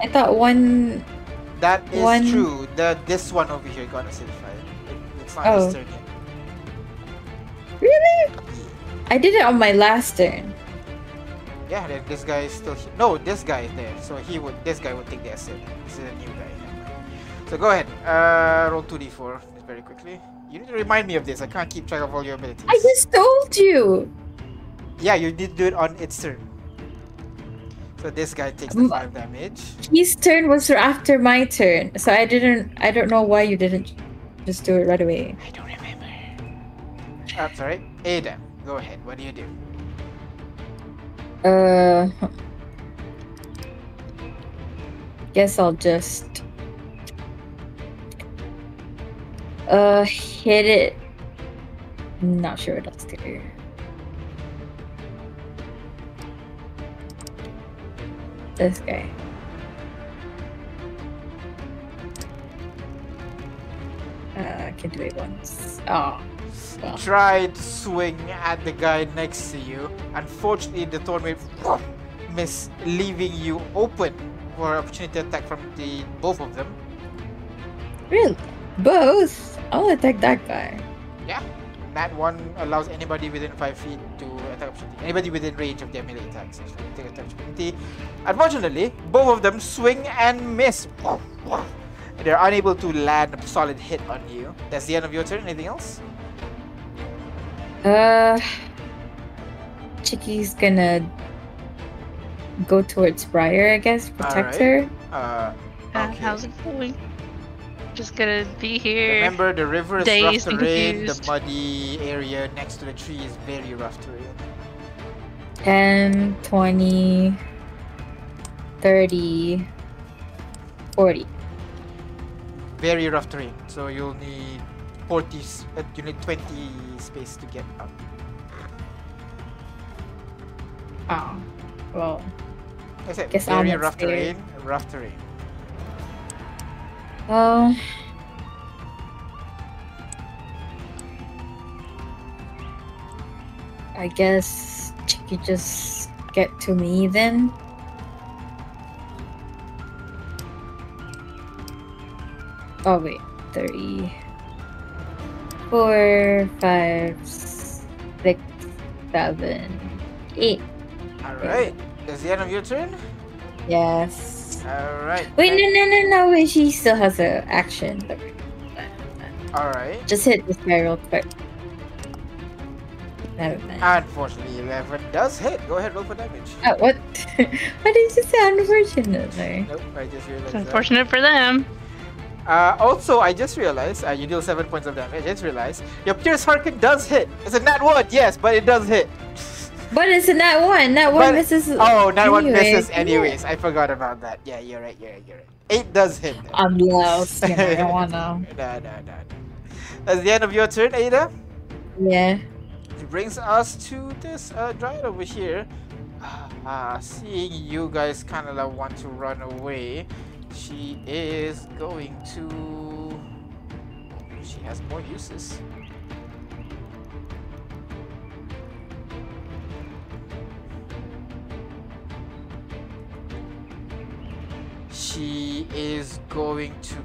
I thought one.
That is
One-
true. The this one over here got acidified. It, it's not
Oh.
his turn yet.
Really? I did it on my last turn.
Yeah, this guy is still here. No, this guy is there. So he would. This guy would take the acid. This is a new guy. So go ahead. Uh, roll two d4 very quickly. You need to remind me of this. I can't keep track of all your abilities.
I just told you!
Yeah, you did do it on its turn. So this guy takes the
Mm.
five damage.
His turn was after my turn, so I didn't. I don't know why you didn't just do it right away.
I don't remember. I'm sorry. Ada, go ahead. What do you do?
Uh, guess I'll just uh hit it. I'm Not sure what else to do. This guy. Uh, I can do it once. Oh, well.
Tried to swing at the guy next to you. Unfortunately, the wave miss, leaving you open for opportunity to attack from the both of them.
Really? Both? I'll attack that guy.
Yeah. That one allows anybody within 5 feet to attack opportunity. Anybody within range of their melee attacks. actually, Take attack opportunity. Unfortunately, both of them swing and miss. They're unable to land a solid hit on you. That's the end of your turn. Anything else?
Uh, Chicky's gonna go towards Briar, I guess, protect
Alright.
her.
Uh,
Uh,
Okay.
How's it going? Just gonna be here.
remember, the river is rough
dazed and
terrain. The muddy area next to the tree is very rough terrain.
10, 20, 30, 40.
Very rough terrain. So you'll need 40. Uh, you need 20 space to get up.
Oh, well.
I said
Guess
very rough terrain. Rough terrain.
Well. I guess Chicky just get to me then. Oh wait, 30. 4, 5, 6, 7, 8.
All right. That's the end of your turn.
Yes.
All right.
Wait, no, no, no, no, wait, she still has a action.
All right.
Just hit this guy real quick. Never mind.
Unfortunately, 11 does hit. Go ahead, roll for damage.
Oh, what? (laughs) Why did you say unfortunately?
Nope, I just realized
It's
that.
unfortunate for them.
Uh, also, I just realized uh, you deal 7 points of damage. I just realized your Pierce Harkin does hit. It's a nat 1, yes, but it does hit.
But it's a nat one. Nat one
But-
misses.
Oh, nat 1
anyway.
misses anyways. I forgot about that. Yeah, you're right, you're right, you're right. 8 does hit. then.
I'm lost. You I don't wanna. (laughs)
No, no, no, no. That's the end of your turn, Ada.
Yeah.
It brings us to this uh, dryad over here. Uh, seeing you guys kind of like want to run away, she is going to. She has more uses. She is going to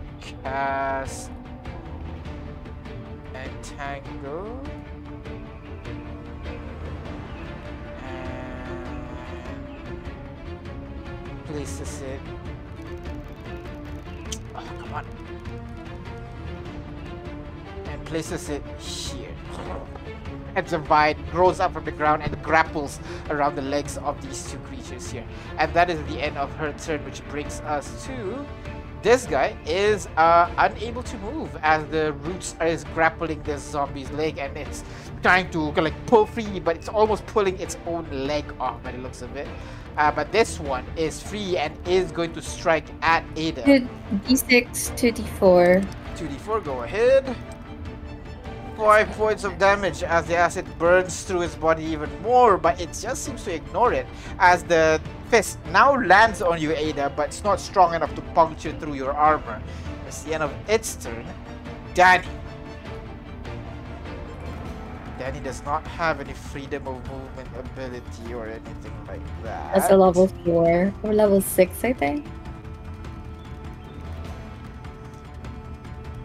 cast Entangle. and places it. Oh, come on. And places it here. And the vine grows up from the ground and grapples around the legs of these two creatures here. And that is the end of her turn, which brings us to this guy is uh, unable to move as the roots is grappling this zombie's leg and it's trying to like pull free, but it's almost pulling its own leg off by the looks of it. Uh, but this one is free and is going to strike at Ada.
Two d6 to d4.
2d4, go ahead. 5 points of damage as the acid burns through his body even more, but it just seems to ignore it as the fist now lands on you, Ada, but it's not strong enough to puncture through your armor. It's the end of its turn. Danny. Danny does not have any freedom of movement ability or anything like that.
That's a level four or level six, I think.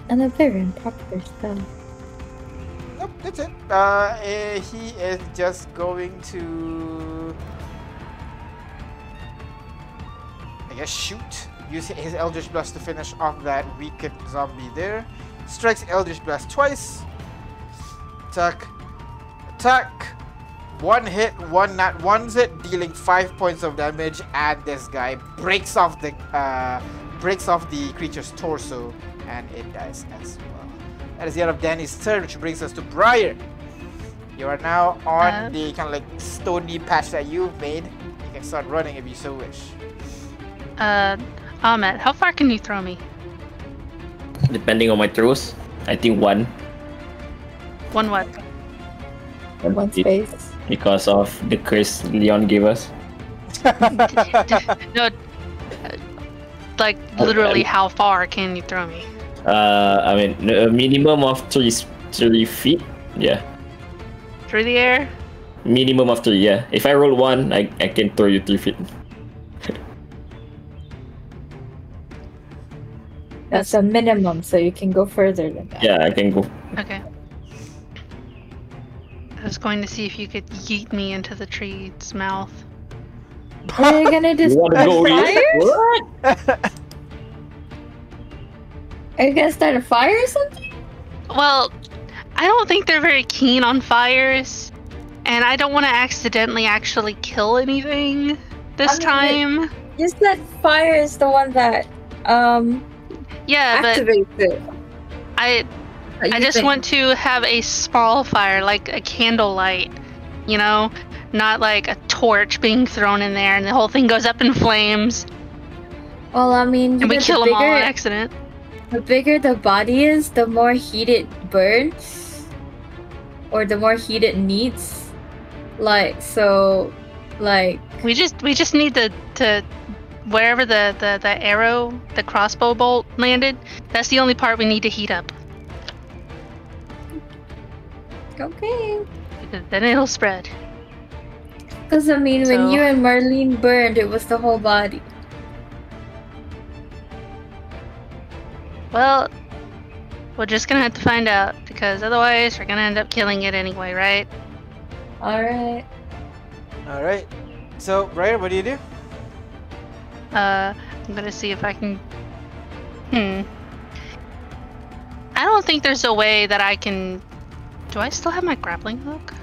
And a very unpopular spell.
Nope, that's it. Uh, eh, he is just going to, I guess, shoot. Use his Eldritch Blast to finish off that weakened zombie there. Strikes Eldritch Blast twice. Attack. Attack. One hit, one not one's it, dealing five points of damage, and this guy breaks off the uh, breaks off the creature's torso, and it dies as well. That is the end of Danny's turn, which brings us to Briar. You are now on
Uh.
the kind of like stony patch that you've made. You can start running if you so wish.
Uh, Ahmed, how far can you throw me?
Depending on my throws, I think one.
One what?
One space.
Because of the curse Leon gave us. (laughs)
No, uh, like literally, (laughs) how far can you throw me?
Uh, I mean, a minimum of three three feet. Yeah,
Through the air?
minimum of three. Yeah, if I roll one, I, I can throw you three feet. (laughs)
That's a minimum, so you can go further than that.
Yeah, I can go.
Okay. I was going to see if you could yeet me into the tree's mouth.
Are you gonna do? (laughs)
You wanna go in? What? (laughs)
Are you gonna start a fire or something?
Well, I don't think they're very keen on fires, and I don't want to accidentally actually kill anything this
I mean,
time.
You said fire is the one that um
Yeah, but
activates it.
I I just
think-
want to have a small fire, like a candlelight, you know, not like a torch being thrown in there and the whole thing goes up in flames
Well, I mean,
and we kill
the
them all on accident.
The bigger the body is, the more heat it burns, or the more heat it needs. Like so, like
We just we just need to to wherever the, the the arrow, the crossbow bolt landed. That's the only part we need to heat up.
okay.
Then it'll spread.
Because I mean, when you and Marlene burned, it was the whole body.
Well, we're just gonna have to find out because otherwise we're gonna end up killing it anyway, right?
All right.
All right. So, Briar, what do you do?
Uh, I'm gonna see if I can. Hmm. I don't think there's a way that I can. Do I still have my grappling hook?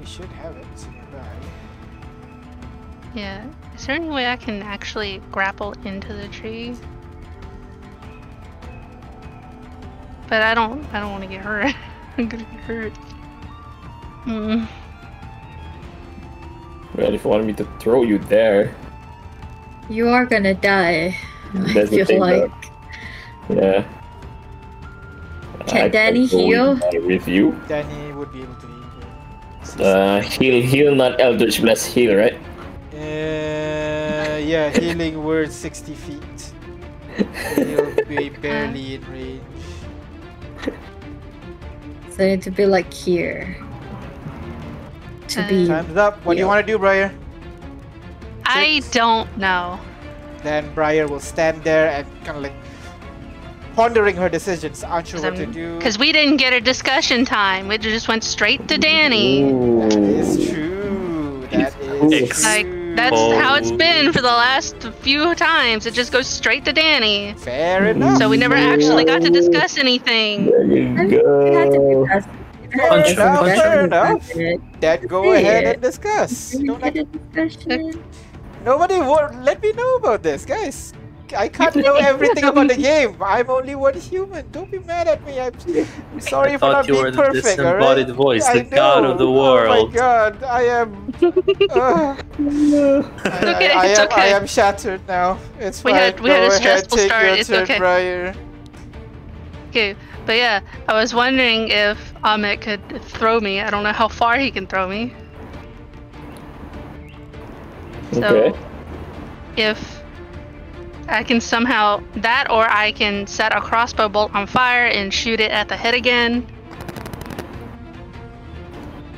You should have it nearby.
Yeah. Is there any way I can actually grapple into the tree? But I don't. I don't want to get hurt. (laughs) I'm gonna get hurt. Hmm.
Well, if you want me to throw you there,
You are gonna die. I
That's the
feel
thing,
like.
yeah.
Can
I
Danny
go
heal?
With you,
Danny would be able to heal.
uh, heal, heal, not Eldritch Blast, heal, right?
Uh, yeah, healing word 60 feet. (laughs) He'll be barely in range.
So you need to be like here. To uh, be.
Time's up. What do you want to do, Briar?
I
Six.
don't know.
Then Briar will stand there and kind of like pondering her decisions, unsure what to um, do.
Because we didn't get a discussion time. We just went straight to Danny.
That
Ooh.
is true. That
It's
is
Like,
true.
That's how it's oh. been for the last few times. It just goes straight to Danny.
fair enough.
So we never actually got to discuss anything.
There you
mean, it had to be
go.
Fair
Punch him,
enough,
punch
fair enough. Then go
Say
ahead
it.
and discuss.
We
Don't
had
let,
a discussion.
nobody wa- let me know about this, guys. I can't know (laughs) everything about the (laughs) game. I'm only one human. Don't be mad at me. I'm, I'm (laughs) sorry
I
for not
thought you
being
were the
perfect. alright?
disembodied voice,
I
the god of the world.
Oh my god, I am. uh,
It's
I,
okay,
I, I
it's
am, I am shattered now. It's
We
fine.
had- we
Go
had a
ahead,
stressful
take
start,
Your
it's
turn,
okay.
Briar.
Okay, but yeah, I was wondering if Ahmed could throw me. I don't know how far he can throw me. So,
Okay.
if I can somehow that, or I can set a crossbow bolt on fire and shoot it at the head again.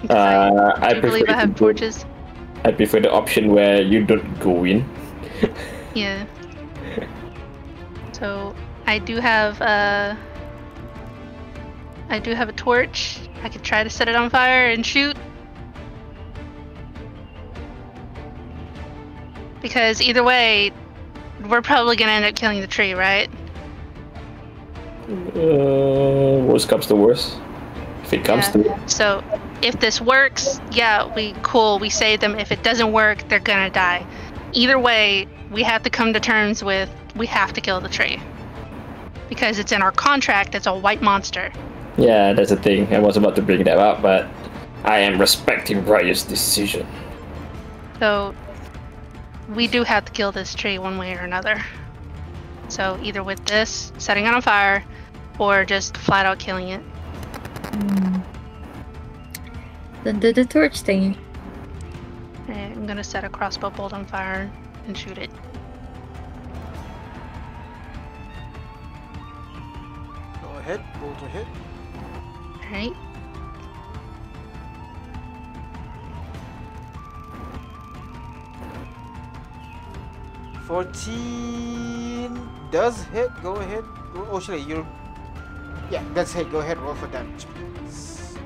Uh,
I
I
believe
prefer
I have torches.
I prefer the option where you don't go in.
Yeah. (laughs) So I do have uh I do have a torch. I could try to set it on fire and shoot. Because either way, we're probably gonna end up killing the tree, right?
Uh, worst comes to worst. If it comes
Yeah.
to it.
So if this works, yeah, we cool, we save them. If it doesn't work, they're gonna die. Either way, we have to come to terms with we have to kill the tree. Because it's in our contract, it's a white monster.
Yeah, that's the thing. I was about to bring that up, but I am respecting Briar's decision.
So we do have to kill this tree one way or another. So either with this, setting it on fire, or just flat out killing it.
Hmm. Then do the torch thingy.
Okay, I'm gonna set a crossbow bolt on fire and shoot it.
Go ahead, bolt to hit.
Alright.
Fourteen does hit. Go ahead. Oh, actually, you're. Yeah, that's hit. Go ahead, roll for damage. please.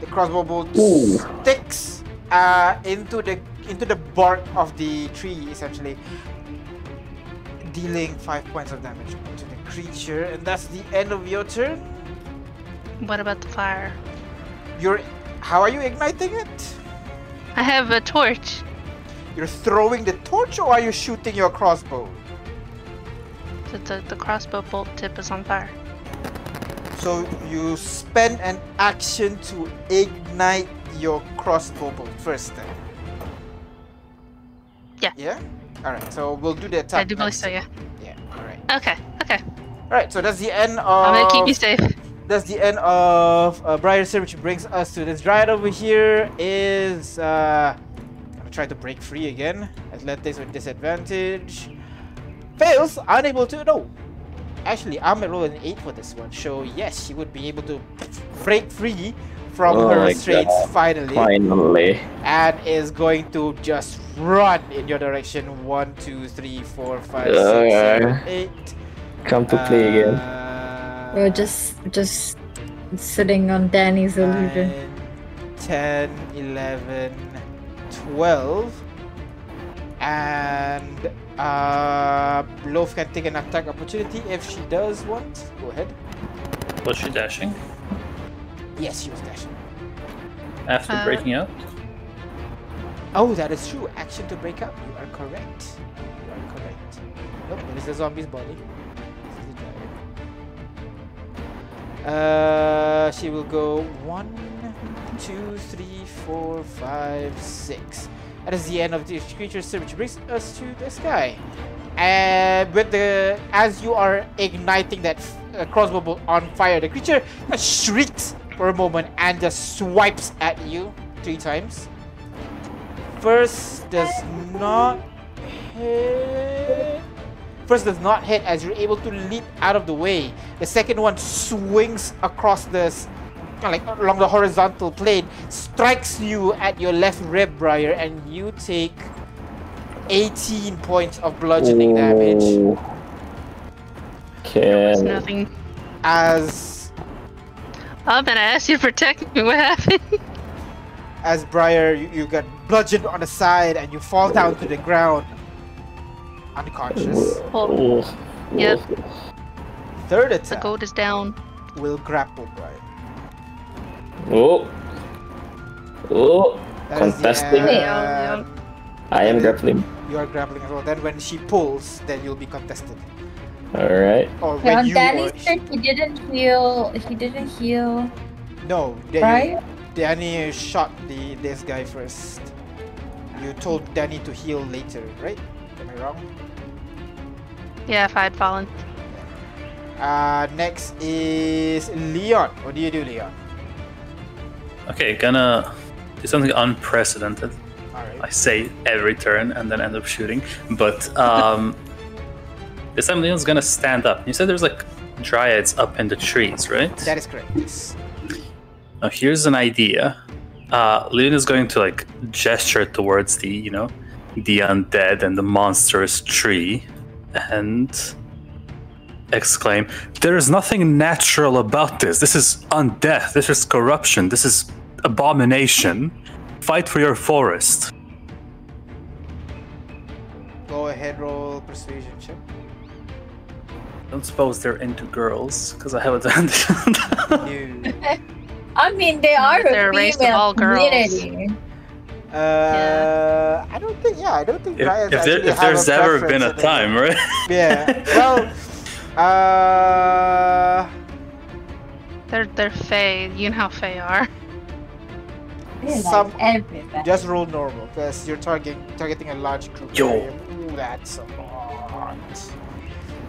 The crossbow bolt
Ooh.
sticks uh, into the into the bark of the tree, essentially, dealing five points of damage to the creature, and that's the end of your turn.
What about the fire?
You're. How are you igniting it?
I have a torch.
You're throwing the torch, or are you shooting your crossbow?
The, the, the crossbow bolt tip is on fire.
So you spend an action to ignite your crossbow bolt first then.
Yeah.
Yeah? Alright, so we'll do the attack.
I do believe so, yeah.
Yeah, alright.
Okay, okay.
Alright, so that's the end of
I'm gonna keep you safe.
that's the end of uh, Briar Sir, which brings us to this dryad over here is uh try to break free again. Athletics with disadvantage. Fails, unable to no. Actually, I'm gonna roll an 8 for this one. So yes, she would be able to break free from
Oh
her restraints
God.
finally.
Finally.
And is going to just run in your direction. One, two, three, four, five, six,
Uh,
seven, eight.
Come to play again.
Uh,
We're just just sitting on Danny's illusion.
9, 10, 11, 12. And uh, Loaf can take an attack opportunity if she does want. Go ahead.
Was she dashing
Yes, she was dashing.
after
Uh,
breaking out?
Oh, that is true. Action to break up. You are correct. You are correct. Nope, it is the zombie's body. This is the dragon. Uh, she will go one, two, three, four, five, six. That is the end of this creature's turn, which brings us to this guy. And with the as you are igniting that uh, crossbow bolt on fire, the creature just shrieks for a moment and just swipes at you three times. First does not hit. First does not hit as you're able to leap out of the way. The second one swings across the s- kind of like along the horizontal plane, strikes you at your left rib, Briar, and you take 18 points of bludgeoning damage
Ooh.
It's
Can
nothing.
as
I'm gonna ask you to protect me. What happened? (laughs)
as Briar you, you got bludgeoned on the side and you fall down to the ground unconscious.
Oh, Yep.
Third attack.
the
attack
goat is down.
will grapple Briar.
Oh. Oh.
That is
Contesting.
end.
Yeah,
I am grappling.
You are grappling as well. Then when she pulls, then you'll be contested.
Alright.
Or
Yeah,
when
on
you
Danny's
or
turn, he didn't heal. He didn't heal.
no, Da-
Right?
Danny shot the this guy first. You told Danny to heal later, right? Am I wrong?
Yeah, if I had fallen.
Uh, next is Leon. What do you do, Leon?
Okay, gonna do something unprecedented.
All
I say every turn and then end up shooting. But um, this time Leon's gonna stand up. You said there's like dryads up in the trees, right?
That is correct. Yes.
Now here's an idea. Uh, Leon is going to like gesture towards the, you know, the undead and the monstrous tree, and exclaim, "There is nothing natural about this. This is undeath. This is corruption. This is abomination. Fight for your forest."
Go ahead, roll persuasion check.
Don't suppose they're into girls, because I have advantage. (laughs) (laughs)
No.
I mean, they are
They're
a
a race of all girls.
community.
Uh, I don't think. Yeah, I don't think
If, if, there, if there's ever been a
in
time, right?
Yeah. Well. (laughs) Uh.
They're they're Fae. You know how Fae are.
Some-
everything.
Just roll normal because you're targeting targeting a large group.
Yo.
Ooh, that's a lot.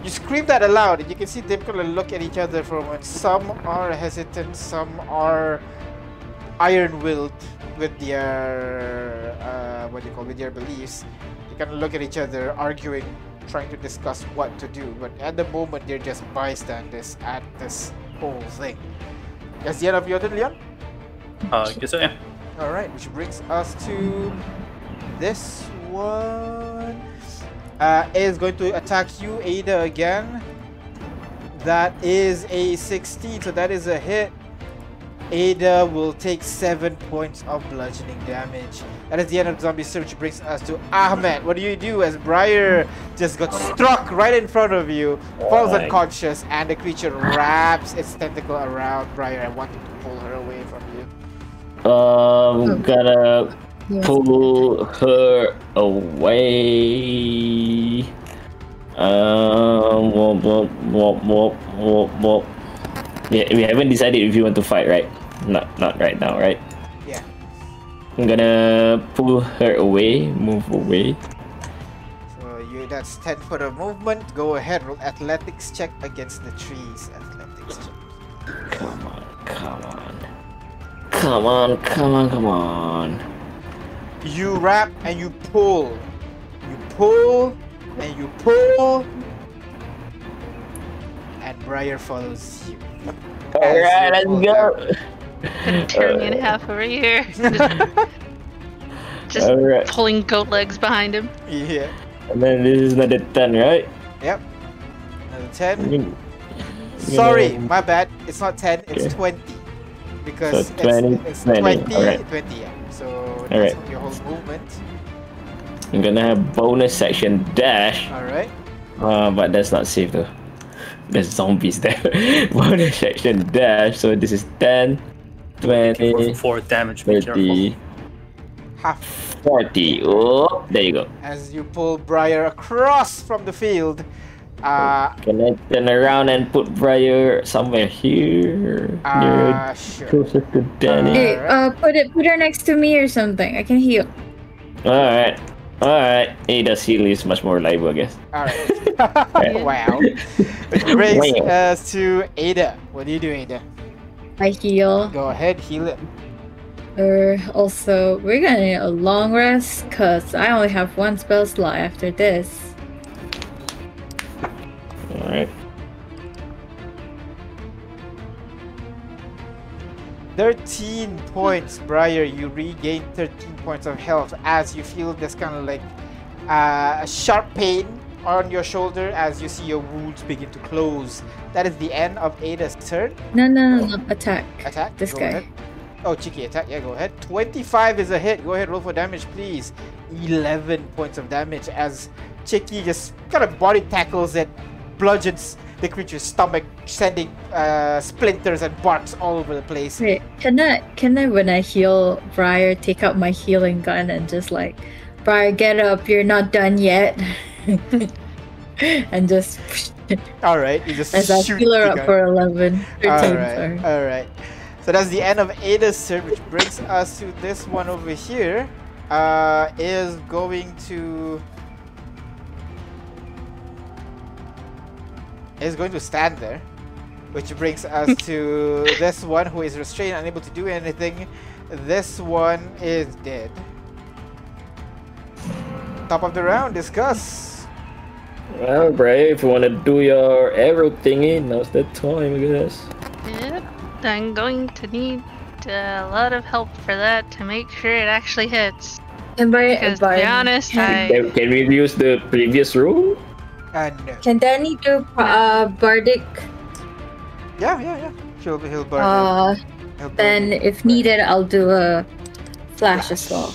You scream that aloud, and you can see them kind of look at each other for a moment. Some are hesitant, some are iron-willed with their uh, what do you call with their beliefs. They kind of look at each other, arguing, trying to discuss what to do. But at the moment, they're just bystanders at this whole thing. That's the end of your turn, Leon.
Uh, I guess so, yeah.
All right, which brings us to this one. Uh, is going to attack you, Ada, again. That is a 16, so that is a hit. Ada will take 7 points of bludgeoning damage. That is the end of Zombie Search which brings us to Ahmed. What do you do as Briar just got struck right in front of you, falls
Oh
unconscious, and the creature wraps its tentacle around Briar and wanting to pull her away from you?
Um, gonna pull her away. Um, wop, wop, wop, wop, wop, wop. Yeah, we haven't decided if you want to fight, right? Not, not right now, right?
Yeah.
I'm gonna pull her away, move away.
So you that's 10 foot of movement. Go ahead, roll athletics check against the trees. Athletics check.
Come on, come on. Come on, come on, come on.
You wrap and you pull. You pull and you pull. And Briar follows you.
Alright, let's go.
Gonna tear me in half over here. (laughs) Just
Alright,
pulling goat legs behind him.
Yeah.
and then this is another 10, right?
Yep. Another 10.
You-
Sorry,
know-
my bad. It's not 10, it's 20. Because
So
it's,
20,
it's
20,
20,
alright.
20, yeah. So
Alright.
that's your whole movement.
I'm gonna have bonus action dash,
Alright.
uh, but that's not safe though. There's zombies there. (laughs) bonus action dash, so this is 10, 20,
For damage, be careful.
30,
Half
40. Oh, there you go.
as you pull Briar across from the field. Uh,
Can I turn around and put Briar somewhere here? Near
uh sure.
closer to Danny.
Hey, uh, put it, put her next to me or something. I can heal.
Alright. Alright. Ada's heal is much more reliable, I guess.
Alright. (laughs) (laughs) wow. Which (laughs) brings
Wow.
us to Ada. What do you do, Ada?
I heal.
Go ahead, heal it.
Er, also, we're gonna need a long rest, cause I only have one spell slot after this.
Alright.
13 points, Briar. You regain 13 points of health as you feel this kind of like uh, a sharp pain on your shoulder as you see your wounds begin to close. That is the end of Ada's turn.
No, no, no, no. Attack.
Attack.
This
go
guy.
Ahead. Oh, Chicky attack. Yeah, go ahead. 25 is a hit. Go ahead, roll for damage, please. 11 points of damage as Chicky just kind of body tackles it, bludgeons the creature's stomach, sending uh, splinters and barks all over the place.
Wait, can I, can I, when I heal Briar, take out my healing gun and just like, Briar, get up, you're not done yet. (laughs) (laughs) and just, (laughs)
All right, you just
as I heal her up for 11. 13,
All
sorry.
right, all right. So that's the end of Ada's turn, which brings us to this one over here. Uh, is going to is going to stand there, which brings us (laughs) to this one who is restrained, unable to do anything. This one is dead. Top of the round, discuss.
Well, Bray, if you want to do your arrow thingy, now's the time, I guess.
Yep. I'm going to need a lot of help for that to make sure it actually hits.
And by,
Because to be honest,
can,
I
Can, can we use the previous rule?
Uh, no.
can Danny do uh, Bardic?
Yeah, yeah, yeah. He'll, he'll burn.
Uh.
He'll
then
it.
if needed, I'll do a flash as well.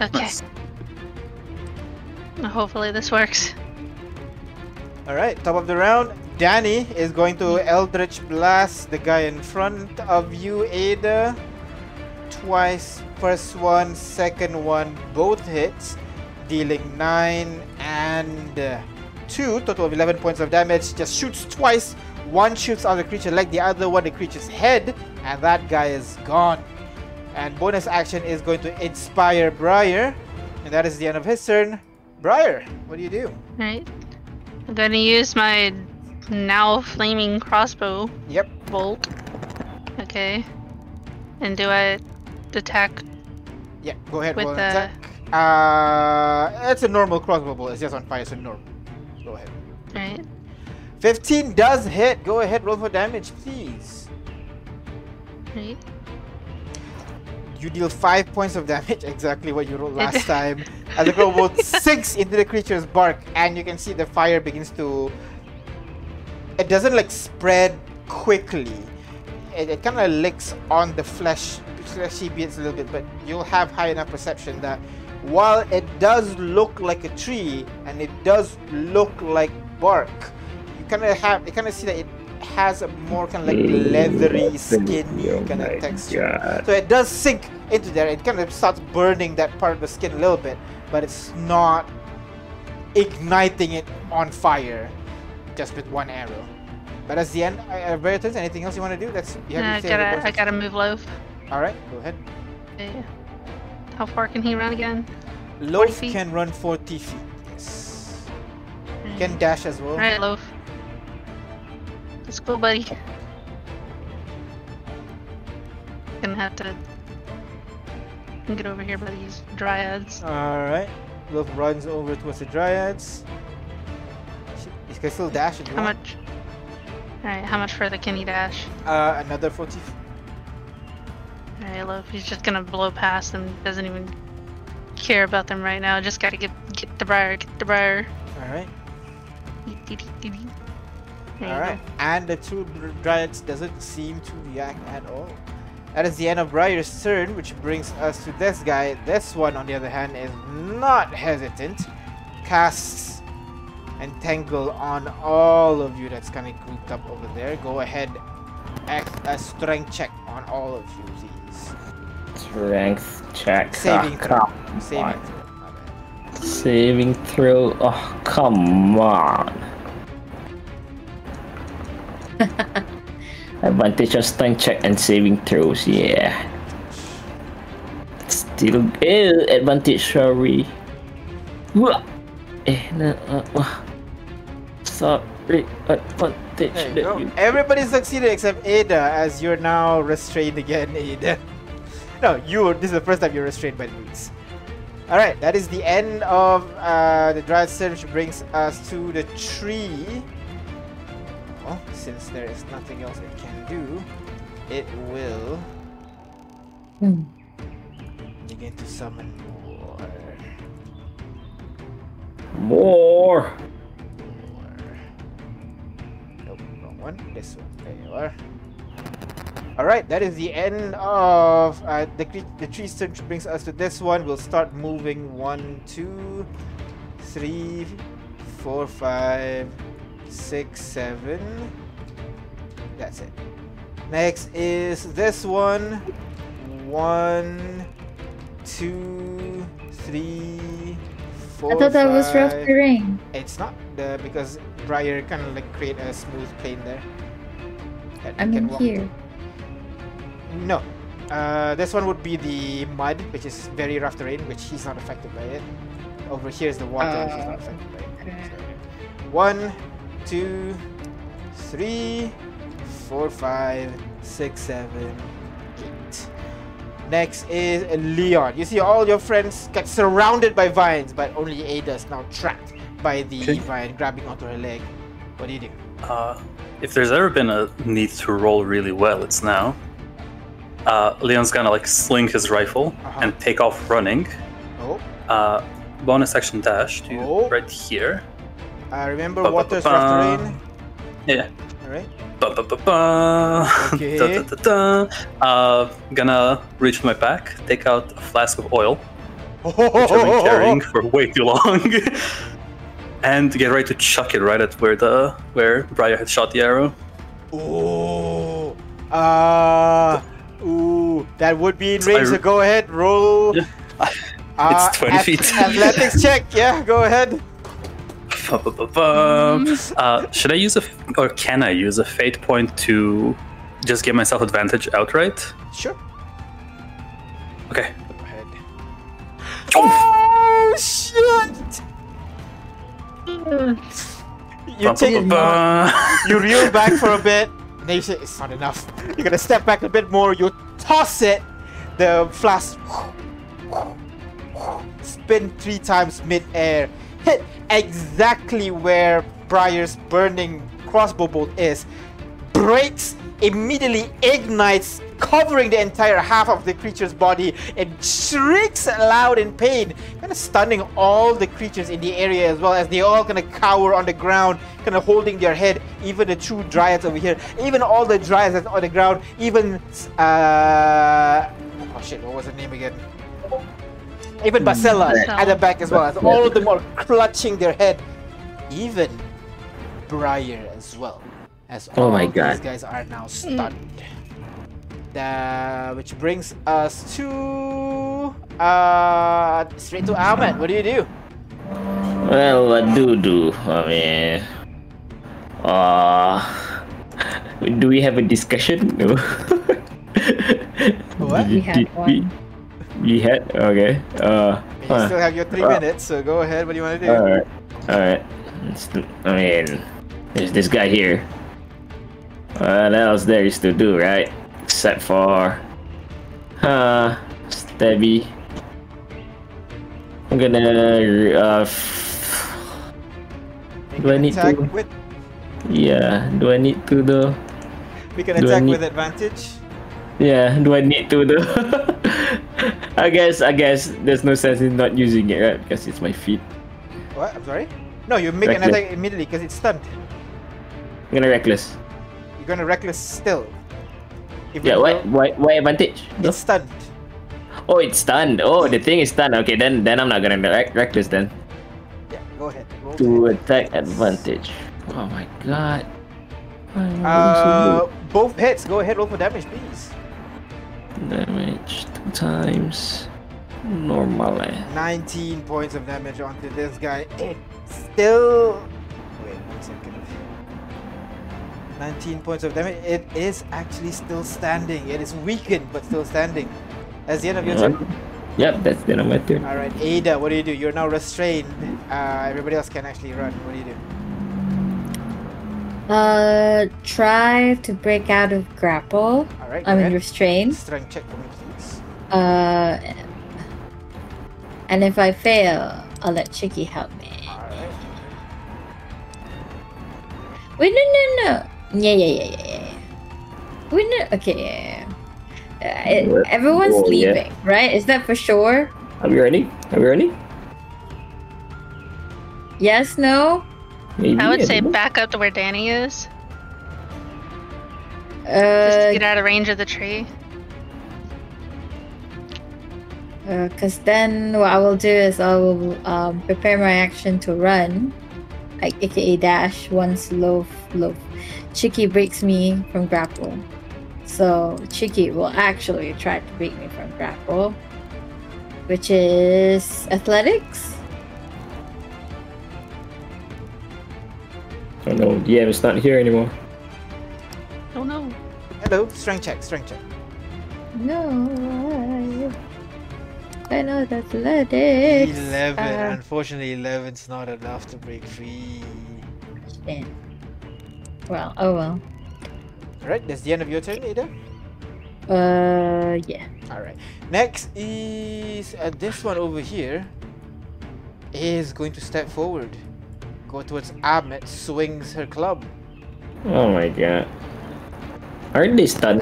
okay.
Nice.
Hopefully this works.
All right, top of the round, Danny is going to Eldritch Blast the guy in front of you, Ada. Twice. First one, second one, both hits, dealing 9 and uh, 2, total of 11 points of damage. Just shoots twice. One shoots out the creature like the other one the creature's head, and that guy is gone. And bonus action is going to inspire Briar, and that is the end of his turn. Briar, what do you do?
Right. I'm gonna use my now flaming crossbow
Yep.
bolt. Okay. And do I attack?
Yeah, go ahead.
With
roll
the-
attack. Uh, it's a normal crossbow bolt. It's just on fire, so normal. Go ahead.
Right.
15 does hit. Go ahead, roll for damage, please.
Right.
You deal 5 points of damage, (laughs) exactly what you rolled last (laughs) time. As the bolt sinks into the creature's bark, and you can see the fire begins to. It doesn't like spread quickly. It, it kind of licks on the flesh, fleshy bits a little bit, but you'll have high enough perception that while it does look like a tree and it does look like bark, you kind of have, you kind of see that it has a more kind of like leathery, skinny
Oh
kind of texture.
God.
So it does sink into there. It kind of starts burning that part of the skin a little bit, but it's not igniting it on fire just with one arrow. But that's the end. Uh, Veritas, anything else you want to do? That's you
Uh, I
have
gotta, I gotta move Loaf.
All right, go ahead.
Okay. How far can he run again?
Loaf
feet?
can run 40 feet. Yes. Can dash as well.
Alright, Loaf. Let's go, buddy. Gonna have to get over here by these dryads.
All right. Loaf runs over towards the dryads. He can still dash you
How
want.
much? Alright, how much further can he dash?
Uh, another 40 feet.
Alright, Loaf. He's just gonna blow past them. Doesn't even care about them right now. Just gotta get get the briar, get the briar.
All right.
There you
All
go.
and the two dr- dryads doesn't seem to react at all. That is the end of Briar's turn, which brings us to this guy. This one, on the other hand, is not hesitant. Casts Entangle on all of you that's kind of grouped up over there. Go ahead, act a strength check on all of you, please.
Strength check.
Saving
Ah,
throw.
come
Saving
on.
throw.
Saving throw. Oh, come on. (laughs) Advantage of strength check and saving throws. Yeah. Still eh, advantage. Sorry. Eh, no, uh. Sorry. Advantage.
You Everybody succeeded except Ada, as you're now restrained again, (laughs) Ada. No, you. This is the first time you're restrained by the beats. All right, that is the end of uh, the dry turn, which brings us to the tree. Well, since there is nothing else it can do, it will
Hmm.
begin to summon more.
More.
more. Nope, wrong one. This one. There you are. All right, that is the end of uh, the the tree turn, brings us to this one. We'll start moving one, two, three, four, five, six, seven. That's it. Next is this one. One, two, three, four.
I thought that was rough terrain.
It's not the because Briar kind of like create a smooth plane there.
I
you can
mean
walk
here.
No. Uh, this one would be the mud, which is very rough terrain, which he's not affected by it. Over here is the water, which he's not
Uh,
affected by it. So, one, two, three, four, five, six, seven, eight. Next is Leon. You see all your friends get surrounded by vines, but only Ada is now trapped by the
Okay.
vine grabbing onto her leg. What do you do?
Uh, if there's ever been a need to roll really well, it's now. Uh, Leon's gonna like sling his rifle
Uh-huh.
and take off running.
Oh,
Uh, bonus action dash to
Oh.
right here.
Uh, remember rough terrain?
Yeah.
Alright. Okay.
da, da, da. Uh, gonna reach my back, take out a flask of oil, which I've been (laughs) carrying for way too long. (laughs) and get ready to chuck it right at where the where Briar had shot the arrow.
Ooh. Uh, ooh. That would be in range,
I-
so go ahead, roll.
Yeah.
Uh, (laughs)
It's 20
ath-
feet.
Athletics check, yeah, go ahead. (laughs)
Uh, should I use a, or can I use a fate point to just give myself advantage outright?
Sure.
Okay.
Go ahead. Oh, shit! You take (laughs) you reel back for a bit, and then you say it's not enough. You're gonna step back a bit more. You toss it. The flask spin three times mid-air, hit (laughs) exactly where Briar's burning crossbow bolt is, breaks, immediately ignites, covering the entire half of the creature's body, and shrieks loud in pain, kind of stunning all the creatures in the area as well as they all kind of cower on the ground, kind of holding their head. Even the two dryads over here, even all the dryads on the ground, even uh, oh shit, what was the name again? Even Basella at the back as well, as all of them are clutching their head. Even Briar as well. As
Oh my god these
guys are now stunned. That which brings us to uh straight to Ahmed. What do you do?
Well, what do do? I mean, uh, (laughs) do we have a discussion? No. (laughs)
What?
We had one.
We had okay. Uh,
You
huh.
still have your three
Uh,
minutes, so go ahead. What do you want to do?
Alright, alright. I mean, there's this guy here. What else there is to do, right? Except for, uh, stabby. I'm gonna, uh, do I need to-
with
yeah. Do I need to though?
we can
do
attack
need-
with advantage.
Yeah. Do I need to though? (laughs) I guess. I guess there's no sense in not using it, right? Because it's my feet.
What? I'm sorry? No, you make an attack immediately because it's stunned.
I'm gonna reckless.
You're gonna reckless still. Even
Yeah. What?
though
Why? Why advantage?
It's stunned.
Oh, it's stunned. Oh, the thing is stunned. Okay, then then I'm not gonna rec- reckless then.
Yeah, go ahead. Roll
To attack advantage. Oh my god. Why
Uh,
rolling
both hits. Go ahead, roll for damage, please.
Damage two times. Normally.
19 points of damage onto this guy. It still. Wait one second. 19 points of damage. It is actually still standing. It is weakened, but still standing. That's the end of your turn.
Yep, that's the end of my turn.
Alright, Ada, what do you do? You're now restrained. Uh, everybody else can actually run. What do you do?
Uh, try to break out of grapple.
Alright,
I'm
go
in
ahead.
restraint.
Strength check for me, please.
Uh, and if I fail, I'll let Chicky help me.
Alright.
Wait, no, no, no. Yeah, yeah, yeah, yeah, yeah. Wait, no. Okay, yeah, yeah. Uh, it-
What?
everyone's
Oh, yeah.
leaving, right? Is that for sure?
Are we ready? Are we ready?
Yes, no?
Maybe.
I would say
don't know.
back up to where Danny is, just to
Uh,
get out of range of the tree.
because Uh, then what I will do is I will um, prepare my action to run, like aka dash once loaf loaf Chicky breaks me from grapple. So Chicky will actually try to break me from grapple, which is athletics.
Oh no, DM is not here anymore.
Oh no.
Hello, strength check, strength check.
No, I, I know that's athletics.
11.
Uh,
Unfortunately, 11's not enough to break free.
Damn. Well, oh well.
Alright, that's the end of your turn, Ada.
Uh, yeah.
Alright. Next is uh, this one over here is going to step forward. Go towards Ahmed, swings her club.
Oh my god. Aren't they stunned?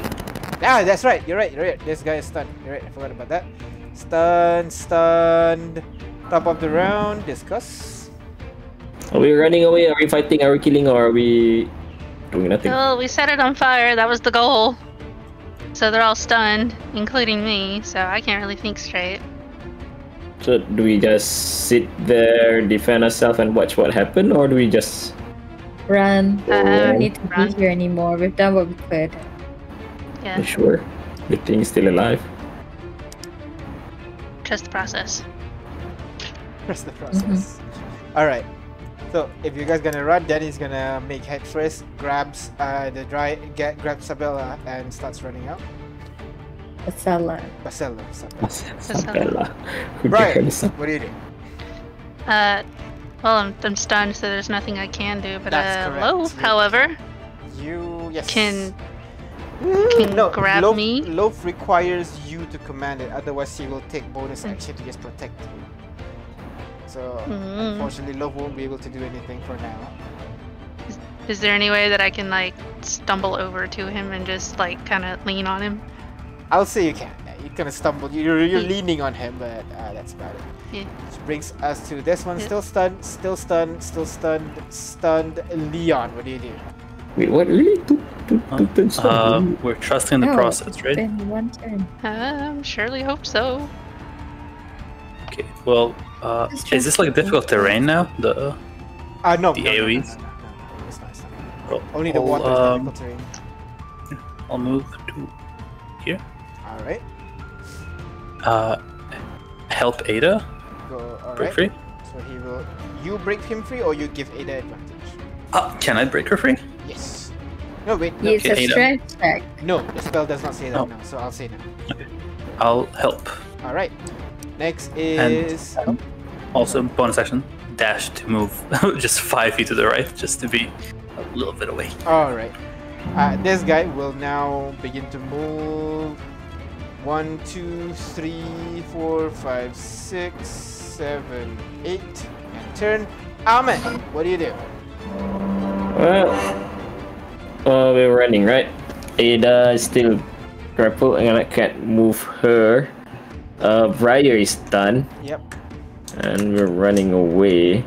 Ah, that's right. You're right. You're right. This guy is stunned. You're right. I forgot about that. Stunned, stunned. Top of the round. Discuss.
Are we running away? Are we fighting? Are we killing? Or are we doing nothing?
Well, we set it on fire. That was the goal. So they're all stunned, including me. So I can't really think straight.
So do we just sit there, defend ourselves, and watch what happened, or do we just?
Run. we
Uh,
don't need to
run.
be here anymore. We've done what we could.
Yeah, You
Sure. The thing's still alive.
trust the process.
Trust the process. All right. So if you guys gonna run, Danny's gonna make head first, grabs uh, the dry, get grabs Sabella and starts running out.
Asala.
Bacella, Sabella.
Sabella. Who the
Right.
hell is Sab-
What do you do?
Uh, well, I'm, I'm stunned, so there's nothing I can do. But
That's
uh,
correct.
Loaf,
You-
however,
You yes.
can
can
can grab
Loaf,
me?
Loaf requires you to command it, otherwise he will take bonus
Mm.
action to just protect you. So
Mm.
unfortunately, Loaf won't be able to do anything for now.
Is there any way that I can like stumble over to him and just like kind of lean on him?
I'll say you can. Yeah, you kind of stumbled. You're, you're leaning on him, but uh, that's about it.
Yeah.
Which brings us to this one.
Yeah.
Still stunned, still stunned, still stunned, stunned. Leon, what do you do?
Wait, what? Really? Two, two, two turns
Uh,
down?
we're trusting the
No,
process, right?
Been one turn.
Um, surely hope so.
Okay. Well, uh, is this
just-
like difficult terrain now? The
Uh, no.
The
no, no, no,
AoEs?
No, no, no, no, it's not, it's not.
well,
Only the
I'll,
water is
um,
difficult terrain.
I'll move to here.
All right.
Uh, help Ada
Go. All
break
right.
free.
So he will. You break him free, or you give Ada advantage.
Uh, can I break her free?
Yes. No, wait. No,
Use a
Okay, Ada.
strength check.
no. The spell does not say that
Oh.
now, so I'll say now.
I'll help.
All right. Next is.
And-
is.
Also, bonus action dash to move (laughs) just five feet to the right, just to be a little bit away.
All right. Uh, this guy will now begin to move. One, two, three, four, five, six, seven, eight, and turn. Ahmed, what do you do?
Well, uh, we're running, right? Ada is still grappled, and I can't move her. Uh, Briar is done,
Yep.
and we're running away.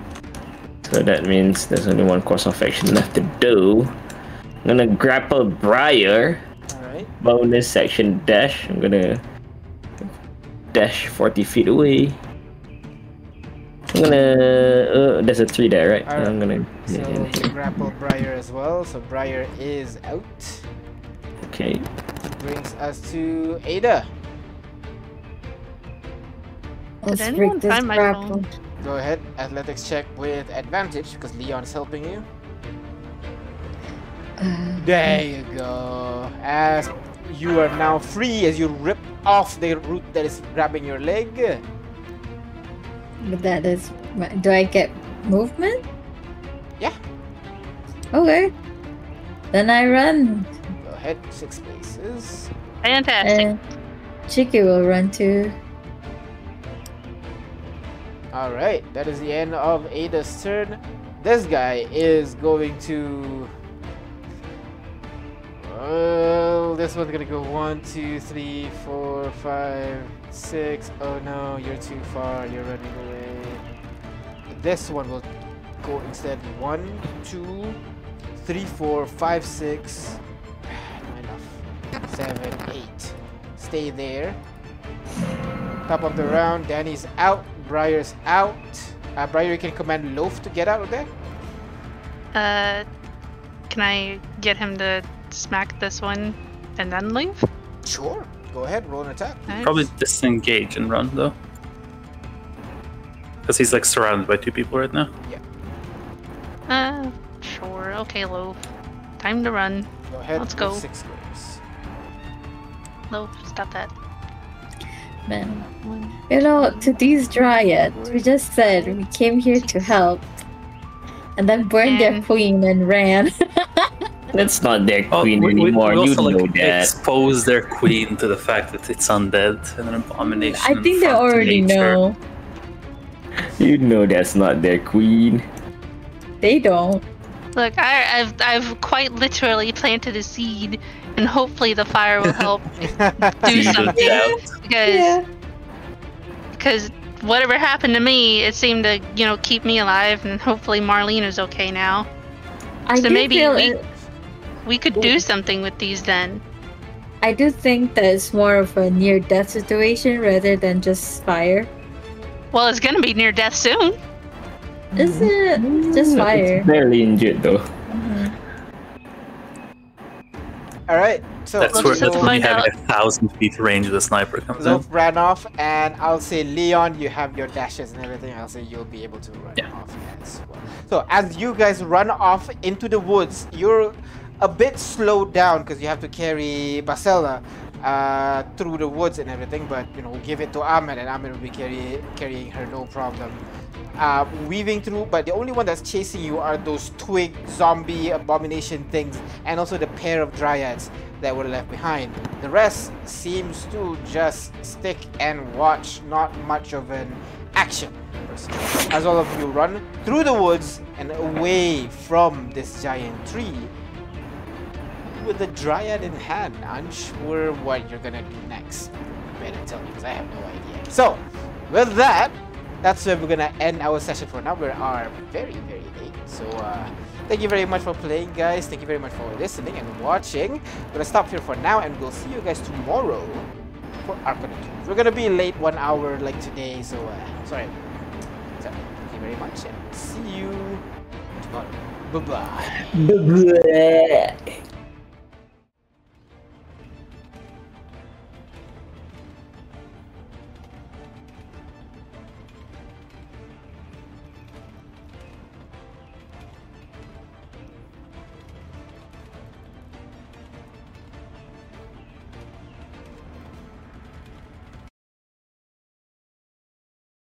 So that means there's only one course of action left to do. I'm gonna grapple Briar.
All right.
Bonus action dash. I'm gonna dash 40 feet away. I'm gonna. Uh, there's a tree there, right?
Alright.
I'm gonna.
So
get in
grapple Briar as well. So Briar is out.
Okay.
Brings us to Ada.
Let's
anyone find my phone?
Go ahead. Athletics check with advantage because Leon is helping you.
Uh,
There you go. As you are now free as you rip off the root that is grabbing your leg.
but that is. Do I get movement?
Yeah.
Okay. Then I run.
Go ahead, six spaces.
Fantastic.
And Chicky will run too.
Alright, that is the end of Ada's turn. This guy is going to. Well, this one's gonna go one, two, three, four, five, six. Oh no, you're too far. You're running away. This one will go instead one, two, three, four, five, six. (sighs) Not enough. Seven, eight. Stay there. Top of the round, Danny's out, Briar's out. Uh, Briar, you can command Loaf to get out of there.
Uh, can I get him to smack this one and then leave?
Sure. Go ahead, roll an attack.
Nice.
Probably disengage and run though. Because he's like surrounded by two people right now. Yeah.
Uh, sure. Okay, Loaf. Time to run.
Go ahead.
Let's go.
Six squares.
Loaf, stop that.
Man. You know, to these dryads, we just said we came here to help. And then burned their queen and ran. (laughs)
That's not their
Oh,
queen
we, we-
anymore.
we
you
also
know
like
that.
expose their queen to the fact that it's undead and an abomination.
I think they already
nature.
know.
You know that's not their queen.
They don't.
Look, I, I've I've quite literally planted a seed, and hopefully the fire will help (laughs) do something.
doubt.
Because
Yeah.
because whatever happened to me, it seemed to you know keep me alive, and hopefully Marlene is okay now.
I
So
do
maybe
feel
we-
it-
We could do something with these then.
I do think that it's more of a near death situation rather than just fire.
Well, it's gonna be near death soon.
Is it it's just fire?
It's barely injured though. Mm-hmm.
All right. So
That's where
just
that's when
find
have a thousand feet range of the sniper comes in.
Zof ran off, and I'll say Leon, you have your dashes and everything. I'll say you'll be able to run
Yeah.
off as well. So as you guys run off into the woods, you're a bit slowed down because you have to carry Basella uh, through the woods and everything. But you know, give it to Ahmed, and Ahmed will be carry, carrying her no problem. Uh, weaving through, but the only one that's chasing you are those twig zombie abomination things, and also the pair of dryads that were left behind. The rest seems to just stick and watch, not much of an action. As all of you run through the woods and away from this giant tree, with the dryad in hand, unsure what you're gonna do next. Better tell me, because I have no idea. So, with that, that's where we're gonna end our session for now. We are very, very late. So, uh, thank you very much for playing, guys. Thank you very much for listening and watching. We're gonna stop here for now, and we'll see you guys tomorrow for Arcana 2. We're gonna be late one hour like today, so, uh, sorry. So, thank you very much, and see you tomorrow. Bye-bye.
Bleh.